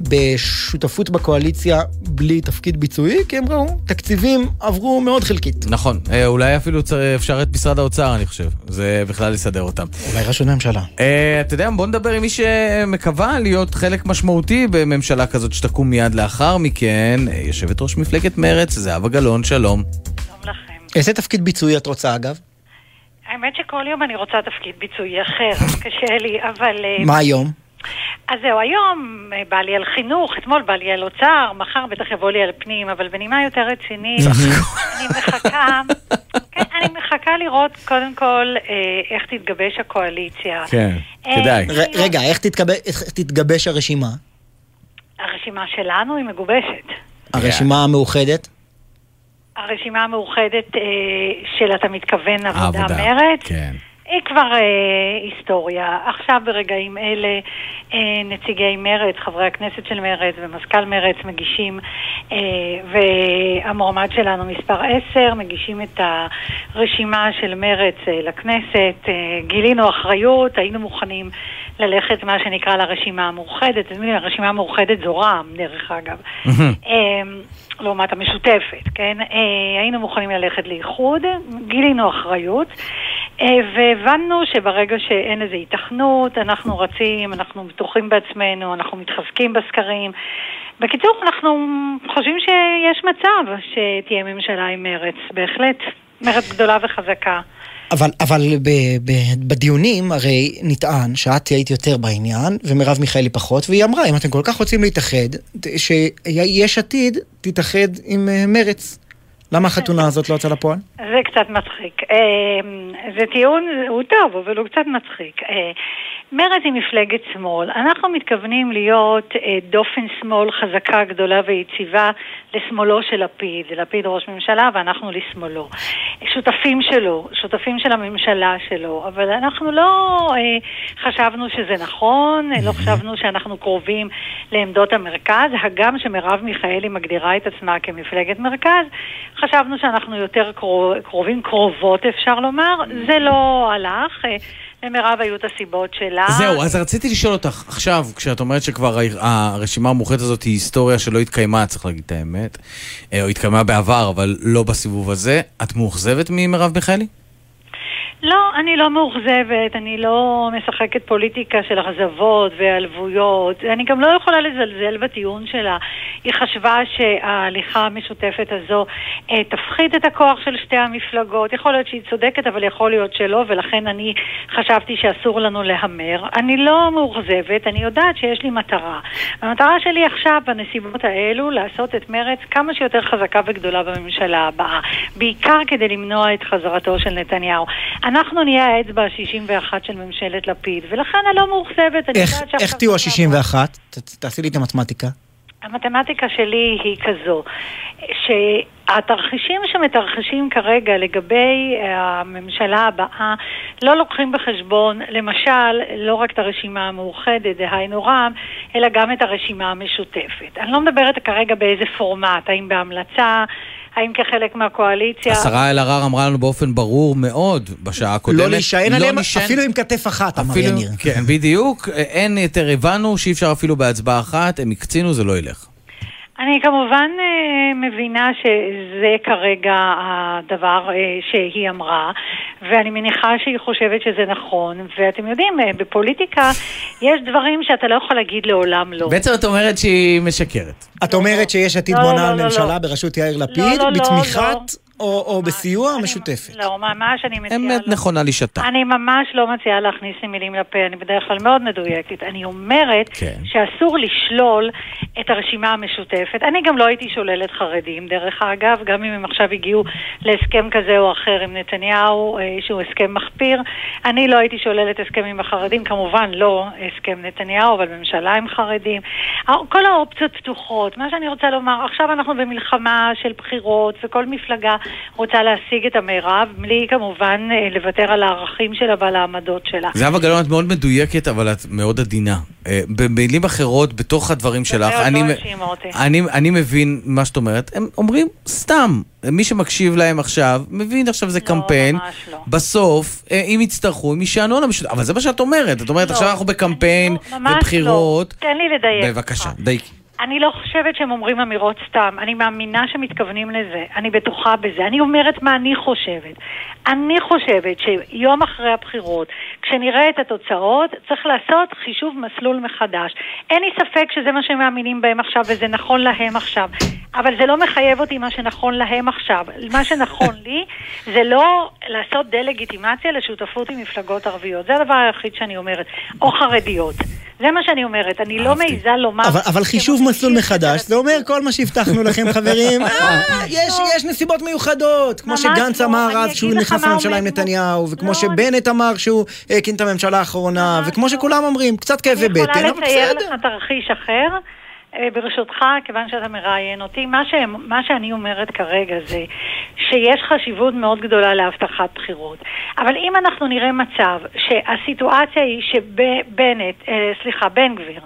Speaker 3: בשותפות בקואליציה בלי תפקיד ביצועי, כי הם ראו, תקציבים עברו מאוד חלקית.
Speaker 2: נכון, אה, אולי אפילו אפשר את משרד האוצר, אני חושב. זה בכלל לסדר אותם.
Speaker 3: אולי רשות ממשלה.
Speaker 2: אה, אתה יודע, בוא נדבר עם מי שמקווה להיות חלק משמעותי בממשלה כזאת שתקום מיד לאחר מכן. אה, יושבת ראש מפלגת מרצ, זהבה גלאון, שלום.
Speaker 3: איזה תפקיד ביצועי את רוצה, אגב?
Speaker 41: האמת שכל יום אני רוצה תפקיד ביצועי אחר, *laughs* קשה לי, אבל...
Speaker 3: מה היום?
Speaker 41: אז זהו, היום אה, בא לי על חינוך, אתמול בא לי על אוצר, מחר בטח יבוא לי על פנים, אבל בנימה יותר רצינית, אני מחכה, כן, אני מחכה לראות קודם כל אה, איך תתגבש הקואליציה.
Speaker 2: כן,
Speaker 41: אה,
Speaker 2: כדאי.
Speaker 3: רגע, איך תתגבש- הרשימה?
Speaker 41: הרשימה שלנו היא מגובשת.
Speaker 3: הרשימה המאוחדת?
Speaker 41: הרשימה המאוחדת של, אתה מתכוון, עבודה מרצ?
Speaker 2: כן.
Speaker 41: היא כבר אה, היסטוריה. עכשיו ברגעים אלה אה, נציגי מרצ, חברי הכנסת של מרצ ומזכ"ל מרצ מגישים, אה, והמועמד שלנו מספר 10, מגישים את הרשימה של מרצ אה, לכנסת. אה, גילינו אחריות, היינו מוכנים ללכת מה שנקרא לרשימה המאוחדת. הרשימה המאוחדת זו רע"מ, דרך אגב. אה, לעומת המשותפת, כן? אה, היינו מוכנים ללכת לאיחוד, גילינו אחריות, והבנו שברגע שאין לזה היתכנות, אנחנו רצים, אנחנו בטוחים בעצמנו, אנחנו מתחזקים בסקרים. בקיצור, אנחנו חושבים שיש מצב שתהיה ממשלה עם מרץ, בהחלט. מרץ גדולה וחזקה.
Speaker 3: אבל, אבל ב, ב, בדיונים הרי נטען שאת היית יותר בעניין ומרב מיכאלי פחות, והיא אמרה, אם אתם כל כך רוצים להתאחד, שיש עתיד תתאחד עם אה, מרץ. למה החתונה הזאת לא יצאה לפועל?
Speaker 41: זה קצת מצחיק. אה, זה טיעון, הוא טוב, אבל הוא קצת מצחיק. אה, מרצ היא מפלגת שמאל. אנחנו מתכוונים להיות אה, דופן שמאל חזקה, גדולה ויציבה לשמאלו של לפיד. לפיד ראש ממשלה ואנחנו לשמאלו. שותפים שלו, שותפים של הממשלה שלו, אבל אנחנו לא אה, חשבנו שזה נכון, לא חשבנו שאנחנו קרובים לעמדות המרכז, הגם שמרב מיכאלי מגדירה את עצמה כמפלגת מרכז, חשבנו שאנחנו יותר קרוב, קרובים, קרובות אפשר לומר, זה לא הלך. אה, למירב היו את הסיבות שלה.
Speaker 2: זהו, אז רציתי לשאול אותך, עכשיו, כשאת אומרת שכבר הרשימה המאוחדת הזאת היא היסטוריה שלא התקיימה, צריך להגיד את האמת, אה, או התקיימה בעבר, אבל לא בסיבוב הזה, את מאוכזבת ממרב מיכאלי?
Speaker 41: לא, אני לא מאוכזבת, אני לא משחקת פוליטיקה של אכזבות והיעלבויות. אני גם לא יכולה לזלזל בטיעון שלה. היא חשבה שההליכה המשותפת הזו אה, תפחית את הכוח של שתי המפלגות. יכול להיות שהיא צודקת, אבל יכול להיות שלא, ולכן אני חשבתי שאסור לנו להמר. אני לא מאוכזבת, אני יודעת שיש לי מטרה. המטרה שלי עכשיו, בנסיבות האלו, לעשות את מרץ כמה שיותר חזקה וגדולה בממשלה הבאה. בעיקר כדי למנוע את חזרתו של נתניהו. אנחנו נהיה האצבע ה-61 של ממשלת לפיד, ולכן אני לא מאוכזבת,
Speaker 3: איך, תהיו ה-61? תעשי לי את המתמטיקה.
Speaker 41: המתמטיקה שלי היא כזו, שהתרחישים שמתרחשים כרגע לגבי אה, הממשלה הבאה לא לוקחים בחשבון, למשל, לא רק את הרשימה המאוחדת, דהיינו רע"מ, אלא גם את הרשימה המשותפת. אני לא מדברת כרגע באיזה פורמט, האם בהמלצה, האם כחלק מהקואליציה.
Speaker 2: השרה אלהרר אמרה לנו באופן ברור מאוד בשעה הקודמת.
Speaker 3: לא להישען עליהם
Speaker 2: להישען-
Speaker 3: אפילו עם כתף אחת, אמר
Speaker 2: אפילו-
Speaker 3: יניר.
Speaker 2: כן, בדיוק. אין יותר, הבנו שאי אפשר אפילו בהצבעה אחת, הם הקצינו, זה לא ילך.
Speaker 41: אני כמובן אה, מבינה שזה כרגע הדבר אה, שהיא אמרה, ואני מניחה שהיא חושבת שזה נכון, ואתם יודעים, אה, בפוליטיקה יש דברים שאתה לא יכול להגיד לעולם לא.
Speaker 2: בעצם את אומרת שהיא משקרת.
Speaker 3: את אומרת שיש עתיד
Speaker 41: לא,
Speaker 3: בונה
Speaker 41: לא,
Speaker 3: על
Speaker 41: לא,
Speaker 3: ממשלה. בראשות יאיר לפיד, בתמיכת או או בסיוע המשותפת.
Speaker 41: לא, ממש אני מציעה...
Speaker 2: אמת
Speaker 41: לא-
Speaker 2: נכונה לשעתה.
Speaker 41: אני ממש לא מציעה להכניס לי מילים לפה, אני בדרך כלל מאוד מדויקת. אני אומרת
Speaker 2: כן.
Speaker 41: שאסור לשלול את הרשימה המשותפת. אני גם לא הייתי שוללת חרדים, דרך אגב, גם אם הם עכשיו הגיעו להסכם כזה או אחר עם נתניהו, אה, שהוא הסכם מחפיר. אני לא הייתי שוללת הסכם עם החרדים, כמובן לא הסכם נתניהו, אבל ממשלה עם חרדים. כל האופציות פתוחות. מה שאני רוצה לומר, עכשיו אנחנו במלחמה של בחירות, וכל מפלגה רוצה להשיג את המרב, בלי כמובן אה, לוותר על הערכים שלה ועל העמדות שלה.
Speaker 2: זהבה גלאון, את מאוד מדויקת, אבל את מאוד עדינה. אה, במילים אחרות, בתוך הדברים שלך, אני,
Speaker 41: לא אותי.
Speaker 2: אני, אני מבין מה שאת אומרת. הם אומרים סתם. מי שמקשיב להם עכשיו, מבין עכשיו זה קמפיין.
Speaker 41: ממש לא.
Speaker 2: בסוף, אה, אם יצטרכו, הם יישענו על המשותף. אבל זה מה שאת אומרת. את אומרת,
Speaker 41: לא,
Speaker 2: עכשיו אנחנו בקמפיין
Speaker 41: ממש
Speaker 2: ובחירות.
Speaker 41: לא. תן לי לדייק.
Speaker 2: בבקשה, דייקי.
Speaker 41: אני לא חושבת שהם אומרים אמירות סתם, אני מאמינה שמתכוונים לזה, אני בטוחה בזה, אני אומרת מה אני חושבת. אני חושבת שיום אחרי הבחירות, כשנראה את התוצאות, צריך לעשות חישוב מסלול מחדש. אין לי ספק שזה מה שהם מאמינים בהם עכשיו וזה נכון להם עכשיו, אבל זה לא מחייב אותי מה שנכון להם עכשיו. מה שנכון לי זה לא לעשות דה-לגיטימציה לשותפות עם מפלגות ערביות, זה הדבר היחיד שאני אומרת, או חרדיות. זה מה שאני אומרת, אני לא מעיזה לומר...
Speaker 3: אבל, חישוב מסלול מחדש, זה אומר כל מה שהבטחנו לכם חברים, *laughs* אה, יש, יש נסיבות מיוחדות, כמו שגנץ
Speaker 41: לא,
Speaker 3: אמר
Speaker 41: אני
Speaker 3: אז שהוא נכנס לממשלה עם נתניהו, וכמו שבנט אמר שהוא הקים את הממשלה האחרונה, וכמו שכולם אומרים, קצת כאבי
Speaker 41: אני
Speaker 3: בטן,
Speaker 41: יכולה
Speaker 3: אבל
Speaker 41: לצייר
Speaker 3: בסדר.
Speaker 41: לך תרחיש אחר. אה, ברשותך, כיוון שאתה מראיין אותי, מה, ש... מה שאני אומרת כרגע זה שיש חשיבות מאוד גדולה להבטחת בחירות. אבל אם אנחנו נראה מצב שהסיטואציה היא שבנט, אה, סליחה, בן גביר,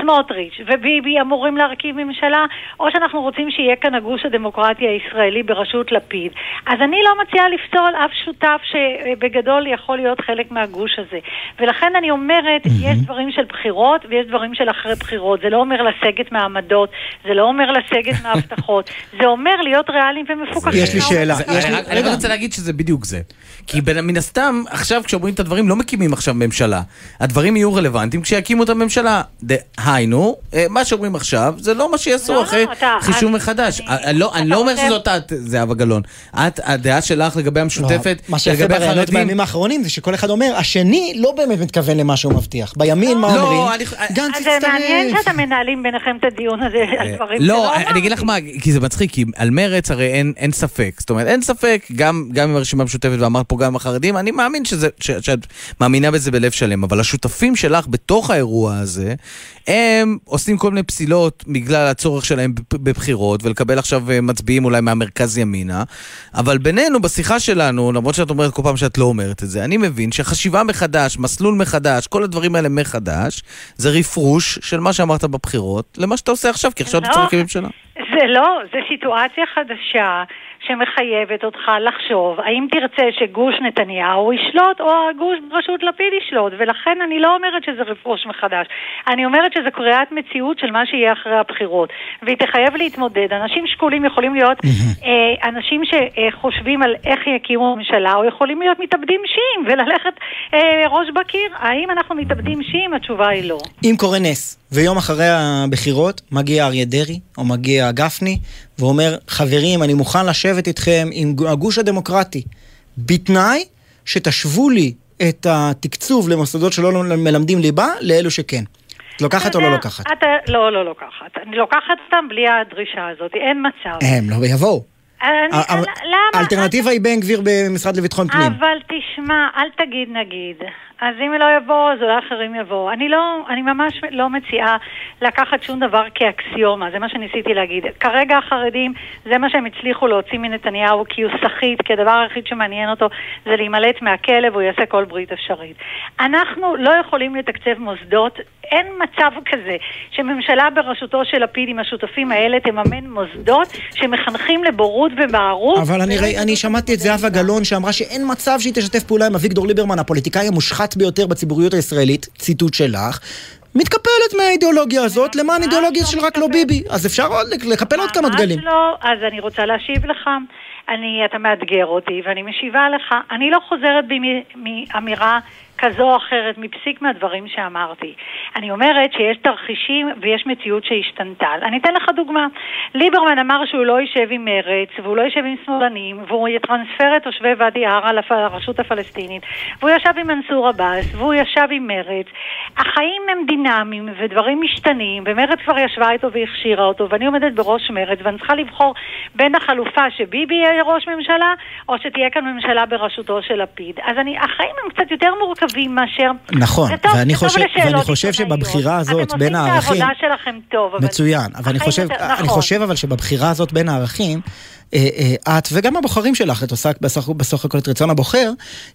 Speaker 41: סמוטריץ' וביבי אמורים להרכיב ממשלה, או שאנחנו רוצים שיהיה כאן הגוש הדמוקרטי הישראלי בראשות לפיד. אז אני לא מציעה לפסול אף שותף שבגדול יכול להיות חלק מהגוש הזה. ולכן אני אומרת, יש דברים של בחירות ויש דברים של אחרי בחירות. זה לא אומר לסגת מהעמדות, זה לא אומר לסגת מההבטחות, *laughs* זה אומר להיות ריאליים ומפוקחים.
Speaker 3: יש לי שאלה.
Speaker 2: אני רוצה להגיד שזה בדיוק זה. כי בין- מן הסתם, עכשיו כשאומרים את הדברים, לא מקימים עכשיו ממשלה. הדברים יהיו רלוונטיים כשיקימו את הממשלה. דהיינו, אה, מה שאומרים עכשיו, זה לא מה שיעשו
Speaker 41: לא,
Speaker 2: אחרי
Speaker 41: לא, אתה-
Speaker 2: חישוב
Speaker 41: אני-
Speaker 2: מחדש.
Speaker 41: אני-
Speaker 2: אה, לא- אני לא אומר שזאת את, זהבה גלאון. את, הדעה שלך לגבי המשותפת,
Speaker 3: מה שיפה
Speaker 2: החרדים,
Speaker 3: בימים האחרונים זה שכל אחד אומר, השני לא באמת מתכוון למה שהוא מבטיח. בימין מה
Speaker 2: לא,
Speaker 3: אומרים?
Speaker 2: אני-
Speaker 3: גנץ
Speaker 41: אז זה מעניין. שאתם מנהלים ביניכם את הדיון הזה על דברים
Speaker 2: לא,
Speaker 41: שלא
Speaker 2: אני אגיד לך מה, כי זה מצחיק, כי על מרץ הרי אין, אין ספק. זאת אומרת, אין ספק, גם, גם עם הרשימה המשותפת ואמרת פה גם החרדים, אני מאמין שזה, ש, שאת מאמינה בזה בלב שלם, אבל השותפים שלך בתוך האירוע הזה, הם עושים כל מיני פסילות בגלל הצורך שלהם בב- בבחירות, ולקבל עכשיו אה, מצביעים אולי מהמרכז ימינה, אבל בינינו, בשיחה שלנו, למרות שאת אומרת כל פעם שאת לא אומרת את זה, אני מבין שחשיבה מחדש, מסלול מחדש, כל הדברים האלה מחדש, זה רפרוש של מה שאמרת בבחירות, למה שאתה עושה עכשיו, כי עכשיו אתה
Speaker 41: לא.
Speaker 2: צריך להקים ממשלה.
Speaker 41: זה לא, זה סיטואציה חדשה שמחייבת אותך לחשוב האם תרצה שגוש נתניהו ישלוט או הגוש בראשות לפיד ישלוט? ולכן אני לא אומרת שזה רפרוש מחדש. אני אומרת שזה קריאת מציאות של מה שיהיה אחרי הבחירות. והיא תחייב להתמודד. אנשים שקולים יכולים להיות אה, אנשים שחושבים על איך יקימו ממשלה או יכולים להיות מתאבדים שיעים וללכת אה, ראש בקיר. האם אנחנו מתאבדים שיעים? התשובה היא לא.
Speaker 3: אם קורה נס, ויום אחרי הבחירות מגיע אריה דרעי, או מגיע גפני, ואומר, חברים, אני מוכן לשבת איתכם עם הגוש הדמוקרטי, בתנאי שתשוו לי את התקצוב למוסדות שלא מלמדים ליבה, לאלו שכן. את לוקחת או לא לוקחת?
Speaker 41: אתה, לא, לא לוקחת. אני לוקחת אותם בלי הדרישה הזאת, אין מצב.
Speaker 3: הם לא יבואו.
Speaker 41: אני,
Speaker 3: ה- ה-
Speaker 41: למה?
Speaker 3: האלטרנטיבה היא בן גביר במשרד לביטחון פנים.
Speaker 41: אבל תשמע, אל תגיד נגיד. אז אם לא יבואו, אז אולי אחרים יבואו. אני לא, אני ממש לא מציעה לקחת שום דבר כאקסיומה, זה מה שניסיתי להגיד. כרגע החרדים, זה מה שהם הצליחו להוציא מנתניהו, כי הוא סחיט, כי הדבר היחיד שמעניין אותו זה להימלט מהכלא והוא יעשה כל ברית אפשרית. אנחנו לא יכולים לתקצב מוסדות, אין מצב כזה שממשלה בראשותו של לפיד עם השותפים האלה תממן מוסדות שמחנכים לבורות ובערות.
Speaker 3: אבל אני, ראי, אני שמעתי את זהבה גלאון שאמרה שאין מצב שהיא תשתף פעולה עם אביגדור ליברמן, הפוליטיקאי המושחת ביותר בציבוריות הישראלית, ציטוט שלך. מתקפלת מהאידיאולוגיה הזאת למען אידיאולוגיה של רק לא ביבי. אז אפשר עוד לקפל עוד כמה דגלים.
Speaker 41: ממש לא, אז אני רוצה להשיב לך. אני, אתה מאתגר אותי ואני משיבה לך. אני לא חוזרת בי מ- מאמירה כזו או אחרת, מפסיק מהדברים שאמרתי. אני אומרת שיש תרחישים ויש מציאות שהשתנתה. אני אתן לך דוגמה. ליברמן אמר שהוא לא יישב עם מרץ, והוא לא יישב עם שמאלנים, והוא יטרנספר את תושבי ואדי ערה לרשות הפלסטינית, והוא ישב עם מנסור עבאס, והוא ישב עם מרץ. החיים הם דינמיים ודברים משתנים, ומרץ כבר ישבה איתו והכשירה אותו, ואני עומדת בראש מרץ, ואני צריכה לבחור בין החלופה שביבי יהיה ראש ממשלה, או שתהיה כאן ממשלה בראשותו של לפיד. אז אני, החיים הם קצת יותר מורכבים מאשר...
Speaker 3: נכון,
Speaker 41: זה טוב,
Speaker 3: ואני חושב, ואני חושב. שבבחירה הזאת בין הערכים...
Speaker 41: אתם עושים את העבודה שלכם טוב, אבל...
Speaker 3: מצוין, אבל אני חושב,
Speaker 41: יותר-
Speaker 3: אני
Speaker 41: נכון.
Speaker 3: חושב אבל שבבחירה הזאת בין הערכים, את וגם הבוחרים שלך, את עושה בסך, בסך הכל את רצון הבוחר,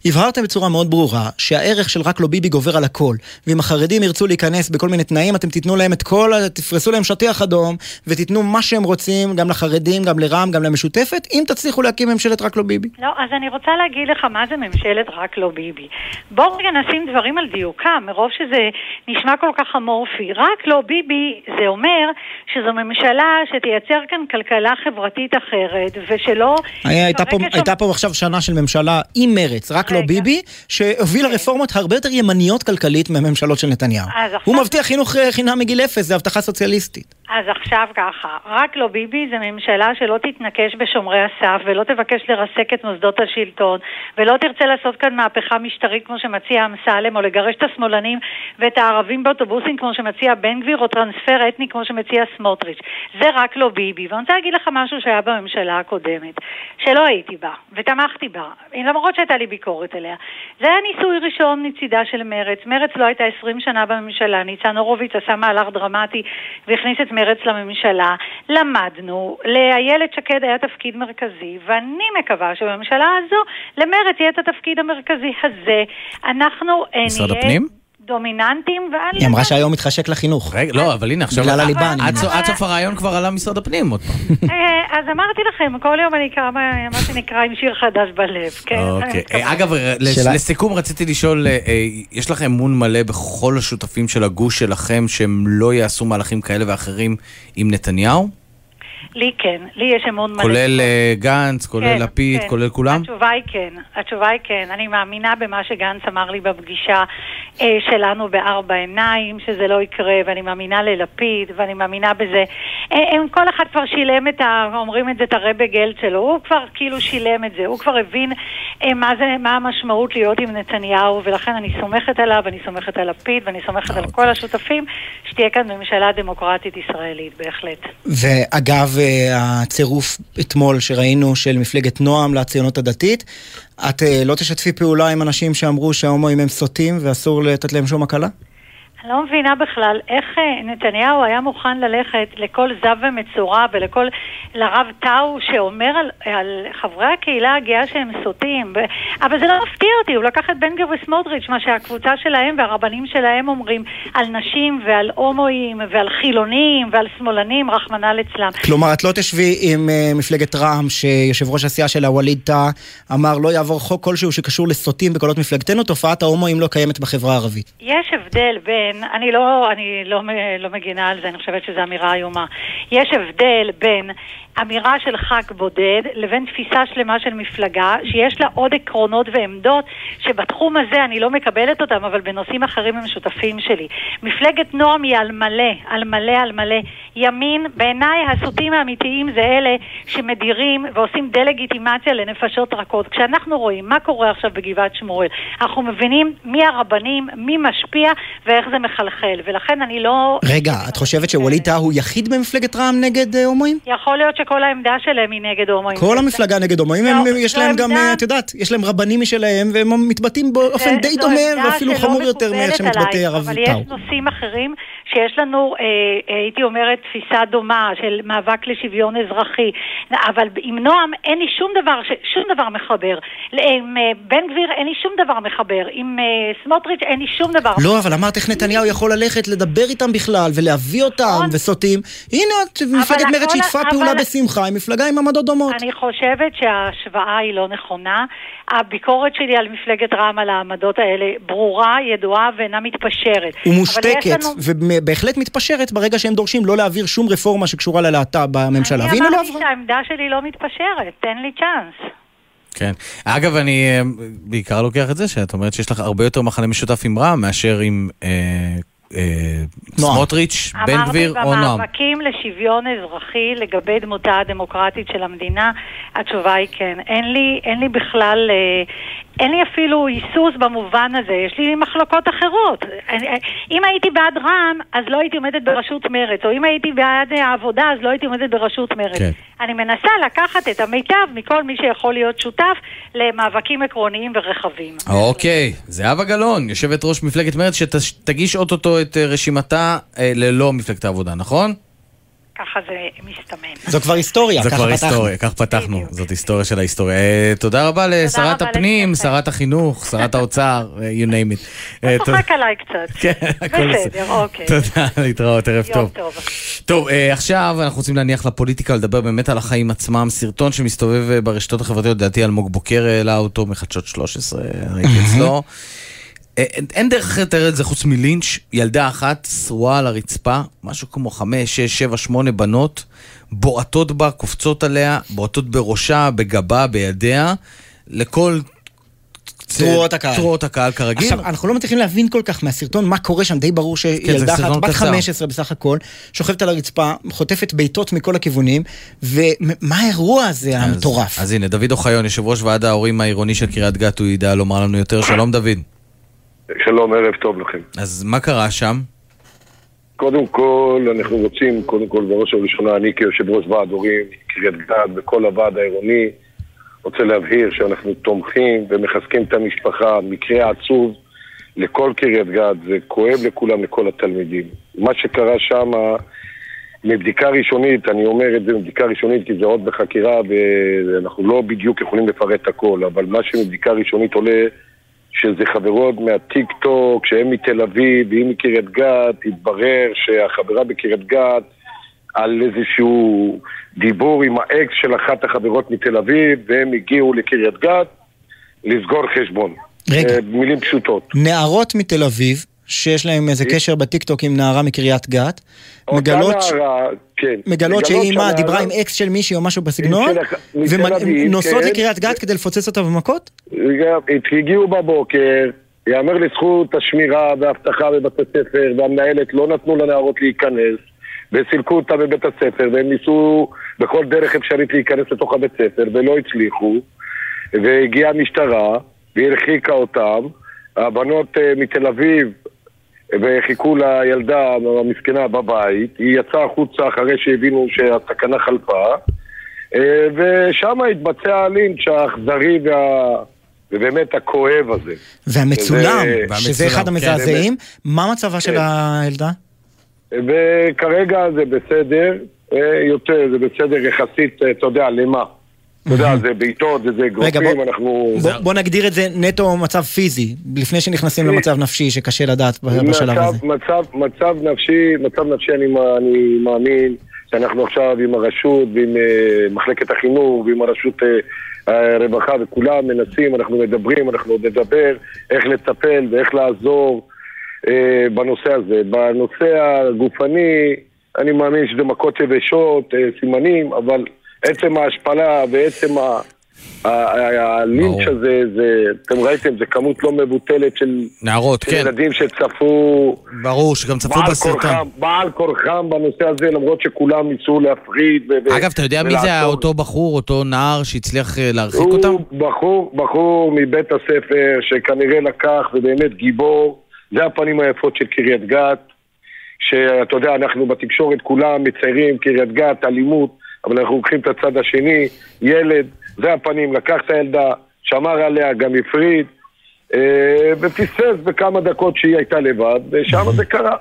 Speaker 3: הבהרתם בצורה מאוד ברורה שהערך של רק לא ביבי גובר על הכל. ואם החרדים ירצו להיכנס בכל מיני תנאים, אתם תיתנו להם את כל, תפרסו להם שטיח אדום, ותיתנו מה שהם רוצים, גם לחרדים, גם לרע"מ, גם למשותפת, אם תצליחו להקים ממשלת רק לא ביבי.
Speaker 41: לא, אז אני רוצה להגיד לך מה זה ממשלת רק לא ביבי. בואו רגע נשים דברים על דיוקם, מרוב שזה נשמע כל כך אמורפי. רק לא ביבי זה אומר שזו ממשלה שתייצר כאן כלכלה חברתית אחרת, ושלא...
Speaker 3: היה- הייתה פה,
Speaker 41: ברגע ש-
Speaker 3: הייתה פה עכשיו שנה של ממשלה עם מרץ, רק לא ביבי, שהובילה רפורמות הרבה יותר ימניות כלכלית מהממשלות של נתניהו.
Speaker 41: אז עכשיו-
Speaker 3: הוא מבטיח חינוך אה, חינם מגיל אפס, זה הבטחה סוציאליסטית.
Speaker 41: אז עכשיו ככה, רק לא ביבי זה ממשלה שלא תתנקש בשומרי הסף ולא תבקש לרסק את מוסדות השלטון ולא תרצה לעשות כאן מהפכה משטרית כמו שמציע אמסלם או לגרש את השמאלנים ואת הערבים באוטובוסים כמו שמציע בן גביר או טרנספר אתני כמו שמציע סמוטריץ'. זה רק לא ביבי. ואני רוצה להגיד לך משהו שהיה בממשלה הקודמת, שלא הייתי בה ותמכתי בה, למרות שהייתה לי ביקורת עליה. זה היה ניסוי ראשון מצידה של מרצ. מרצ לא הייתה 20 שנה בממשלה, ניצן הורוביץ עשה מהלך דרמטי והכניס את מרצ לממשלה. למדנו, לאיילת שקד היה תפקיד מרכזי, ואני מקווה שבממשלה הזו למרצ יהיה את התפקיד המרכזי הזה. אנחנו אה,
Speaker 2: משרד
Speaker 41: נהיה
Speaker 2: הפנים?
Speaker 41: דומיננטים, ואני...
Speaker 3: היא אמרה שהיום מתחשק לחינוך.
Speaker 2: רגע, לא, אבל הנה, עכשיו...
Speaker 3: בגלל הליבה, אני.
Speaker 2: סוף- עד סוף הרעיון כבר עלה משרד הפנים עוד פעם. *laughs*
Speaker 41: אה, אז אמרתי לכם, כל יום אני אקרא מה מה שנקרא עם שיר חדש בלב, כן?
Speaker 2: אוקיי. אה, אגב, לסיכום רציתי לשאול, אה, יש לכם אמון מלא בכל השותפים של הגוש שלכם שהם לא יעשו מהלכים כאלה ואחרים עם נתניהו?
Speaker 41: לי כן, לי יש אמון מלא.
Speaker 2: כולל אה, גנץ, כולל
Speaker 41: כן,
Speaker 2: לפיד,
Speaker 41: כן.
Speaker 2: כולל כולם?
Speaker 41: התשובה היא כן, התשובה היא כן. אני מאמינה במה שגנץ אמר לי בפגישה אה, שלנו בארבע עיניים, שזה לא יקרה, ואני מאמינה ללפיד, ואני מאמינה בזה. אה, הם, כל אחד כבר שילם את ה... אומרים את זה, את הרבה גלד שלו, הוא כבר כאילו שילם את זה, הוא כבר הבין אה, מה, זה, מה המשמעות להיות עם נתניהו, ולכן אני סומכת עליו, אני סומכת על לפיד, ואני סומכת על כל השותפים, שתהיה כאן ממשלה דמוקרטית ישראלית, בהחלט.
Speaker 3: ואגב, אה, הצירוף אתמול שראינו של מפלגת נועם לציונות הדתית, את אה, לא תשתפי פעולה עם אנשים שאמרו שההומואים הם סוטים ואסור לתת להם שום הקלה?
Speaker 41: אני לא מבינה בכלל איך אה, נתניהו היה מוכן ללכת לכל זב ומצורע ולכל, לרב טאו שאומר על, על חברי הקהילה הגאה שהם סוטים. ו- אבל זה לא מפתיע אותי, הוא לקח את בן גביר וסמוטריץ', מה שהקבוצה שלהם והרבנים שלהם אומרים על נשים ועל הומואים ועל חילונים ועל שמאלנים, רחמנא ליצלם.
Speaker 3: כלומר, את לא תשבי עם אה, מפלגת רע"מ, שיושב ראש הסיעה שלה, ווליד טאה, אמר לא יעבור חוק כלשהו שקשור לסוטים בקולות מפלגתנו, תופעת ההומואים לא קיימת בחברה הערבית.
Speaker 41: יש הבדל בין, אני לא, אני לא, לא מגינה על זה, אני חושבת שזו אמירה איומה. יש הבדל בין אמירה של ח"כ בודד לבין תפיסה שלמה של מפלגה שיש לה עוד עקרונות ועמדות שבתחום הזה אני לא מקבלת אותם, אבל בנושאים אחרים הם שותפים שלי. מפלגת נועם היא על מלא, על מלא, על מלא. ימין, בעיניי הסוטים האמיתיים זה אלה שמדירים ועושים דה-לגיטימציה לנפשות רכות. כשאנחנו רואים מה קורה עכשיו בגבעת שמואל, אנחנו מבינים מי הרבנים, מי משפיע ואיך זה מחלחל. ולכן אני לא...
Speaker 3: רגע, את חושבת שווליד טאה הוא יחיד במפלגת רע"מ נגד אה, הומואים?
Speaker 41: יכול להיות שכל העמדה שלהם היא נגד הומואים.
Speaker 3: כל המפלגה נגד הומואים,
Speaker 41: זו-
Speaker 3: יש להם גם,
Speaker 41: עמדה-
Speaker 3: אה, את יודעת, יש להם רבנים משלהם, והם מתבטאים באופן די
Speaker 41: זו
Speaker 3: דומה, ואפילו חמור יותר מאיך שמתבטא הרב
Speaker 41: אבל
Speaker 3: טאו.
Speaker 41: יש נושאים אחרים שיש לנו, אה, אה, הייתי אומרת, תפיסה דומה של מאבק לשוויון אזרחי. אבל עם נועם אין לי שום דבר, שום דבר מחבר. עם אה, בן גביר אין לי שום דבר מחבר. עם סמוטריץ' אין לי שום דבר.
Speaker 3: לא, אבל אמרת איך נתניהו יכול ללכת לדבר איתם בכלל, ולהביא אותם, וסוטים. הנה, את מפלגת
Speaker 41: נכון.
Speaker 3: מרצ שיתפה פעולה בשמחה עם מפלגה עם עמדות דומות.
Speaker 41: אני חושבת שההשוואה היא לא נכונה. הביקורת שלי על מפלגת רע"מ על העמדות האלה ברורה, ידועה ואינה מתפשרת.
Speaker 3: ומושתקת,
Speaker 41: לנו-
Speaker 3: ובהחלט מתפשרת ברגע שהם דורשים לא להעביר שום רפורמה שקשורה ללהט"ב בממשלה.
Speaker 41: אני
Speaker 3: והנה לא
Speaker 41: אמרתי. שהעמדה שלי לא מתפשרת, תן לי צ'אנס.
Speaker 2: כן. אגב, אני אה, בעיקר לוקח את זה שאת אומרת שיש לך הרבה יותר מחנה משותף עם רע"מ מאשר עם אה. סמוטריץ', בן גביר או
Speaker 41: אמרתי,
Speaker 2: נועם.
Speaker 41: במאבקים לשוויון אזרחי לגבי דמותה הדמוקרטית של המדינה, התשובה היא כן. אין לי, אין לי בכלל, אה, אין לי אפילו היסוס במובן הזה, יש לי מחלוקות אחרות. אני- אם הייתי בעד רע"מ, אז לא הייתי עומדת בראשות מרצ, או אם הייתי בעד העבודה, אז לא הייתי עומדת בראשות מרצ.
Speaker 2: כן.
Speaker 41: אני מנסה לקחת את המיטב מכל מי שיכול להיות שותף למאבקים עקרוניים ורחבים.
Speaker 2: אוקיי, זהבה גלאון, יושבת ראש מפלגת מרצ, שתגיש אוטוטו את אה, רשימתה אה, ללא מפלגת העבודה, נכון?
Speaker 41: ככה זה מסתמן.
Speaker 3: זו כבר היסטוריה,
Speaker 2: זה
Speaker 3: ככה
Speaker 2: כבר. היסטוריה, כך פתחנו, זאת היסטוריה של ההיסטוריה. אה, תודה רבה לשרת הפנים, שרת החינוך, שרת האוצר, אה, you name it. *laughs* אה, תודה-
Speaker 41: צוחק עליי קצת.
Speaker 2: כן, הכל
Speaker 41: בסדר, אוקיי.
Speaker 2: תודה, להתראות, ערב טוב.
Speaker 41: טוב.
Speaker 2: אה, עכשיו אנחנו רוצים להניח לפוליטיקה, לדבר באמת על החיים עצמם. סרטון שמסתובב אה, ברשתות החברתיות, לדעתי אלמוג בוקר העלה אותו מחדשות 13, ראיתי אצלו. אה, אין- אין דרך אחרת לתאר את זה חוץ מלינץ', ילדה אחת שרועה על הרצפה, משהו כמו חמש, שש, שבע, שמונה בנות, בועטות בה, קופצות עליה, בועטות בראשה, בגבה, בידיה. לכל
Speaker 3: תרועות הקהל.
Speaker 2: תרועות הקהל כרגיל.
Speaker 3: עכשיו, אנחנו לא מצליחים להבין כל כך מהסרטון מה קורה שם, די ברור
Speaker 2: זה
Speaker 3: שילדה אחת,
Speaker 2: סרטון
Speaker 3: בת
Speaker 2: קצר.
Speaker 3: 15 בסך הכל, שוכבת על הרצפה, חוטפת בעיטות מכל הכיוונים, ומה האירוע הזה המטורף?
Speaker 2: אז הנה, דוד אוחיון, יושב ראש ועד ההורים העירוני של קריית גת, הוא ידע לומר לנו יותר. שלום דוד.
Speaker 42: שלום, ערב טוב לכם.
Speaker 2: אז מה קרה שם?
Speaker 42: קודם כל, אנחנו רוצים, קודם כל, בראש ובראשונה, אני כיושב ראש ועד הורים, קריית גת וכל הוועד העירוני, רוצה להבהיר שאנחנו תומכים ומחזקים את המשפחה, מקרה עצוב לכל קריית גת, זה כואב לכולם, לכל התלמידים. מה שקרה שם, מבדיקה ראשונית, אני אומר את זה מבדיקה ראשונית כי זה עוד בחקירה ואנחנו לא בדיוק יכולים לפרט הכל, אבל מה שמבדיקה ראשונית עולה שזה חברות מהטיק טוק, שהן מתל אביב והיא מקריית גת, התברר שהחברה בקריית גת על איזשהו דיבור עם האקס של אחת החברות מתל אביב והם הגיעו לקריית גת לסגור חשבון.
Speaker 3: רגע.
Speaker 42: אה, מילים פשוטות.
Speaker 3: נערות מתל אביב, שיש להם איזה קשר בטיקטוק עם נערה מקריית גת, מגלות... ש-
Speaker 42: נערה, כן.
Speaker 3: מגלות שהיא אימה דיברה עם אקס של מישהי או משהו בסגנון, ונוסעות
Speaker 42: כן.
Speaker 3: לקריית גת כדי לפוצץ אותה במכות?
Speaker 42: הגיעו בבוקר, יאמר לזכות השמירה והאבטחה בבתי ספר והמנהלת לא נתנו לנערות להיכנס וסילקו אותה בבית הספר והם ניסו בכל דרך אפשרית להיכנס לתוך הבית ספר ולא הצליחו והגיעה המשטרה והרחיקה אותם הבנות אה, מתל אביב וחיכו לילדה המסכנה בבית היא יצאה החוצה אחרי שהבינו שהסכנה חלפה אה, ושם התבצע הלינץ' האכזרי וה... ובאמת הכואב הזה.
Speaker 3: והמצולם,
Speaker 42: וזה-
Speaker 3: שזה אחד
Speaker 42: והמצולם,
Speaker 3: המזעזעים, מה מצבה של
Speaker 42: כן.
Speaker 3: הילדה?
Speaker 42: וכרגע זה בסדר, אה, יותר, זה בסדר יחסית, אה, אתה יודע, למה? אתה יודע, זה בעיטות, זה אגרופים,
Speaker 3: בוא-
Speaker 42: אנחנו...
Speaker 3: בוא- נגדיר את זה נטו מצב פיזי, לפני שנכנסים למצב נפשי שקשה לדעת בשלב הזה.
Speaker 42: מצב, נפשי, מצב נפשי אני, מא- אני מאמין שאנחנו עכשיו עם הרשות ועם אה, מחלקת החינוך ועם הרשות אה, הרווחה וכולם מנסים, אנחנו מדברים, אנחנו עוד נדבר איך לטפל ואיך לעזור אה, בנושא הזה. בנושא הגופני, אני מאמין שזה מכות יבשות, סימנים, אבל עצם ההשפלה ועצם ה... הלינץ' הזה, זה, אתם ראיתם, זה כמות לא מבוטלת של
Speaker 2: נערות,
Speaker 42: של
Speaker 2: כן.
Speaker 42: ילדים שצפו...
Speaker 2: ברור, שגם צפו בסרטון.
Speaker 42: בעל כורחם בנושא הזה, למרות שכולם ניסו להפריד. ו-
Speaker 2: אגב, אתה יודע מי זה. אותו בחור, אותו נער שהצליח אה, להרחיק
Speaker 42: הוא
Speaker 2: אותם?
Speaker 42: בחור, בחור מבית הספר שכנראה לקח ובאמת גיבור, זה הפנים היפות של קריית גת, שאתה יודע, אנחנו בתקשורת כולם מציירים קריית גת, אלימות, אבל אנחנו לוקחים את הצד השני, ילד, זה הפנים, לקח את הילדה, שמר עליה, גם הפריד, אה, ופספס בכמה דקות שהיא הייתה לבד, ושם זה קרה.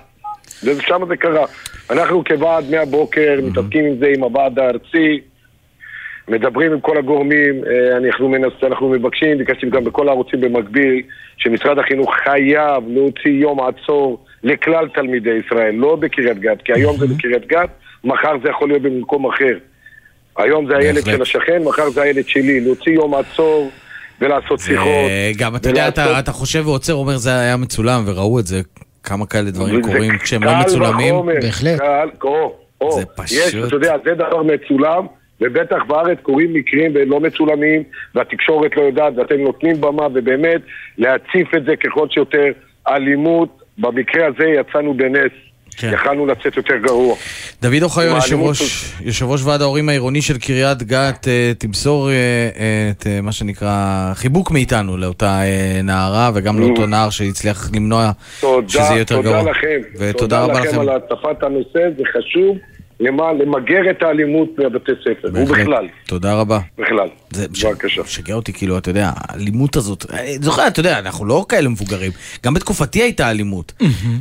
Speaker 42: ושם זה קרה. אנחנו כוועד מהבוקר מתעסקים עם זה עם הוועד הארצי, מדברים עם כל הגורמים, אה, אנחנו, מנס, אנחנו מבקשים, ביקשתי גם בכל הערוצים במקביל, שמשרד החינוך חייב להוציא יום עצור לכלל תלמידי ישראל, לא בקריית גת, כי היום זה בקריית גת, מחר זה יכול להיות במקום אחר. היום זה הילד
Speaker 2: בהחלט.
Speaker 42: של השכן, מחר זה הילד שלי, להוציא יום עצור ולעשות שיחות.
Speaker 2: גם, אתה יודע, אתה- חושב ועוצר, אומר, זה היה מצולם, וראו את זה, כמה כאלה דברים קורים כשהם לא
Speaker 42: קל
Speaker 2: מצולמים.
Speaker 42: וחומר, קל, או, או,
Speaker 2: זה
Speaker 42: יש,
Speaker 2: פשוט-
Speaker 42: אתה יודע, זה דבר מצולם, ובטח בארץ קורים מקרים ולא מצולמים, והתקשורת לא יודעת, ואתם נותנים במה, ובאמת להציף את זה ככל שיותר אלימות. במקרה הזה יצאנו בנס,
Speaker 2: כן.
Speaker 42: יכלנו לצאת יותר גרוע.
Speaker 2: דוד אוחיון, יושב ראש- ועד ההורים העירוני של קריית גת, אה, תמסור אה, את אה, מה שנקרא חיבוק מאיתנו לאותה נערה וגם לאותו נער שהצליח למנוע
Speaker 42: תודה,
Speaker 2: שזה יהיה יותר
Speaker 42: תודה
Speaker 2: גרוע.
Speaker 42: לכם.
Speaker 2: ותודה רבה לכם.
Speaker 42: על הצפת הנושא, זה חשוב למה, למגר את האלימות בבתי ספר,
Speaker 2: בהחלט.
Speaker 42: ובכלל,
Speaker 2: תודה רבה.
Speaker 42: בכלל.
Speaker 2: זה משגע אותי, כאילו, אתה יודע, האלימות הזאת, זוכר, אתה יודע, אנחנו לא כאלה מבוגרים. גם בתקופתי הייתה אלימות.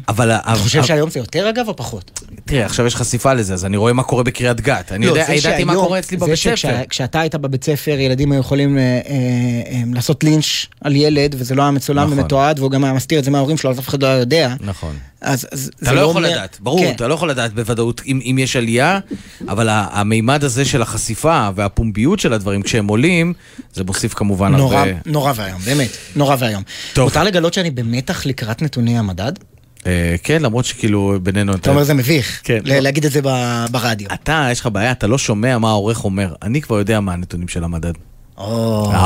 Speaker 2: אבל...
Speaker 3: אתה חושב שהיום זה יותר אגב או פחות?
Speaker 2: תראה, עכשיו יש חשיפה לזה, אז אני רואה מה קורה בקריית גת. אני
Speaker 3: לא,
Speaker 2: יודע, ידעתי מה קורה אצלי בבית ספר.
Speaker 3: כשאתה היית בבית ספר, ילדים היו יכולים אה, אה, אה, לעשות לינץ' על ילד, וזה לא היה מצולם
Speaker 2: נכון.
Speaker 3: ומתועד, והוא גם היה מסתיר את זה מההורים שלו, אז אף אחד לא היה יודע.
Speaker 2: נכון.
Speaker 3: אז אז
Speaker 2: אתה
Speaker 3: זה
Speaker 2: לא יכול
Speaker 3: אומר-
Speaker 2: לדעת, ברור,
Speaker 3: כן.
Speaker 2: אתה לא יכול לדעת בוודאות אם, אם יש עלייה, אבל המימד הזה של החשיפה והפומביות של הדברים כשהם עולים, זה מוסיף כמובן
Speaker 3: נורא,
Speaker 2: הרבה...
Speaker 3: נורא ואיום, באמת, נורא ואיום.
Speaker 2: טוב.
Speaker 3: מותר לגלות שאני במתח לקראת נתוני המדד?
Speaker 2: אה, כן, למרות שכאילו בינינו...
Speaker 3: אתה אומר זה מביך,
Speaker 2: כן.
Speaker 3: ל- להגיד את זה ברדיו.
Speaker 2: אתה, יש לך בעיה, אתה לא שומע מה העורך אומר. אני כבר יודע מה הנתונים של המדד. או.
Speaker 3: אתה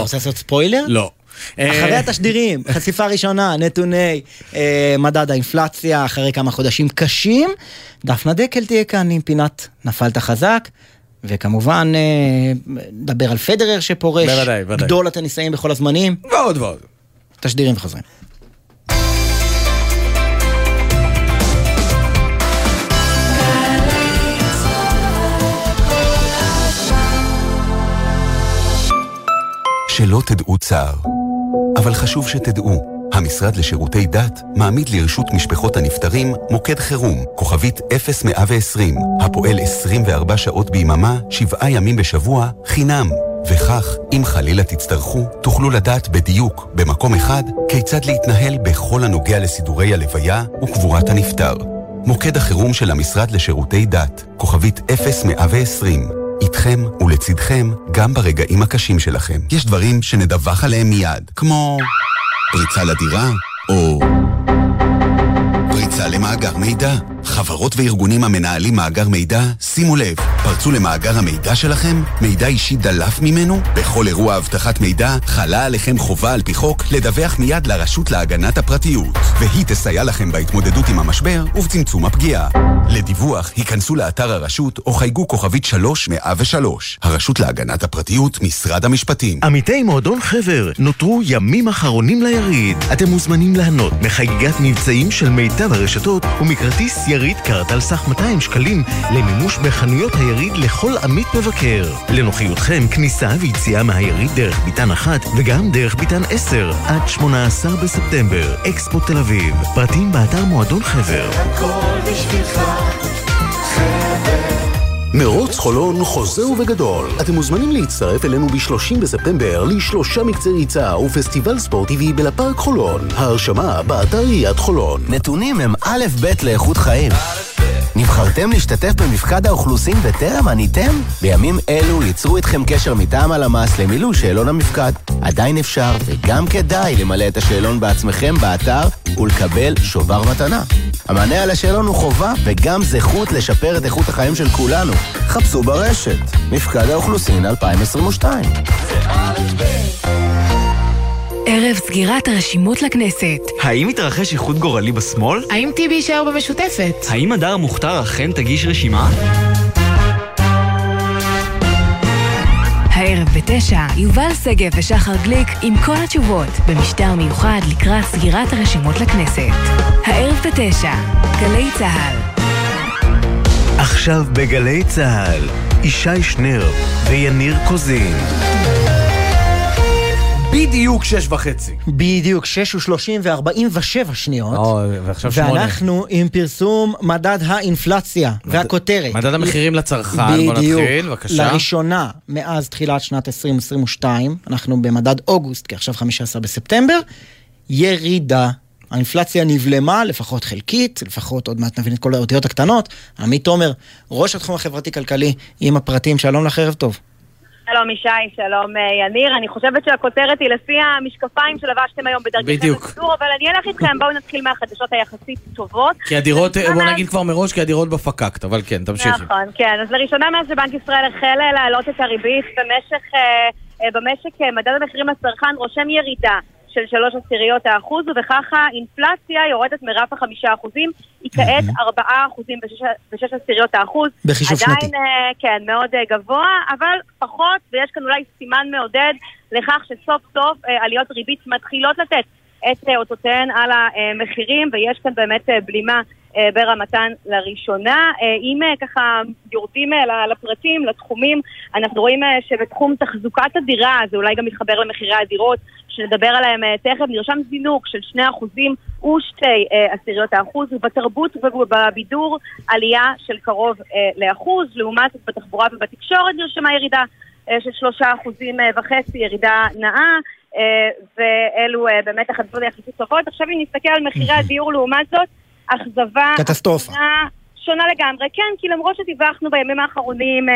Speaker 3: רוצה לעשות ספוילר?
Speaker 2: לא.
Speaker 3: אחרי התשדירים, חשיפה ראשונה, נתוני אה, מדד האינפלציה, אחרי כמה חודשים קשים, דפנה דקל תהיה כאן עם פינת נפלת חזק. וכמובן, אה, נדבר על פדרר שפורש,
Speaker 2: בוודאי, בוודאי.
Speaker 3: גדול הטניסאים בכל הזמנים.
Speaker 2: ועוד ועוד.
Speaker 3: תשדירים וחוזרים.
Speaker 12: שלא תדעו צער. אבל חשוב שתדעו, המשרד לשירותי דת מעמיד לרשות משפחות הנפטרים מוקד חירום, כוכבית 0120, הפועל 24 שעות ביממה, שבעה ימים בשבוע, חינם. וכך, אם חלילה תצטרכו, תוכלו לדעת בדיוק, במקום אחד, כיצד להתנהל בכל הנוגע לסידורי הלוויה וקבורת הנפטר. מוקד החירום של המשרד לשירותי דת, כוכבית 0120, איתכם ולצידכם גם ברגעים הקשים שלכם. יש דברים שנדווח עליהם מיד, כמו פריצה לדירה, או פריצה למאגר מידע. חברות וארגונים המנהלים מאגר מידע, שימו לב, פרצו למאגר המידע שלכם, מידע אישי דלף ממנו, בכל אירוע אבטחת מידע חלה עליכם חובה על פי חוק לדווח מיד לרשות להגנת הפרטיות, והיא תסייע לכם בהתמודדות עם המשבר ובצמצום הפגיעה. לדיווח, היכנסו לאתר הרשות או חייגו כוכבית 3103, הרשות להגנת הפרטיות, משרד המשפטים.
Speaker 1: עמיתי מועדון חבר, נותרו ימים אחרונים ליריד. אתם מוזמנים ליהנות מחגיגת מבצעים של מיטב הרשתות ומכרטיס יריד קארט על סך 200 שקלים למימוש בחנויות היריד לכל עמית מבקר. לנוחיותכם, כניסה ויציאה מהיריד דרך ביתן אחת וגם דרך ביתן 10 עד 18 בספטמבר, אקספו תל אביב. פרטים באתר מועדון חבר.
Speaker 32: הכל בשבילך,
Speaker 35: מרוץ חולון חוזר ובגדול. אתם מוזמנים להצטרף אלינו ב-30 בספטמבר לשלושה מקצי ריצה ופסטיבל ספורט טבעי בלפארק חולון. ההרשמה באתר עיריית חולון.
Speaker 43: נתונים הם א' ב' לאיכות חיים. נבחרתם להשתתף במפקד האוכלוסין וטרם עניתם? בימים אלו ייצרו איתכם קשר מטעם הלמ"ס למילוי שאלון המפקד. עדיין אפשר וגם כדאי למלא את השאלון בעצמכם באתר ולקבל שובר מתנה. המענה על השאלון הוא חובה וגם זכות לשפר את איכות החיים של כולנו. חפשו ברשת, מפקד האוכלוסין 2022.
Speaker 44: ערב סגירת הרשימות לכנסת.
Speaker 39: האם התרחש איחוד גורלי בשמאל?
Speaker 44: האם טיבי יישאר במשותפת?
Speaker 39: האם הדר מוכתר אכן תגיש רשימה?
Speaker 44: הערב בתשע, יובל שגב ושחר גליק עם כל התשובות במשטר מיוחד לקראת סגירת הרשימות לכנסת. הערב בתשע, גלי צה"ל.
Speaker 1: עכשיו בגלי צה"ל, ישי שנר ויניר קוזין.
Speaker 2: בדיוק שש וחצי.
Speaker 3: בדיוק, שש ושלושים וארבעים ושבע שניות.
Speaker 2: או, ועכשיו שמונה.
Speaker 3: ואנחנו עם פרסום מדד האינפלציה, והכותרת.
Speaker 2: מדד המחירים לצרכן, בוא. נתחיל, בבקשה.
Speaker 3: לראשונה מאז תחילת שנת 2022, אנחנו במדד אוגוסט, כי עכשיו 15 בספטמבר, ירידה. האינפלציה נבלמה, לפחות חלקית, לפחות עוד מעט נבין את כל האותיות הקטנות. עמית תומר, ראש התחום החברתי-כלכלי, עם הפרטים, שלום לך, ערב טוב.
Speaker 45: שלום ישי, שלום אה, יניר. אני חושבת שהכותרת היא לפי המשקפיים שלבשתם היום
Speaker 2: בדיוק.
Speaker 45: לסידור, אבל אני אלך איתכם, בואו נתחיל מהחדשות היחסית טובות.
Speaker 2: כי הדירות,
Speaker 45: לראשונה
Speaker 2: בוא
Speaker 45: מאז-
Speaker 2: נגיד כבר מראש, כי הדירות בפקקט, אבל כן, תמשיכי.
Speaker 45: נכון, כן. אז לראשונה מאז שבנק ישראל החל אה, להעלות את הריבית אה, אה, במשק אה, מדד המחירים לצרכן רושם ירידה של שלוש עשיריות האחוז, ובכך האינפלציה יורדת מרף החמישה אחוזים, היא כעת ארבעה אחוזים ושש- עשיריות האחוז.
Speaker 3: בחישוב
Speaker 45: עדיין,
Speaker 3: שנתי.
Speaker 45: אה, כן, מאוד אה, גבוה, אבל פחות, ויש כאן אולי סימן מעודד לכך שסוף סוף אה, עליות ריבית מתחילות לתת את אותותיהן על המחירים, ויש כאן באמת בלימה ברמתן לראשונה. אם ככה יורדים לפרטים, לתחומים, אנחנו רואים שבתחום תחזוקת הדירה, זה אולי גם מתחבר למחירי הדירות, שנדבר עליהם אה, תכף, נרשם זינוק של 2% ושתי אה, עשיריות האחוז, ובתרבות ובבידור עלייה של קרוב אה, לאחוז, לעומת בתחבורה ובתקשורת נרשמה ירידה של שלושה אחוזים וחצי, ירידה נאה, אה, ואלו באמת החדשות היחסית טובות. עכשיו אם נסתכל על מחירי הדיור לעומת זאת, אכזבה...
Speaker 3: קטסטרופה.
Speaker 45: שונה, שונה לגמרי, כן, כי למרות שדיווחנו בימים האחרונים,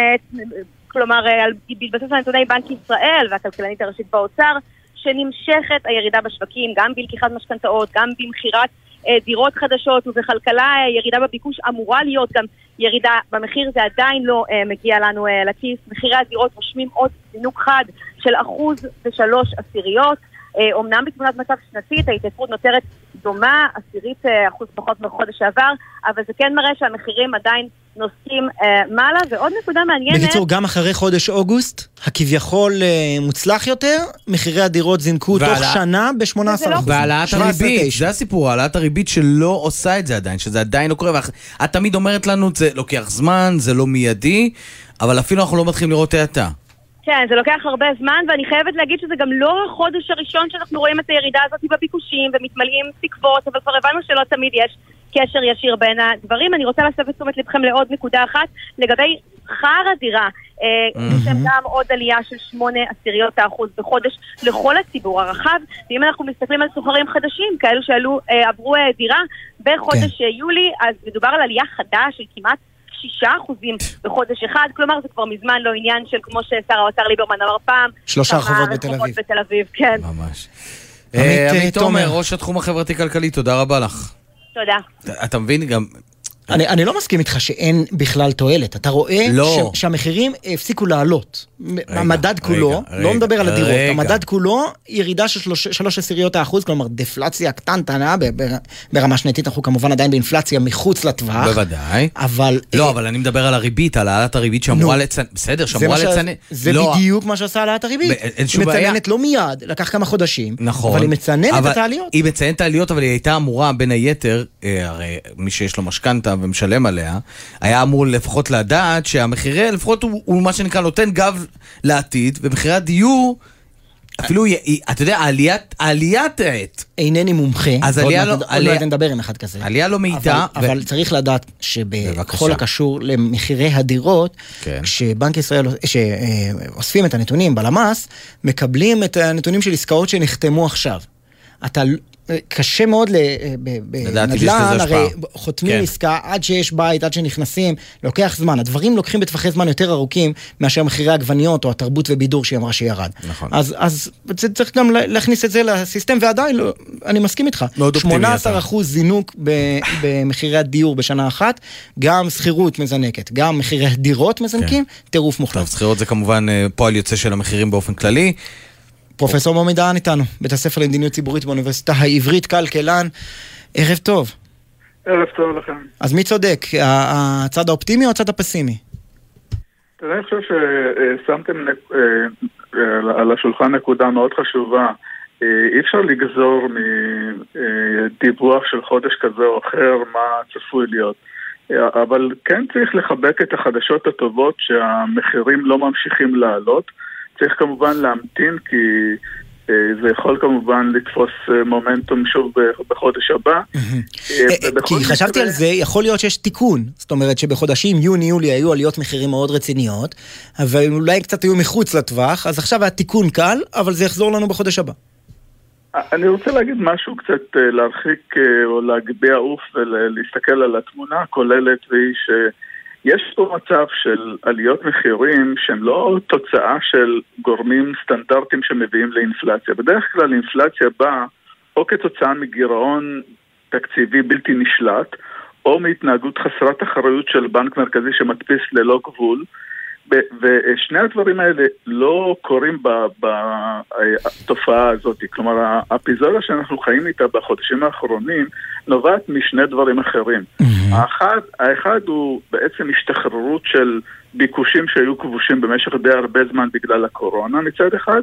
Speaker 45: כלומר, על- בהתבסס על נתוני בנק ישראל והכלכלנית הראשית באוצר, שנמשכת הירידה בשווקים, גם בלקיחת משכנתאות, גם במכירת אה, דירות חדשות, ובכלכלה אה, ירידה בביקוש אמורה להיות גם ירידה במחיר, זה עדיין לא אה, מגיע לנו אה, לכיס. מחירי הדירות רושמים עוד זינוק חד של אחוז ושלוש עשיריות. אה, אומנם בתמונת מצב שנתית ההתייקרות נותרת דומה, עשירית אה, אחוז פחות מחודש שעבר, אבל זה כן מראה שהמחירים עדיין נוסעים אה, מעלה, ועוד נקודה מעניינת...
Speaker 3: בקיצור, גם אחרי חודש אוגוסט, הכביכול אה, מוצלח יותר, מחירי הדירות זינקו תוך
Speaker 2: והעלה-
Speaker 3: שנה ב-18%.
Speaker 2: והעלאת הריבית, זה הסיפור, העלאת הריבית שלא עושה את זה עדיין, שזה עדיין לא קורה. ואח- את תמיד אומרת לנו, זה לוקח זמן, זה לא מיידי, אבל אפילו אנחנו לא מתחילים לראות האטה.
Speaker 45: כן, זה לוקח הרבה זמן, ואני חייבת להגיד שזה גם לא החודש הראשון שאנחנו רואים את הירידה הזאת בביקושים ומתמלאים תקוות, אבל כבר הבנו שלא תמיד יש קשר ישיר בין הדברים. אני רוצה להסב את תשומת לבכם לעוד נקודה אחת, לגבי שכר הדירה. אה. יש להם גם עוד עלייה של שמונה עשיריות האחוז בחודש לכל הציבור הרחב, ואם אנחנו מסתכלים על סוחרים חדשים, כאלו שעלו, אה, עברו אה, דירה בחודש אה, יולי, אז מדובר על עלייה חדה של כמעט שישה אחוזים בחודש אחד, כלומר זה כבר מזמן לא עניין של כמו ששר האוצר ליברמן אמר פעם,
Speaker 3: שלושה רחובות בתל אביב.
Speaker 45: בתל אביב, כן.
Speaker 2: ממש.
Speaker 3: עמית. תומר,
Speaker 2: ראש התחום החברתי-כלכלי, תודה רבה לך.
Speaker 45: תודה.
Speaker 2: אתה- מבין גם...
Speaker 3: אני, אני לא מסכים איתך שאין בכלל תועלת. אתה רואה
Speaker 2: לא.
Speaker 3: ש, שהמחירים הפסיקו לעלות.
Speaker 2: רגע,
Speaker 3: המדד כולו,
Speaker 2: רגע,
Speaker 3: לא מדבר על הדירות,
Speaker 2: רגע.
Speaker 3: המדד כולו ירידה של שלוש, שלוש עשיריות האחוז, כלומר דפלציה קטנטנה ברמה שנתית, אנחנו כמובן עדיין באינפלציה מחוץ לטווח.
Speaker 2: בוודאי.
Speaker 3: אבל...
Speaker 2: לא, אבל אני מדבר על הריבית, על העלאת הריבית שאמורה לצנן... בסדר, שאמורה לצנן...
Speaker 3: זה
Speaker 2: לא,
Speaker 3: בדיוק מה שעשה העלאת הריבית.
Speaker 2: אין
Speaker 3: היא
Speaker 2: שום בעיה.
Speaker 3: מצננת לא מיד, לקח כמה חודשים,
Speaker 2: נכון.
Speaker 3: אבל היא מצננת את העליות.
Speaker 2: היא מציינת את העליות, אבל היא הייתה אמורה, בין היתר, אה, הרי מי שיש לו משכנתה ומשלם עליה, היה אמור לפחות לדעת שהמחירי, לפחות הוא, הוא מה שנקרא נותן גב לעתיד, ומחירי הדיור, אפילו, אתה יודע, העליית עת.
Speaker 3: אינני מומחה,
Speaker 2: אז
Speaker 3: עוד
Speaker 2: עלייה לא...
Speaker 3: עוד מעט נדבר עם אחד כזה.
Speaker 2: עלייה לא מאיטה.
Speaker 3: אבל, צריך לדעת שבכל. הקשור למחירי הדירות,
Speaker 2: כן.
Speaker 3: כשבנק ישראל, שאוספים את הנתונים בלמ"ס, מקבלים את הנתונים של עסקאות שנחתמו עכשיו. אתה, קשה מאוד
Speaker 2: לזה
Speaker 3: בנדל"ן. הרי חותמים
Speaker 2: כן.
Speaker 3: עסקה עד שיש בית, עד שנכנסים, לוקח זמן. הדברים לוקחים בטווחי זמן יותר ארוכים מאשר מחירי עגבניות או התרבות ובידור שהיא אמרה שירד.
Speaker 2: נכון.
Speaker 3: אז, אז צריך גם לה- להכניס את זה לסיסטם, ועדיין, לא, אני מסכים איתך.
Speaker 2: מאוד אופטימי
Speaker 3: 18
Speaker 2: אתה.
Speaker 3: אחוז זינוק ב- *coughs* במחירי הדיור בשנה אחת, גם שכירות מזנקת, גם מחירי הדירות מזנקים, טירוף מוחלט.
Speaker 2: טוב, שכירות זה כמובן אה, פועל יוצא של המחירים באופן כללי.
Speaker 3: פרופסור מומי דהן איתנו, בית הספר למדיניות ציבורית באוניברסיטה העברית, כלכלן. ערב טוב.
Speaker 46: ערב טוב לכם.
Speaker 3: אז מי צודק, הצד האופטימי או הצד הפסימי?
Speaker 46: אני חושב ששמתם אה, אה, על השולחן נקודה מאוד חשובה. אה, אי אפשר לגזור מדיווח של חודש כזה או אחר מה צפוי להיות. אבל כן צריך לחבק את החדשות הטובות שהמחירים לא ממשיכים לעלות. צריך כמובן להמתין כי אה, זה יכול כמובן לתפוס אה, מומנטום שוב בחודש הבא. אה,
Speaker 3: כי חשבתי על זה, יכול להיות שיש תיקון. זאת אומרת שבחודשים יוני-יולי היו עליות מחירים מאוד רציניות, אבל אולי קצת היו מחוץ לטווח, אז עכשיו היה תיקון קל, אבל זה יחזור לנו בחודש הבא.
Speaker 46: אני רוצה להגיד משהו קצת להרחיק או להגביה עוף ולהסתכל על התמונה הכוללת והיא שיש פה מצב של עליות מחירים שהן לא תוצאה של גורמים סטנדרטיים שמביאים לאינפלציה. בדרך כלל אינפלציה באה או כתוצאה מגירעון תקציבי בלתי נשלט או מהתנהגות חסרת אחריות של בנק מרכזי שמדפיס ללא גבול ושני הדברים האלה לא קורים בתופעה הזאת. כלומר, האפיזודה שאנחנו חיים איתה בחודשים האחרונים נובעת משני דברים אחרים. האחד, האחד הוא בעצם השתחררות של ביקושים שהיו כבושים במשך די הרבה זמן בגלל הקורונה מצד אחד,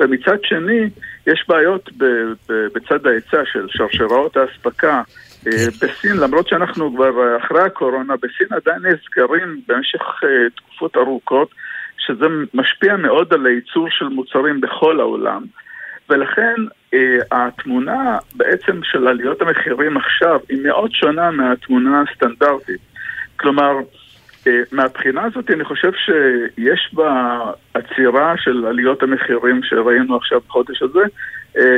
Speaker 46: ומצד שני יש בעיות בצד ההיצע של שרשראות האספקה. אה, בסין, למרות שאנחנו כבר אה, אחרי הקורונה, בסין עדיין נזכרים במשך אה, תקופות ארוכות, שזה משפיע מאוד על הייצור של מוצרים בכל העולם. ולכן התמונה בעצם של עליות המחירים עכשיו היא מאוד שונה מהתמונה הסטנדרטית. כלומר, מהבחינה הזאת אני חושב שיש בעצירה של עליות המחירים שראינו עכשיו בחודש הזה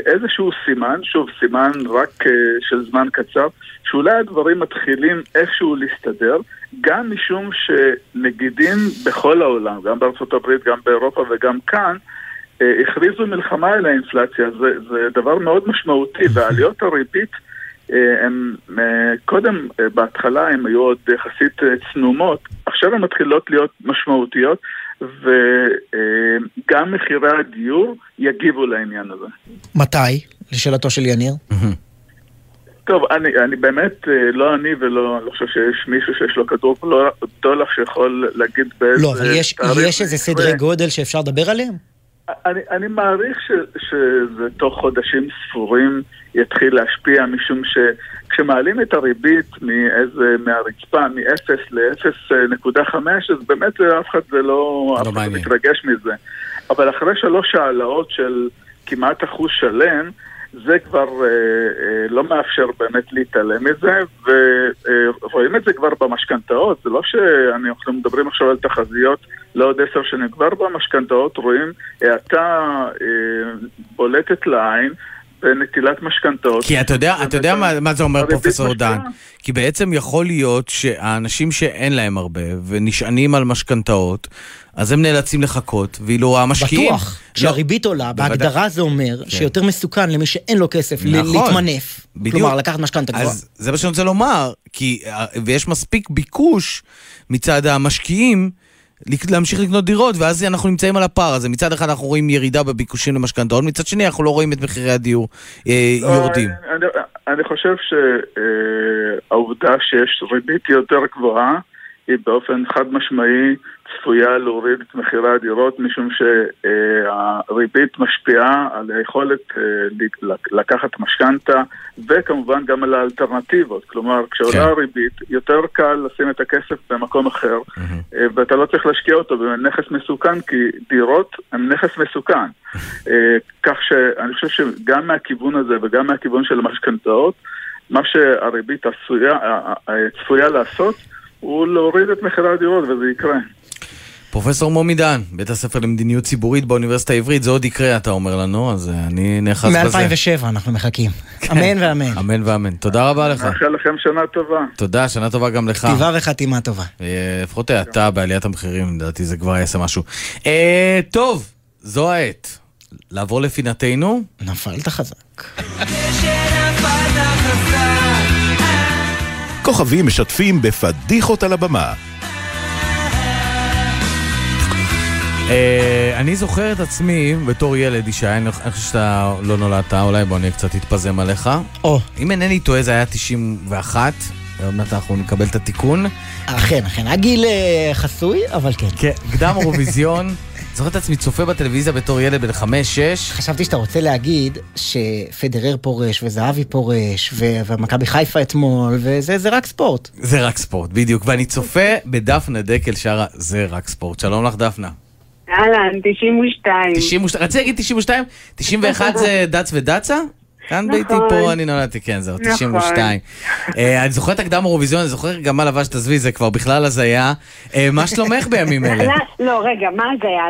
Speaker 46: איזשהו סימן, שוב סימן רק אה, של זמן קצר, שאולי הדברים מתחילים איכשהו להסתדר, גם משום שנגידים בכל העולם, גם בארצות הברית, גם באירופה וגם כאן, אה, הכריזו מלחמה על האינפלציה, זה, זה דבר מאוד משמעותי, *laughs* ועליות הריבית אה, הם אה, קודם, אה, בהתחלה הן היו עוד יחסית אה, צנומות, עכשיו הן מתחילות להיות משמעותיות, וגם מחירי הדיור יגיבו לעניין הזה.
Speaker 3: מתי? לשאלתו של יניר.
Speaker 46: טוב, אני, אני באמת, אה, לא אני ולא, לא חושב שיש מישהו שיש לו כדור בדולח שיכול להגיד באיזה
Speaker 3: לא, אבל יש, יש איזה. סדרי גודל שאפשר לדבר עליהם?
Speaker 46: אני, אני מעריך ש, שזה תוך חודשים ספורים יתחיל להשפיע, משום שכשמעלים את הריבית מאיזה, מהרצפה, מ-0 ל-0.5, אז באמת אף אחד זה לא, אף אחד לא מתרגש מזה. אבל אחרי שלוש העלאות של כמעט אחוז שלם, זה כבר אה, אה, לא מאפשר באמת להתעלם מזה, ורואים את זה כבר במשכנתאות, זה לא שאנחנו מדברים עכשיו על תחזיות לעוד עשר שנים, כבר במשכנתאות רואים האטה אה, בולטת לעין. בנטילת משכנתאות.
Speaker 2: כי אתה יודע, אתה יודע מה, מה זה אומר פרופסור. דן? כי בעצם יכול להיות שהאנשים שאין להם הרבה ונשענים על משכנתאות, אז הם נאלצים לחכות, ואילו המשקיעים...
Speaker 3: בטוח. כשהריבית עולה,
Speaker 2: בוודאי.
Speaker 3: בהגדרה זה אומר שיותר מסוכן למי שאין לו כסף
Speaker 2: נכון.
Speaker 3: להתמנף.
Speaker 2: בדיוק.
Speaker 3: כלומר, לקחת משכנתה גבוהה.
Speaker 2: אז זה מה שאני רוצה לומר, כי, אה, ויש מספיק ביקוש מצד המשקיעים להמשיך לקנות דירות, ואז אנחנו נמצאים על הפער הזה. מצד אחד אנחנו רואים ירידה בביקושים למשכנתאות, מצד שני אנחנו לא רואים את מחירי הדיור אה,
Speaker 46: לא,
Speaker 2: יורדים.
Speaker 46: אני, אני חושב שהעובדה שיש ריבית יותר גבוהה היא באופן חד משמעי צפויה להוריד את מחירי הדירות משום שהריבית משפיעה על היכולת אה, לק- לקחת משכנתה וכמובן גם על האלטרנטיבות. כלומר, כשעולה הריבית יותר קל לשים את הכסף במקום אחר אה, ואתה לא צריך להשקיע אותו בנכס מסוכן כי דירות הן נכס מסוכן. *laughs* אה, כך שאני חושב שגם מהכיוון הזה וגם מהכיוון של המשכנתאות, מה שהריבית עשויה, צפויה לעשות הוא להוריד את מחירי הדירות וזה יקרה.
Speaker 2: פרופסור מומי דן, בית הספר למדיניות ציבורית באוניברסיטה העברית, זה עוד יקרה, אתה אומר לנו, אז אה, אני נאחז בזה.
Speaker 3: מ-2007 אנחנו מחכים. אמן ואמן.
Speaker 2: אמן ואמן. תודה רבה לך.
Speaker 46: מאחל לכם שנה טובה.
Speaker 2: תודה, שנה טובה גם לך.
Speaker 3: כתיבה וחתימה טובה.
Speaker 2: אה, לפחות האטה בעליית המחירים, לדעתי זה כבר יעשה משהו. אה, טוב, זו העת. לעבור לפינתנו.
Speaker 3: נפלת חזק.
Speaker 1: כוכבים משתפים בפדיחות על הבמה.
Speaker 2: אני זוכר את עצמי בתור ילד, ישי, אני חושב שאתה לא נולדת, אולי בוא אני קצת אתפזם עליך.
Speaker 3: או.
Speaker 2: אם אינני טועה זה היה 91, עוד מעט אנחנו נקבל את התיקון.
Speaker 3: אכן, אכן. הגיל אה, חסוי, אבל כן.
Speaker 2: כן, קדם אירוויזיון. *laughs* זוכר את עצמי צופה בטלוויזיה בתור ילד בן 5-6.
Speaker 3: חשבתי שאתה רוצה להגיד שפדרר פורש וזהבי פורש ומכבי חיפה אתמול וזה זה רק ספורט.
Speaker 2: זה רק ספורט, בדיוק. ואני צופה בדפנה דקל שרה, זה רק ספורט. שלום לך דפנה.
Speaker 47: אהלן, 92.
Speaker 2: 92, רציתי להגיד 92, 91 זה דץ ודצה? כאן
Speaker 47: נכון.
Speaker 2: ביתי, פה אני נולדתי, כן, זהו,
Speaker 47: נכון.
Speaker 2: 92. אה, אני זוכר את הקדם אירוויזיון, אני זוכר גם מה לבשת, עזבי, זה כבר בכלל הזיה. אה, מה שלומך בימים אלה? *laughs*
Speaker 47: לא, רגע, מה?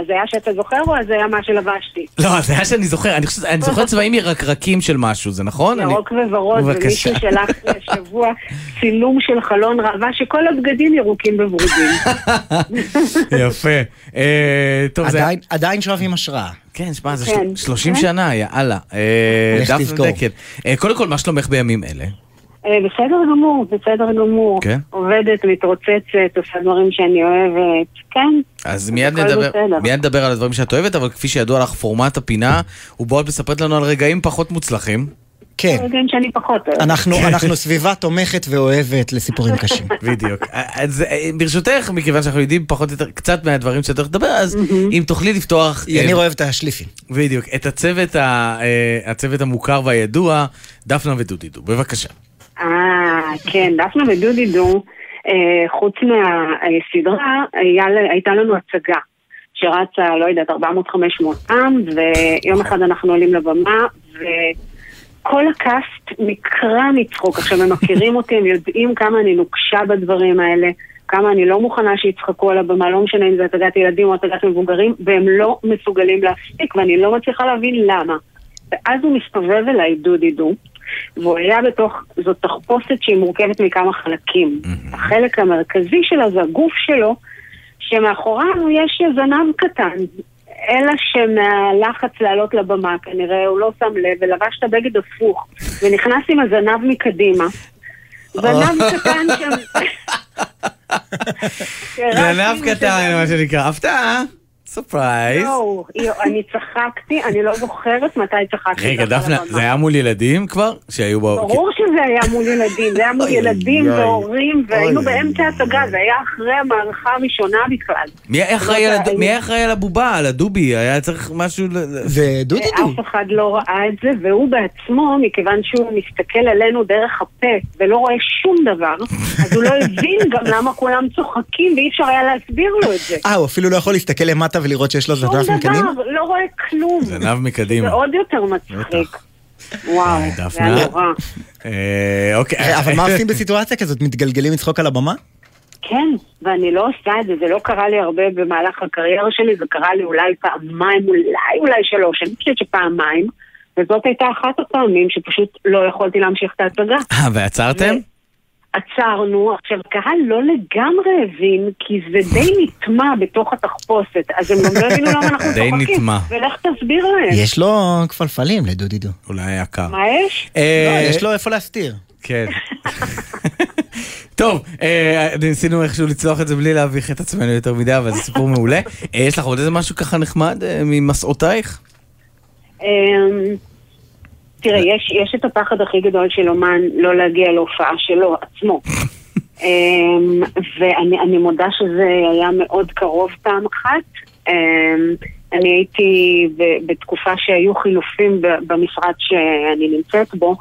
Speaker 47: זה היה שאתה זוכר או זה היה מה שלבשתי?
Speaker 2: לא, זה היה שאני זוכר, אני חושב, אני זוכר צבעים ירקרקים של משהו, זה נכון? אני-
Speaker 47: ירוק וורוד, ומישהו. שלח לי השבוע צילום של חלון ראווה שכל הבגדים ירוקים וורודים. *laughs*
Speaker 2: יפה. אה, טוב, זה...
Speaker 3: עדיין שואבים השראה.
Speaker 2: כן, שמע, זה
Speaker 47: כן.
Speaker 2: של- 30
Speaker 47: כן.
Speaker 2: שנה, יאללה. אה, דפנה. דקל. אה, קודם כל, מה שלומך בימים אלה?
Speaker 47: אה, בסדר גמור, בסדר גמור.
Speaker 2: כן?
Speaker 47: עובדת, מתרוצצת, עושה דברים שאני אוהבת. כן.
Speaker 2: אז מיד נדבר,
Speaker 47: בסדר.
Speaker 2: מיד נדבר על הדברים שאת אוהבת, אבל כפי שידוע לך, פורמט הפינה הוא בו את מספרת לנו על רגעים פחות מוצלחים.
Speaker 3: כן.
Speaker 47: רגעים שאני פחות אוהבת.
Speaker 3: אנחנו, אנחנו סביבה תומכת ואוהבת לסיפורים קשים. *laughs*
Speaker 2: בדיוק. אז אה, ברשותך, מכיוון שאנחנו יודעים פחות או יותר קצת מהדברים שאת הולכת לדבר, אז אם תוכלי לפתוח... אה,
Speaker 3: יניר אוהב את השליפים.
Speaker 2: בדיוק. את הצוות, ה, אה, הצוות המוכר והידוע, דפנה ודודידו. בבקשה.
Speaker 47: אה, כן, דפנה ודודי דו, אה, חוץ מהסדרה, הייתה לנו הצגה שרצה, לא יודעת, 400-500 פעם, ויום אחד אנחנו עולים לבמה, וכל הקאסט נקרע מצחוק. עכשיו, הם מכירים אותי, הם יודעים כמה אני נוקשה בדברים האלה. כמה אני לא מוכנה שיצחקו על הבמה, לא משנה אם זה הצגת ילדים או הצגת מבוגרים, והם לא מסוגלים להפסיק, ואני לא מצליחה להבין למה. ואז הוא מסתובב אליי, דודי דו, והוא היה בתוך, זאת תחפושת שהיא מורכבת מכמה חלקים. החלק המרכזי שלה זה הגוף שלו, שמאחוריו יש זנב קטן. אלא שמהלחץ לעלות לבמה, כנראה הוא לא שם לב, ולבש את הבגד הפוך, ונכנס עם הזנב מקדימה. זנב קטן שם... *laughs*
Speaker 2: זנב קטן, מה שנקרא. הפתעה. surprise.
Speaker 47: יואו, יואו, אני צחקתי, אני לא זוכרת מתי צחקתי.
Speaker 2: רגע, דפנה. זה היה מול ילדים כבר? שהיו בו...
Speaker 47: ברור שזה היה מול ילדים, זה היה מול ילדים. והורים, והיינו. באמצע הצגה, זה היה אחרי המערכה הראשונה בכלל.
Speaker 2: מי היה אחראי על הד- מי היה אחראי על הבובה, על הדובי? היה צריך משהו...
Speaker 3: זה דודי
Speaker 47: אף אחד לא ראה את זה, והוא בעצמו, מכיוון שהוא מסתכל עלינו דרך הפה ולא רואה שום דבר, *laughs* אז הוא לא הבין גם למה כולם צוחקים ואי אפשר היה להסביר לו את זה.
Speaker 3: אה, הוא אפילו לא יכול להסתכל למטה ולראות שיש לו
Speaker 47: שום
Speaker 3: זנב מקדימה?
Speaker 47: דבר, לא רואה כלום.
Speaker 2: זנב מקדימה.
Speaker 47: זה עוד יותר מצחיק. וואו, זה
Speaker 2: דפנה.
Speaker 47: היה נורא.
Speaker 2: אה, אוקיי.
Speaker 3: אה, אבל מה עושים בסיטואציה כזאת? מתגלגלים מצחוק על הבמה?
Speaker 47: כן, ואני לא עושה את זה, זה לא קרה לי הרבה במהלך הקריירה שלי, זה קרה לי אולי פעמיים, אולי אולי שלוש, אני חושבת שפעמיים, וזאת הייתה אחת הפעמים שפשוט לא יכולתי להמשיך את ההצגה.
Speaker 2: אה, ועצרתם?
Speaker 47: עצרנו, עכשיו קהל לא לגמרי הבין, כי זה די *laughs* נטמע בתוך התחפושת, אז הם גם לא הבינו למה אנחנו
Speaker 2: די
Speaker 47: צוחקים.
Speaker 2: נטמע.
Speaker 47: ולך תסביר להם.
Speaker 3: יש לו כפלפלים לדודי דו.
Speaker 2: אולי היה קר.
Speaker 47: מה יש?
Speaker 2: אה,
Speaker 3: לא, יש לו איפה להסתיר.
Speaker 2: כן. *laughs* טוב, אה, ניסינו איכשהו לצלוח את זה בלי להביך את עצמנו יותר מדי, אבל זה סיפור מעולה. אה, יש לך עוד איזה משהו ככה נחמד ממסעותייך?
Speaker 47: תראה, יש, יש את הפחד הכי גדול של אומן לא להגיע להופעה שלו עצמו. *laughs* אמ, ואני אני מודה שזה היה מאוד קרוב פעם אחת. אמ, אני הייתי ב- בתקופה שהיו חילופים ב- במשרד שאני נמצאת בו,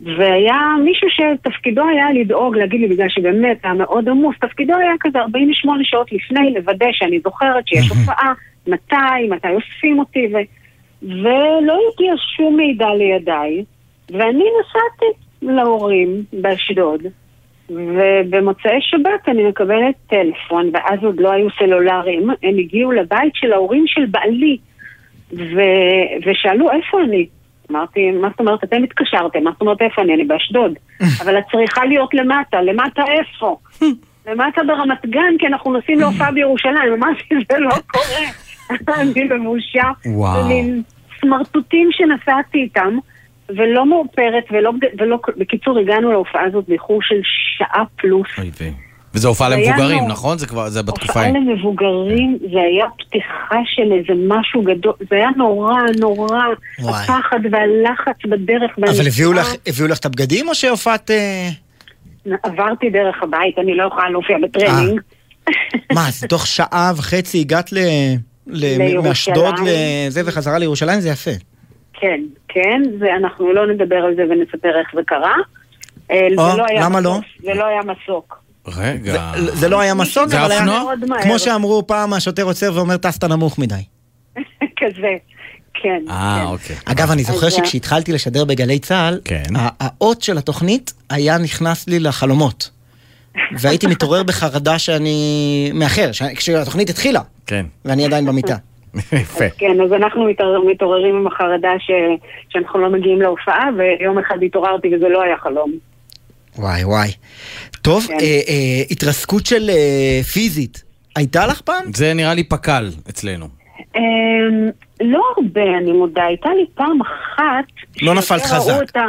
Speaker 47: והיה מישהו שתפקידו היה לדאוג, להגיד לי, בגלל שבאמת היה מאוד עמוס, תפקידו היה כזה 48 שעות לפני, לוודא שאני זוכרת שיש הופעה, מתי, מתי אוספים אותי, ו... ולא הגיע שום מידע לידיי, ואני נסעתי להורים באשדוד, ובמוצאי שבת אני מקבלת טלפון, ואז עוד לא היו סלולריים, הם הגיעו לבית של ההורים של בעלי, ו... ושאלו איפה אני. אמרתי, מה זאת אומרת, אתם התקשרתם, מה זאת אומרת איפה אני? אני באשדוד. *laughs* אבל את צריכה להיות למטה, למטה איפה? *laughs* למטה ברמת גן, כי אנחנו נוסעים להופעה בירושלים. אמרתי, זה לא קורה. *laughs* אני בבושה.
Speaker 2: וואו.
Speaker 47: סמרטוטים שנסעתי איתם, ולא מאופרת, ולא, ולא... בקיצור, הגענו להופעה הזאת באיחור של שעה פלוס.
Speaker 2: וזו הופעה
Speaker 47: היה
Speaker 2: למבוגרים,
Speaker 47: נורא.
Speaker 2: נכון? זה כבר, זה בתקופה
Speaker 47: הופעה. למבוגרים, זה היה פתיחה של איזה משהו גדול, זה היה נורא, נורא,
Speaker 3: וואי.
Speaker 47: הפחד והלחץ בדרך.
Speaker 3: אבל. הביאו לך- הביאו לך את הבגדים או שהופעת... אה,
Speaker 47: עברתי דרך הבית, אני לא יכולה להופיע בטרנינג.
Speaker 3: מה, אז תוך שעה וחצי הגעת ל... מאשדוד לזה וחזרה לירושלים? זה יפה.
Speaker 47: כן, כן, ואנחנו לא נדבר על זה ונספר איך זה קרה. אה,
Speaker 3: או,
Speaker 47: זה לא היה
Speaker 3: למה לא?
Speaker 47: זה לא היה מסוק.
Speaker 2: רגע.
Speaker 3: זה לא היה מסוק, אבל היה...
Speaker 47: מאוד מהר.
Speaker 3: כמו שאמרו פעם, השוטר עוצר ואומר, טסת נמוך מדי. *laughs*
Speaker 47: כזה, כן.
Speaker 2: אה, אוקיי.
Speaker 3: אגב, אני זוכר שכשהתחלתי לשדר בגלי צה"ל, ה- האות של התוכנית היה נכנס לי לחלומות. והייתי מתעורר בחרדה שאני מאחר, ש- כשהתוכנית התחילה,
Speaker 2: כן.
Speaker 3: ואני עדיין במיטה. *laughs*
Speaker 2: יפה.
Speaker 47: כן, אז אנחנו מתעורר- מתעוררים עם החרדה ש... שאנחנו לא מגיעים להופעה, ויום אחד התעוררתי וזה לא היה חלום.
Speaker 3: וואי וואי. טוב,
Speaker 47: כן.
Speaker 3: אה, אה, התרסקות של אה, פיזית, הייתה לך פעם?
Speaker 2: זה נראה לי פק"ל אצלנו.
Speaker 47: אמ, לא הרבה, אני מודה. הייתה לי פעם אחת...
Speaker 3: לא נפלת חזק.
Speaker 47: אותה,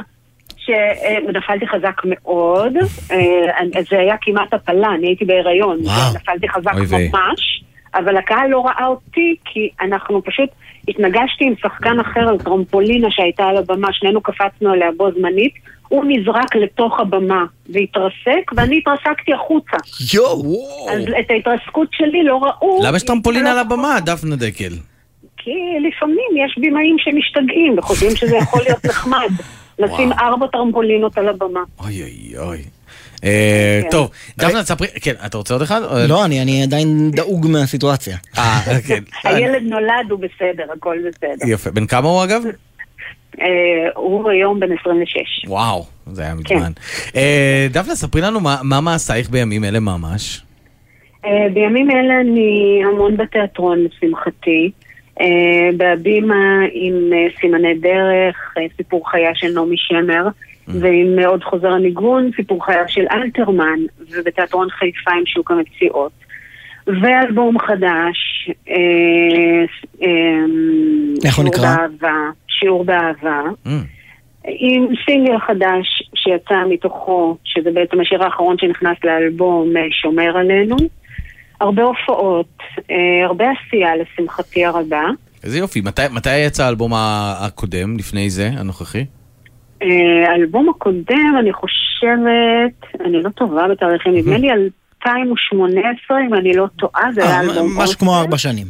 Speaker 47: שנפלתי חזק מאוד, אה, זה היה כמעט הפלה, אני הייתי בהיריון. נפלתי חזק. ממש, אבל הקהל לא ראה אותי, כי אנחנו פשוט התנגשתי עם שחקן אחר על טרומפולינה שהייתה על הבמה, שנינו קפצנו עליה בו זמנית, הוא נזרק לתוך הבמה והתרסק, ואני התרסקתי החוצה.
Speaker 3: יואו!
Speaker 47: אז את ההתרסקות שלי לא ראו.
Speaker 2: למה יש טרמפולין על הבמה, דפנה דקל?
Speaker 47: כי לפעמים יש בימאים שמשתגעים וחושבים שזה יכול להיות נחמד. *laughs* לשים ארבע טרמפולינות על הבמה.
Speaker 2: אוי אוי אוי. אה,
Speaker 47: כן.
Speaker 2: טוב, דפנה, תספרי, כן, אתה רוצה עוד אחד?
Speaker 3: לא, אני אני עדיין דאוג מהסיטואציה.
Speaker 2: אה, כן. *laughs*
Speaker 47: הילד נולד, הוא בסדר, הכל בסדר.
Speaker 2: יפה. בן כמה הוא אגב?
Speaker 47: אה, הוא היום בן 26.
Speaker 2: וואו, זה היה
Speaker 47: כן.
Speaker 2: מזמן. אה, דפנה, ספרי לנו מה- מה מעשייך בימים אלה ממש.
Speaker 47: בימים אלה אני המון בתיאטרון, לשמחתי. אה, בהבימה עם אה, סימני דרך, אה, סיפור חיה של נעמי שמר, ועם אה, עוד חוזר הניגון, סיפור חייו של אלתרמן, ובתיאטרון חיפה עם שוק המציאות. ואלבום חדש,
Speaker 3: איך הוא נקרא?
Speaker 47: שיעור באהבה. עם סינגל חדש שיצא מתוכו, שזה בעצם השיר האחרון שנכנס לאלבום שומר עלינו. הרבה הופעות, אה, הרבה עשייה לשמחתי הרבה.
Speaker 2: איזה יופי. מתי, מתי יצא האלבום הקודם, לפני זה, הנוכחי?
Speaker 47: אה, האלבום הקודם, אני חושבת, אני לא טובה בתאריכים, נדמה לי 2018, אם אני לא טועה, זה היה
Speaker 3: אה,
Speaker 47: אלבום
Speaker 3: משהו
Speaker 47: אוסף.
Speaker 3: כמו ארבע שנים.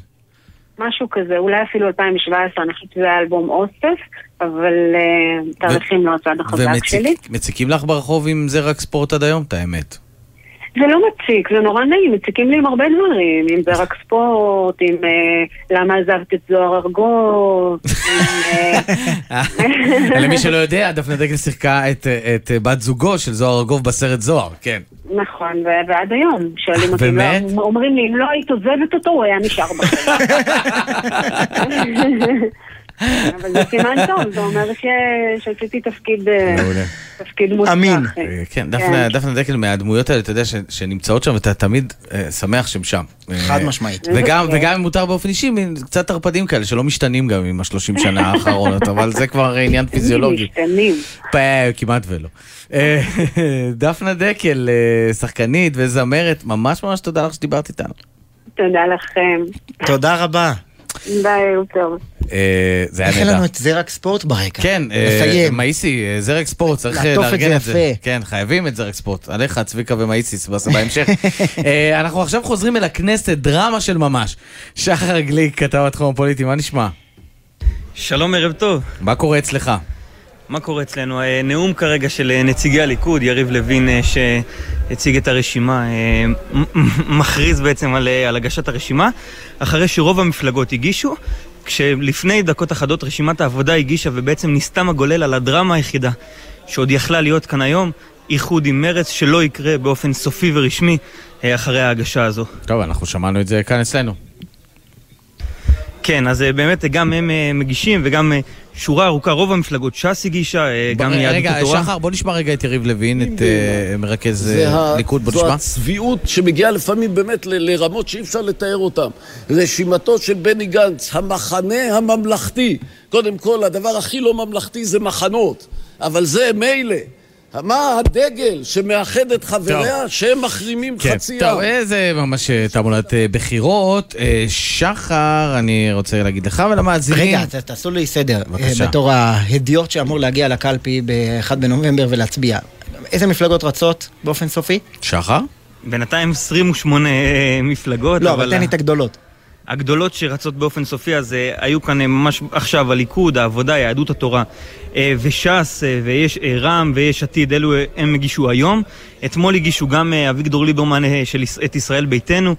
Speaker 47: משהו כזה, אולי אפילו 2017, אני חושבת שזה היה אלבום אוסף, אבל תאריכים לא הצד החזק שלי.
Speaker 2: ומציקים לך ברחוב עם זה רק ספורט עד היום? את האמת.
Speaker 47: זה לא מציק, זה נורא נעים, מציקים לי עם הרבה דברים, אם זה רק ספורט, עם אה, למה עזבת את זוהר ארגוב. אה, *laughs*
Speaker 2: למי שלא יודע, דפנה דקל שיחקה את, בת זוגו של זוהר ארגוב בסרט זוהר, כן.
Speaker 47: נכון, ועד היום, שואלים אותי,
Speaker 2: באמת?
Speaker 47: לא, אומרים לי, אם לא היית עוזבת אותו, הוא היה נשאר בחיים. *laughs* אבל זה סימן טוב, זה אומר שעשיתי תפקיד, אה, תפקיד מוצלח.
Speaker 2: אה, כן, דפנה, דפנה דקל מהדמויות האלה, אתה יודע, ש- שנמצאות שם, ואתה תמיד אה, שמח שהן שם.
Speaker 3: חד משמעית.
Speaker 2: וגם, אם מותר באופן אישי, קצת ערפדים כאלה, שלא משתנים גם עם השלושים שנה האחרונות, אבל זה כבר עניין פיזיולוגי.
Speaker 47: משתנים.
Speaker 2: כמעט ולא. *laughs* דפנה דקל, שחקנית וזמרת, ממש ממש תודה לך שדיברת איתנו.
Speaker 47: תודה לכם.
Speaker 3: תודה רבה.
Speaker 47: ביי, ערב טוב.
Speaker 2: אה, זה היה
Speaker 3: איך
Speaker 2: נהדר.
Speaker 3: לנו את זה רק ספורט ברקע?
Speaker 2: כן, אה,
Speaker 3: נסיים.
Speaker 2: מאיסי, אה, זרק ספורט, צריך לארגן את זה.
Speaker 3: יפה.
Speaker 2: כן, חייבים את זרק ספורט. עליך, צביקה ומאיסיס, בס- בהמשך. *laughs* אנחנו עכשיו חוזרים אל הכנסת, דרמה של ממש. שחר גליק, כתב התחום הפוליטי, מה נשמע?
Speaker 39: שלום, ערב טוב.
Speaker 2: מה קורה אצלך?
Speaker 39: מה קורה אצלנו? אה, נאום כרגע של אה, נציגי הליכוד, יריב לוין אה, שהציג את הרשימה, מכריז בעצם על, על הגשת הרשימה, אחרי שרוב המפלגות הגישו, כשלפני דקות אחדות רשימת העבודה הגישה ובעצם נסתם הגולל על הדרמה היחידה שעוד יכלה להיות כאן היום, איחוד עם מרץ שלא יקרה באופן סופי ורשמי אחרי ההגשה הזו.
Speaker 2: טוב, אנחנו שמענו את זה כאן אצלנו.
Speaker 39: כן, אז באמת גם הם מגישים וגם שורה ארוכה, רוב המפלגות, ש"ס הגישה, אה, גם יהדות
Speaker 2: רגע,
Speaker 39: התורה.
Speaker 2: שחר, בוא נשמע רגע את יריב לוין, את אה, מרכז אה, ליכוד, בוא
Speaker 48: זו
Speaker 2: נשמע.
Speaker 48: הצביעות שמגיעה לפעמים באמת לרמות שאי אפשר לתאר אותן. רשימתו של בני גנץ, המחנה הממלכתי. קודם כל, הדבר הכי לא ממלכתי זה מחנות, אבל זה מילא. מה הדגל שמאחד את חבריה שהם מחרימים
Speaker 2: כן,
Speaker 48: חצי
Speaker 2: טוב,
Speaker 48: עם?
Speaker 2: אה, זה ממש אה, תעמולת אה, בחירות. שחר, אני רוצה להגיד לך ולמאזינים.
Speaker 3: רגע, ת- תעשו לי סדר.
Speaker 2: בבקשה.
Speaker 3: בתור ההדיוט שאמור להגיע לקלפי ב-1 בנובמבר ולהצביע. איזה מפלגות רצות באופן סופי?
Speaker 2: שחר?
Speaker 39: בינתיים 28 אה, מפלגות,
Speaker 3: לא, אבל תן לי את הגדולות.
Speaker 39: הגדולות שרצות באופן סופי, אז אה, היו כאן אה, ממש עכשיו הליכוד, העבודה, יהדות התורה אה, וש"ס ויש רע"מ ויש עתיד, אלו הם הגישו היום. אתמול הגישו גם אביגדור ליברמן של את ישראל ביתנו,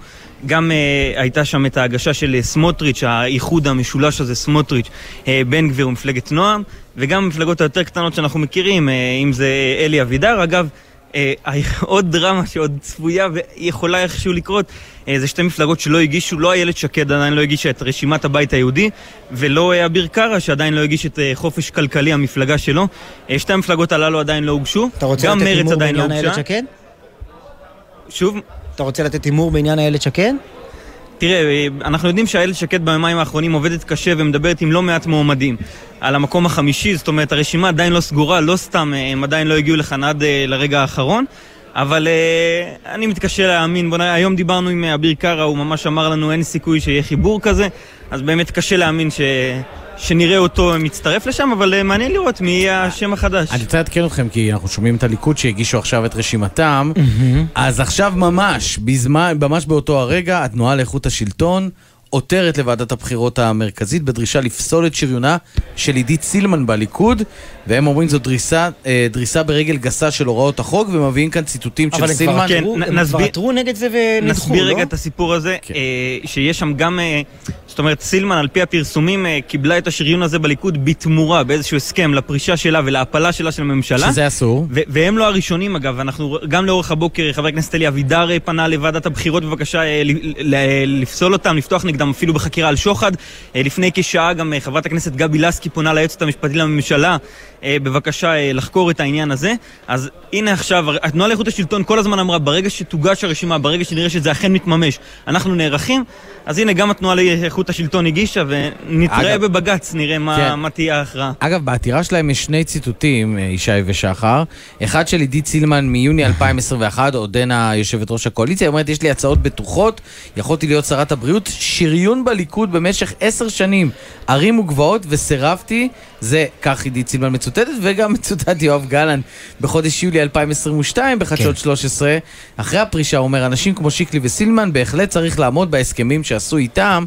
Speaker 39: גם הייתה שם את ההגשה של סמוטריץ', האיחוד המשולש הזה, סמוטריץ', בן גביר ומפלגת נועם, וגם המפלגות היותר קטנות שאנחנו מכירים, אם זה אלי אבידר, אגב. אה, *laughs* עוד דרמה שעוד צפויה ויכולה איכשהו לקרות אה, זה שתי מפלגות שלא הגישו, לא איילת שקד עדיין לא הגישה את רשימת הבית היהודי ולא אה, אביר קארה שעדיין לא הגיש את אה, חופש כלכלי, המפלגה שלו. אה, שתי המפלגות הללו עדיין לא הוגשו.
Speaker 3: אתה רוצה
Speaker 39: גם
Speaker 3: לתת
Speaker 39: מרצ
Speaker 3: הימור
Speaker 39: עדיין לא
Speaker 3: בעניין
Speaker 39: הוגשה.
Speaker 3: איילת שקד?
Speaker 39: שוב?
Speaker 3: אתה רוצה לתת הימור בעניין איילת שקד?
Speaker 39: תראה, אה, אנחנו יודעים שאיילת שקד ביומיים האחרונים עובדת קשה ומדברת עם לא מעט מועמדים. על המקום החמישי, זאת אומרת הרשימה עדיין לא סגורה, לא סתם אה, הם עדיין לא הגיעו לכאן עד אה, לרגע האחרון. אבל אה, אני מתקשה להאמין, בוא נראה, היום דיברנו עם אביר קארה, הוא ממש אמר לנו אין סיכוי שיהיה חיבור כזה. אז באמת קשה להאמין ש... שנראה אותו מצטרף לשם, אבל אה, מעניין לראות מי יהיה השם החדש.
Speaker 2: אני רוצה לעדכן אתכם, כי אנחנו שומעים את הליכוד שהגישו עכשיו את רשימתם, אז עכשיו ממש, בזמן, ממש באותו הרגע, התנועה לאיכות השלטון עותרת לוועדת הבחירות המרכזית בדרישה לפסול את שריונה של עידית סילמן בליכוד, והם אומרים זו דריסה, אה, דריסה ברגל גסה של הוראות החוק, ומביאים כאן ציטוטים של
Speaker 3: אבל הם
Speaker 2: סילמן.
Speaker 3: עתרו- הם כבר
Speaker 39: נסביר-
Speaker 3: עתרו נגד זה ונדחו,
Speaker 39: נסביר
Speaker 3: לא?
Speaker 39: רגע את הסיפור הזה, אה, שיש שם גם, זאת אומרת, סילמן על פי הפרסומים אה, קיבלה את השריון הזה בליכוד בתמורה, באיזשהו הסכם לפרישה שלה ולהפלה שלה של הממשלה.
Speaker 2: שזה אסור.
Speaker 39: ו- והם לא הראשונים אגב, אנחנו גם לאורך הבוקר חבר הכנסת אלי אבידר אה, פנה לוועדת הבחירות בבקשה אה, לפסול אותם, לפתוח נגדם אפילו בחקירה על שוחד. לפני כשעה גם חברת הכנסת גבי לסקי פונה ליועצת המשפטית לממשלה בבקשה לחקור את העניין הזה. אז הנה עכשיו, התנועה לאיכות השלטון כל הזמן אמרה, ברגע שתוגש הרשימה, ברגע שנראה שזה אכן מתממש, אנחנו נערכים. אז הנה גם התנועה לאיכות איכות השלטון הגישה, ונתראה
Speaker 2: אגב-
Speaker 39: בבג"ץ, נראה מה
Speaker 2: כן.
Speaker 39: מה תהיה ההכרעה.
Speaker 2: אגב, בעתירה שלהם יש שני ציטוטים, אה, ישי ושחר. אחד של עידית סילמן מיוני *laughs* 2021, עודנה יושבת ראש הקואליציה, היא אומרת, יש לי הצעות בטוחות, יכולתי להיות שרת הבריאות, שריון בליכוד במשך עשר שנים, ערים וגבעות, וסירבתי, זה, כך עידית סילמן מצוטטת, וגם מצוטט יואב גלנט בחודש יולי 2022 בחדשות 13. אחרי הפרישה הוא אומר, אנשים כמו שיקלי וסילמן בהחלט צריך לעמוד בהסכמים שעשו איתם,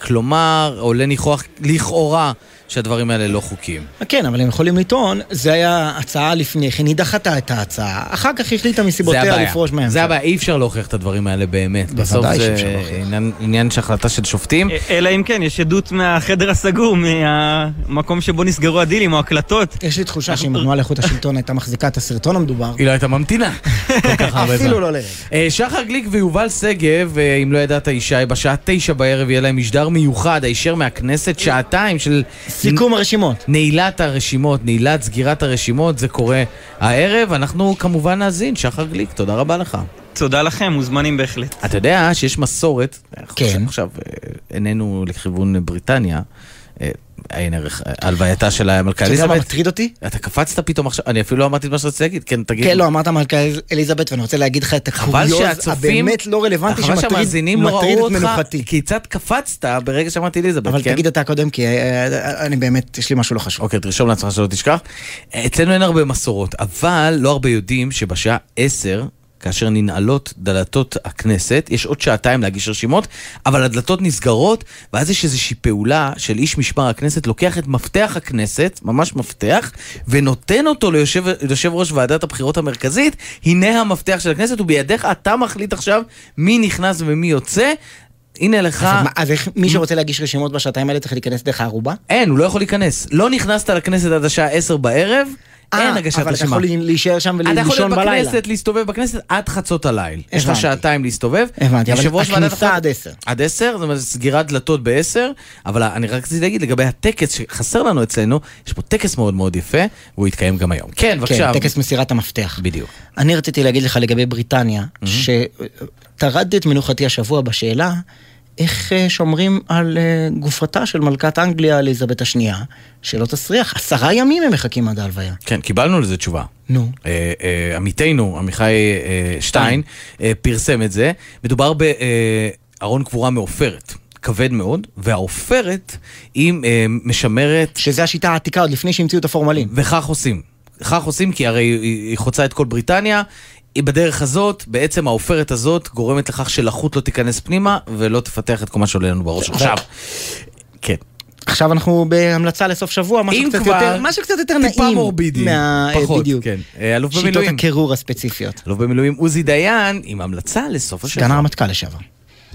Speaker 2: כלומר, עולה ניחוח לכאורה שהדברים האלה לא חוקיים.
Speaker 3: כן, אבל הם יכולים לטעון, זה היה הצעה לפני כן, היא דחתה את ההצעה, אחר כך החליטה מסיבותיה. לפרוש מהם.
Speaker 2: זה הבעיה, אי אפשר להוכיח את הדברים האלה באמת. בסוף זה. עניין- עניין של החלטה של שופטים.
Speaker 39: אלא אם כן, יש עדות מהחדר הסגור, מהמקום שבו נסגרו הדילים או הקלטות.
Speaker 3: יש לי תחושה שאם התנועה לאיכות השלטון הייתה מחזיקה את הסרטון המדובר,
Speaker 2: היא לא הייתה ממתינה. *laughs* כל כך הרבה זמן.
Speaker 3: אפילו לא לרגע.
Speaker 2: אה, שחר גליק ויובל שגב, אה, אם לא ידעת ישי, בשעה תשע בערב יהיה להם משדר מיוחד, הישר מהכנסת, שעתיים של...
Speaker 3: סיכום הרשימות.
Speaker 2: נעילת הרשימות, נעילת סגירת הרשימות, זה קורה הערב. אנחנו כמובן נאזין, שחר גליק, תודה רבה לך.
Speaker 39: תודה לכם, מוזמנים בהחלט.
Speaker 2: אתה יודע שיש מסורת,
Speaker 3: כן.
Speaker 2: עכשיו אה, עינינו לכיוון בריטניה, אה, עין ערך, אה, הלווייתה של המלכה
Speaker 3: אתה יודע מה
Speaker 2: אליזבת.
Speaker 3: מטריד אותי?
Speaker 2: אתה קפצת פתאום עכשיו, אני אפילו לא אמרתי את מה שרציתי להגיד, כן, תגיד.
Speaker 3: כן, לא, אמרת מלכה אליזבת, ואני רוצה להגיד לך את הקוריוז הבאמת לא רלוונטי שמטריד
Speaker 2: לא
Speaker 3: את מנוחתי.
Speaker 2: כיצד קפצת ברגע שאמרתי אליזבת,
Speaker 3: אבל
Speaker 2: כן?
Speaker 3: תגיד אתה קודם, כי אה, אני באמת, יש לי משהו לא חשוב.
Speaker 2: אוקיי, תרשום לעצמך שלא תשכח. אצלנו אין הרבה מסורות, אבל לא הרבה יודעים שבשעה 10, כאשר ננעלות דלתות הכנסת, יש עוד שעתיים להגיש רשימות, אבל הדלתות נסגרות, ואז יש איזושהי פעולה של איש משמר הכנסת, לוקח את מפתח הכנסת, ממש מפתח, ונותן אותו ליושב, ליושב ראש ועדת הבחירות המרכזית, הנה המפתח של הכנסת, ובידיך אתה מחליט עכשיו מי נכנס ומי יוצא. הנה לך...
Speaker 3: אז מה- אז איך מי שרוצה להגיש רשימות בשעתיים האלה צריך להיכנס דרך הערובה?
Speaker 2: אין, הוא לא יכול להיכנס. לא נכנסת לכנסת עד השעה 10 בערב, אין הגשת
Speaker 3: אה, אבל אתה
Speaker 2: רשימה.
Speaker 3: יכול להישאר שם
Speaker 2: אתה יכול
Speaker 3: ולישון
Speaker 2: להיות
Speaker 3: בלילה.
Speaker 2: בכנסת, להסתובב בכנסת עד חצות הליל. יש לך. שעתיים להסתובב.
Speaker 3: הבנתי, אבל הכניסה עד עשר.
Speaker 2: עד עשר, זאת אומרת סגירת דלתות בעשר, אבל אני רק רציתי להגיד לגבי הטקס שחסר לנו אצלנו, יש פה טקס מאוד מאוד יפה, והוא יתקיים גם היום. כן, בבקשה.
Speaker 3: כן, טקס מסירת המפתח.
Speaker 2: בדיוק.
Speaker 3: אני רציתי להגיד לך לגבי בריטניה, שטרדתי את מנוחתי השבוע בשאלה איך אה, שומרים על אה, גופתה של מלכת אנגליה אליזבת השנייה, שלא תסריח. עשרה ימים הם מחכים עד ההלוויה.
Speaker 2: כן, קיבלנו לזה תשובה.
Speaker 3: נו.
Speaker 2: אה, אה, עמיתנו, עמיחי אה, שטיין, פרסם את זה. מדובר בארון קבורה מעופרת. כבד מאוד, והעופרת היא אה, משמרת...
Speaker 3: שזה השיטה העתיקה עוד לפני שהמציאו את הפורמלין.
Speaker 2: וכך עושים. כך עושים כי הרי היא חוצה את כל בריטניה. היא בדרך הזאת, בעצם העופרת הזאת גורמת לכך שלחות לא תיכנס פנימה ולא תפתח את כל מה שעולה לנו בראש עכשיו. כן.
Speaker 3: עכשיו אנחנו בהמלצה לסוף שבוע, משהו קצת
Speaker 2: כבר,
Speaker 3: יותר, משהו קצת יותר נעים.
Speaker 2: טיפה מורבידי.
Speaker 3: מה-
Speaker 2: פחות,
Speaker 3: בדיוק.
Speaker 2: כן. אלוף
Speaker 3: שיטות
Speaker 2: במילואים.
Speaker 3: הקירור הספציפיות.
Speaker 2: אלוף במילואים עוזי דיין עם המלצה לסוף השבוע.
Speaker 3: סגן הרמטכ"ל לשעבר.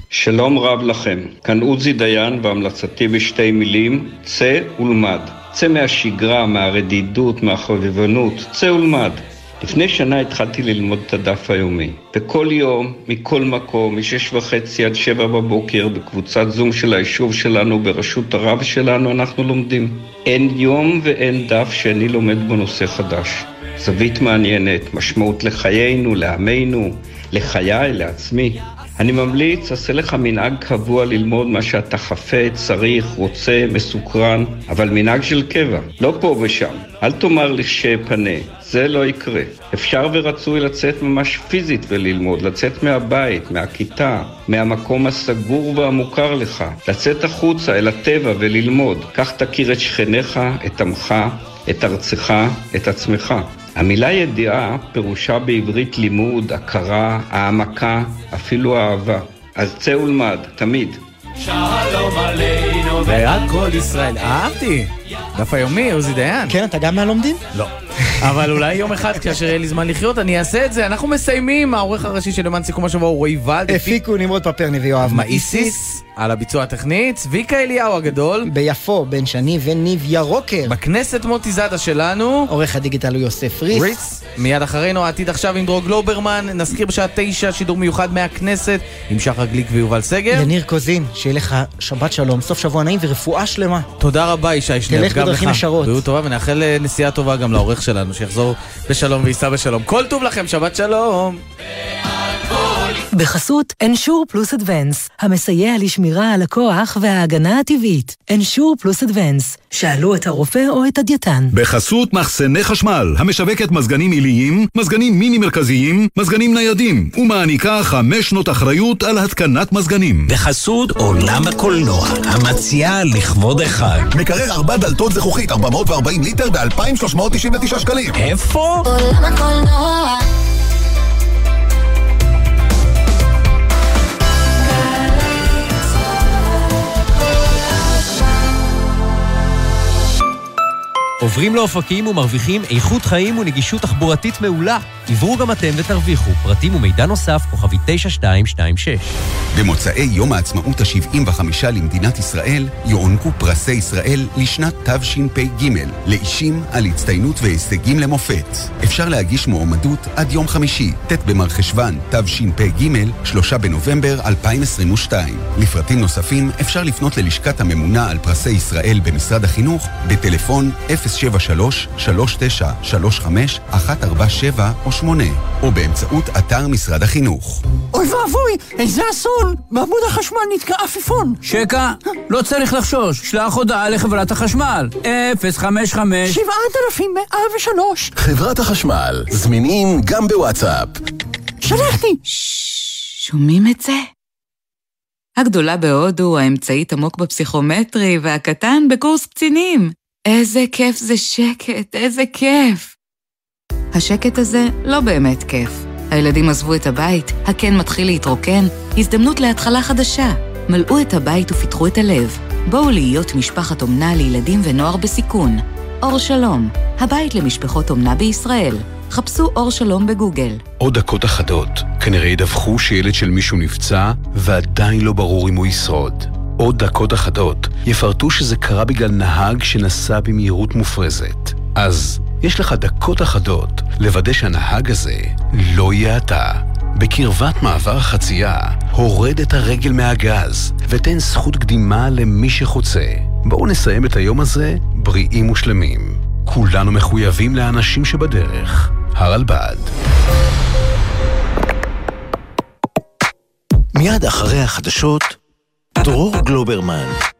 Speaker 49: שלום רב לכם, כאן עוזי דיין והמלצתי בשתי מילים, צא ולמד. צא מהשגרה, מהרדידות, מהחובבנות, צא ולמד. לפני שנה התחלתי ללמוד את הדף היומי, וכל יום, מכל מקום, משש וחצי עד שבע בבוקר, בקבוצת זום של היישוב שלנו, בראשות הרב שלנו, אנחנו לומדים. אין יום ואין דף שאני לומד בו נושא חדש. זווית מעניינת, משמעות לחיינו, לעמנו, לחיי, לעצמי. אני ממליץ, עשה לך מנהג קבוע ללמוד מה שאתה חפץ, צריך, רוצה, מסוקרן, אבל מנהג של קבע, לא פה ושם. אל תאמר לכשאפנה, זה לא יקרה. אפשר ורצוי לצאת ממש פיזית וללמוד, לצאת מהבית, מהכיתה, מהמקום הסגור והמוכר לך, לצאת החוצה אל הטבע וללמוד. כך תכיר את שכניך, את עמך, את ארצך, את עצמך. המילה ידיעה פירושה בעברית לימוד, הכרה, העמקה, אפילו אהבה. אז צא ולמד, תמיד.
Speaker 32: שלום עלינו
Speaker 2: ועד כל ישראל. אהבתי. דף היומי, עוזי דיין.
Speaker 3: כן, אתה גם מהלומדים?
Speaker 2: לא. אבל אולי יום אחד, כאשר יהיה לי זמן לחיות, אני אעשה את זה. אנחנו מסיימים. העורך הראשי של למען סיכום השבוע הוא רועי ולד.
Speaker 3: הפיקו נמרוד פפרני ויואב
Speaker 2: מאיסיס. על הביצוע הטכני, צביקה אליהו הגדול.
Speaker 3: ביפו, בן שני וניב ירוקר.
Speaker 2: בכנסת מוטי זאדה שלנו.
Speaker 3: עורך הדיגיטל הוא יוסף ריס.
Speaker 2: ריס. מיד אחרינו העתיד עכשיו עם דרור גלוברמן. נזכיר בשעה תשע שידור מיוחד מהכנסת עם שחר גליק ויובל סגר.
Speaker 3: יניר קוזין, שיהיה לך שבת שלום, סוף שבוע נעים ורפואה שלמה.
Speaker 2: תודה רבה ישי שנר,
Speaker 3: תלך
Speaker 2: גם
Speaker 3: בדרכים
Speaker 2: לך.
Speaker 3: ישרות.
Speaker 2: בריאות טובה ונאחל אה, נסיעה טובה גם לעורך שלנו, שיחזור בשלום וייסע בשלום. כל טוב לכם, שבת שלום.
Speaker 33: בחסות אנשור פלוס אדוונס, המסייע לשמירה על הכוח וההגנה הטבעית. אנשור פלוס אדוונס, שאלו את הרופא או את הדייתן.
Speaker 40: בחסות מחסני חשמל, המשווקת מזגנים עיליים, מזגנים מיני מרכזיים, מזגנים ניידים, ומעניקה חמש שנות אחריות על התקנת מזגנים.
Speaker 1: בחסות עולם הקולנוע, המציעה לכבוד החג.
Speaker 12: מקרר ארבע דלתות זכוכית, 440 ליטר ב-2,399 שקלים.
Speaker 1: איפה?
Speaker 50: עולם הקולנוע
Speaker 34: עוברים לאופקים ומרוויחים איכות חיים ונגישות תחבורתית מעולה. עברו גם אתם ותרוויחו. פרטים ומידע נוסף, כוכבי 9226.
Speaker 12: במוצאי יום העצמאות ה-75 למדינת ישראל, יוענקו פרסי ישראל לשנת תשפ"ג, לאישים על הצטיינות והישגים למופת. אפשר להגיש מועמדות עד יום חמישי, ט' במרחשוון, תשפ"ג, 3 בנובמבר 2022. לפרטים נוספים אפשר לפנות ללשכת הממונה על פרסי ישראל במשרד החינוך, בטלפון 073-3935-147 או 8, או באמצעות אתר משרד החינוך.
Speaker 51: אוי ואבוי, איזה אסון! בעמוד החשמל נתקע עפיפון.
Speaker 52: שקע, לא צריך לחשוש, שלח הודעה לחברת החשמל. 055
Speaker 51: 7103
Speaker 12: חברת החשמל, זמינים גם בוואטסאפ.
Speaker 51: שלחתי!
Speaker 53: שומעים את זה? הגדולה בהודו, האמצעית עמוק בפסיכומטרי, והקטן בקורס קצינים. איזה כיף זה שקט, איזה כיף. השקט הזה לא באמת כיף. הילדים עזבו את הבית, הקן מתחיל להתרוקן, הזדמנות להתחלה חדשה. מלאו את הבית ופיתחו את הלב. בואו להיות משפחת אומנה לילדים ונוער בסיכון. אור שלום, הבית למשפחות אומנה בישראל. חפשו אור שלום בגוגל.
Speaker 35: עוד דקות אחדות, כנראה ידווחו שילד של מישהו נפצע, ועדיין לא ברור אם הוא ישרוד. עוד דקות אחדות יפרטו שזה קרה בגלל נהג שנסע במהירות מופרזת. אז יש לך דקות אחדות לוודא שהנהג הזה לא יהיה אתה. בקרבת מעבר החצייה, הורד את הרגל מהגז ותן זכות קדימה למי שחוצה. בואו נסיים את היום הזה בריאים ושלמים. כולנו מחויבים לאנשים שבדרך. הרלב"ד.
Speaker 54: מיד אחרי החדשות, דרור גלוברמן.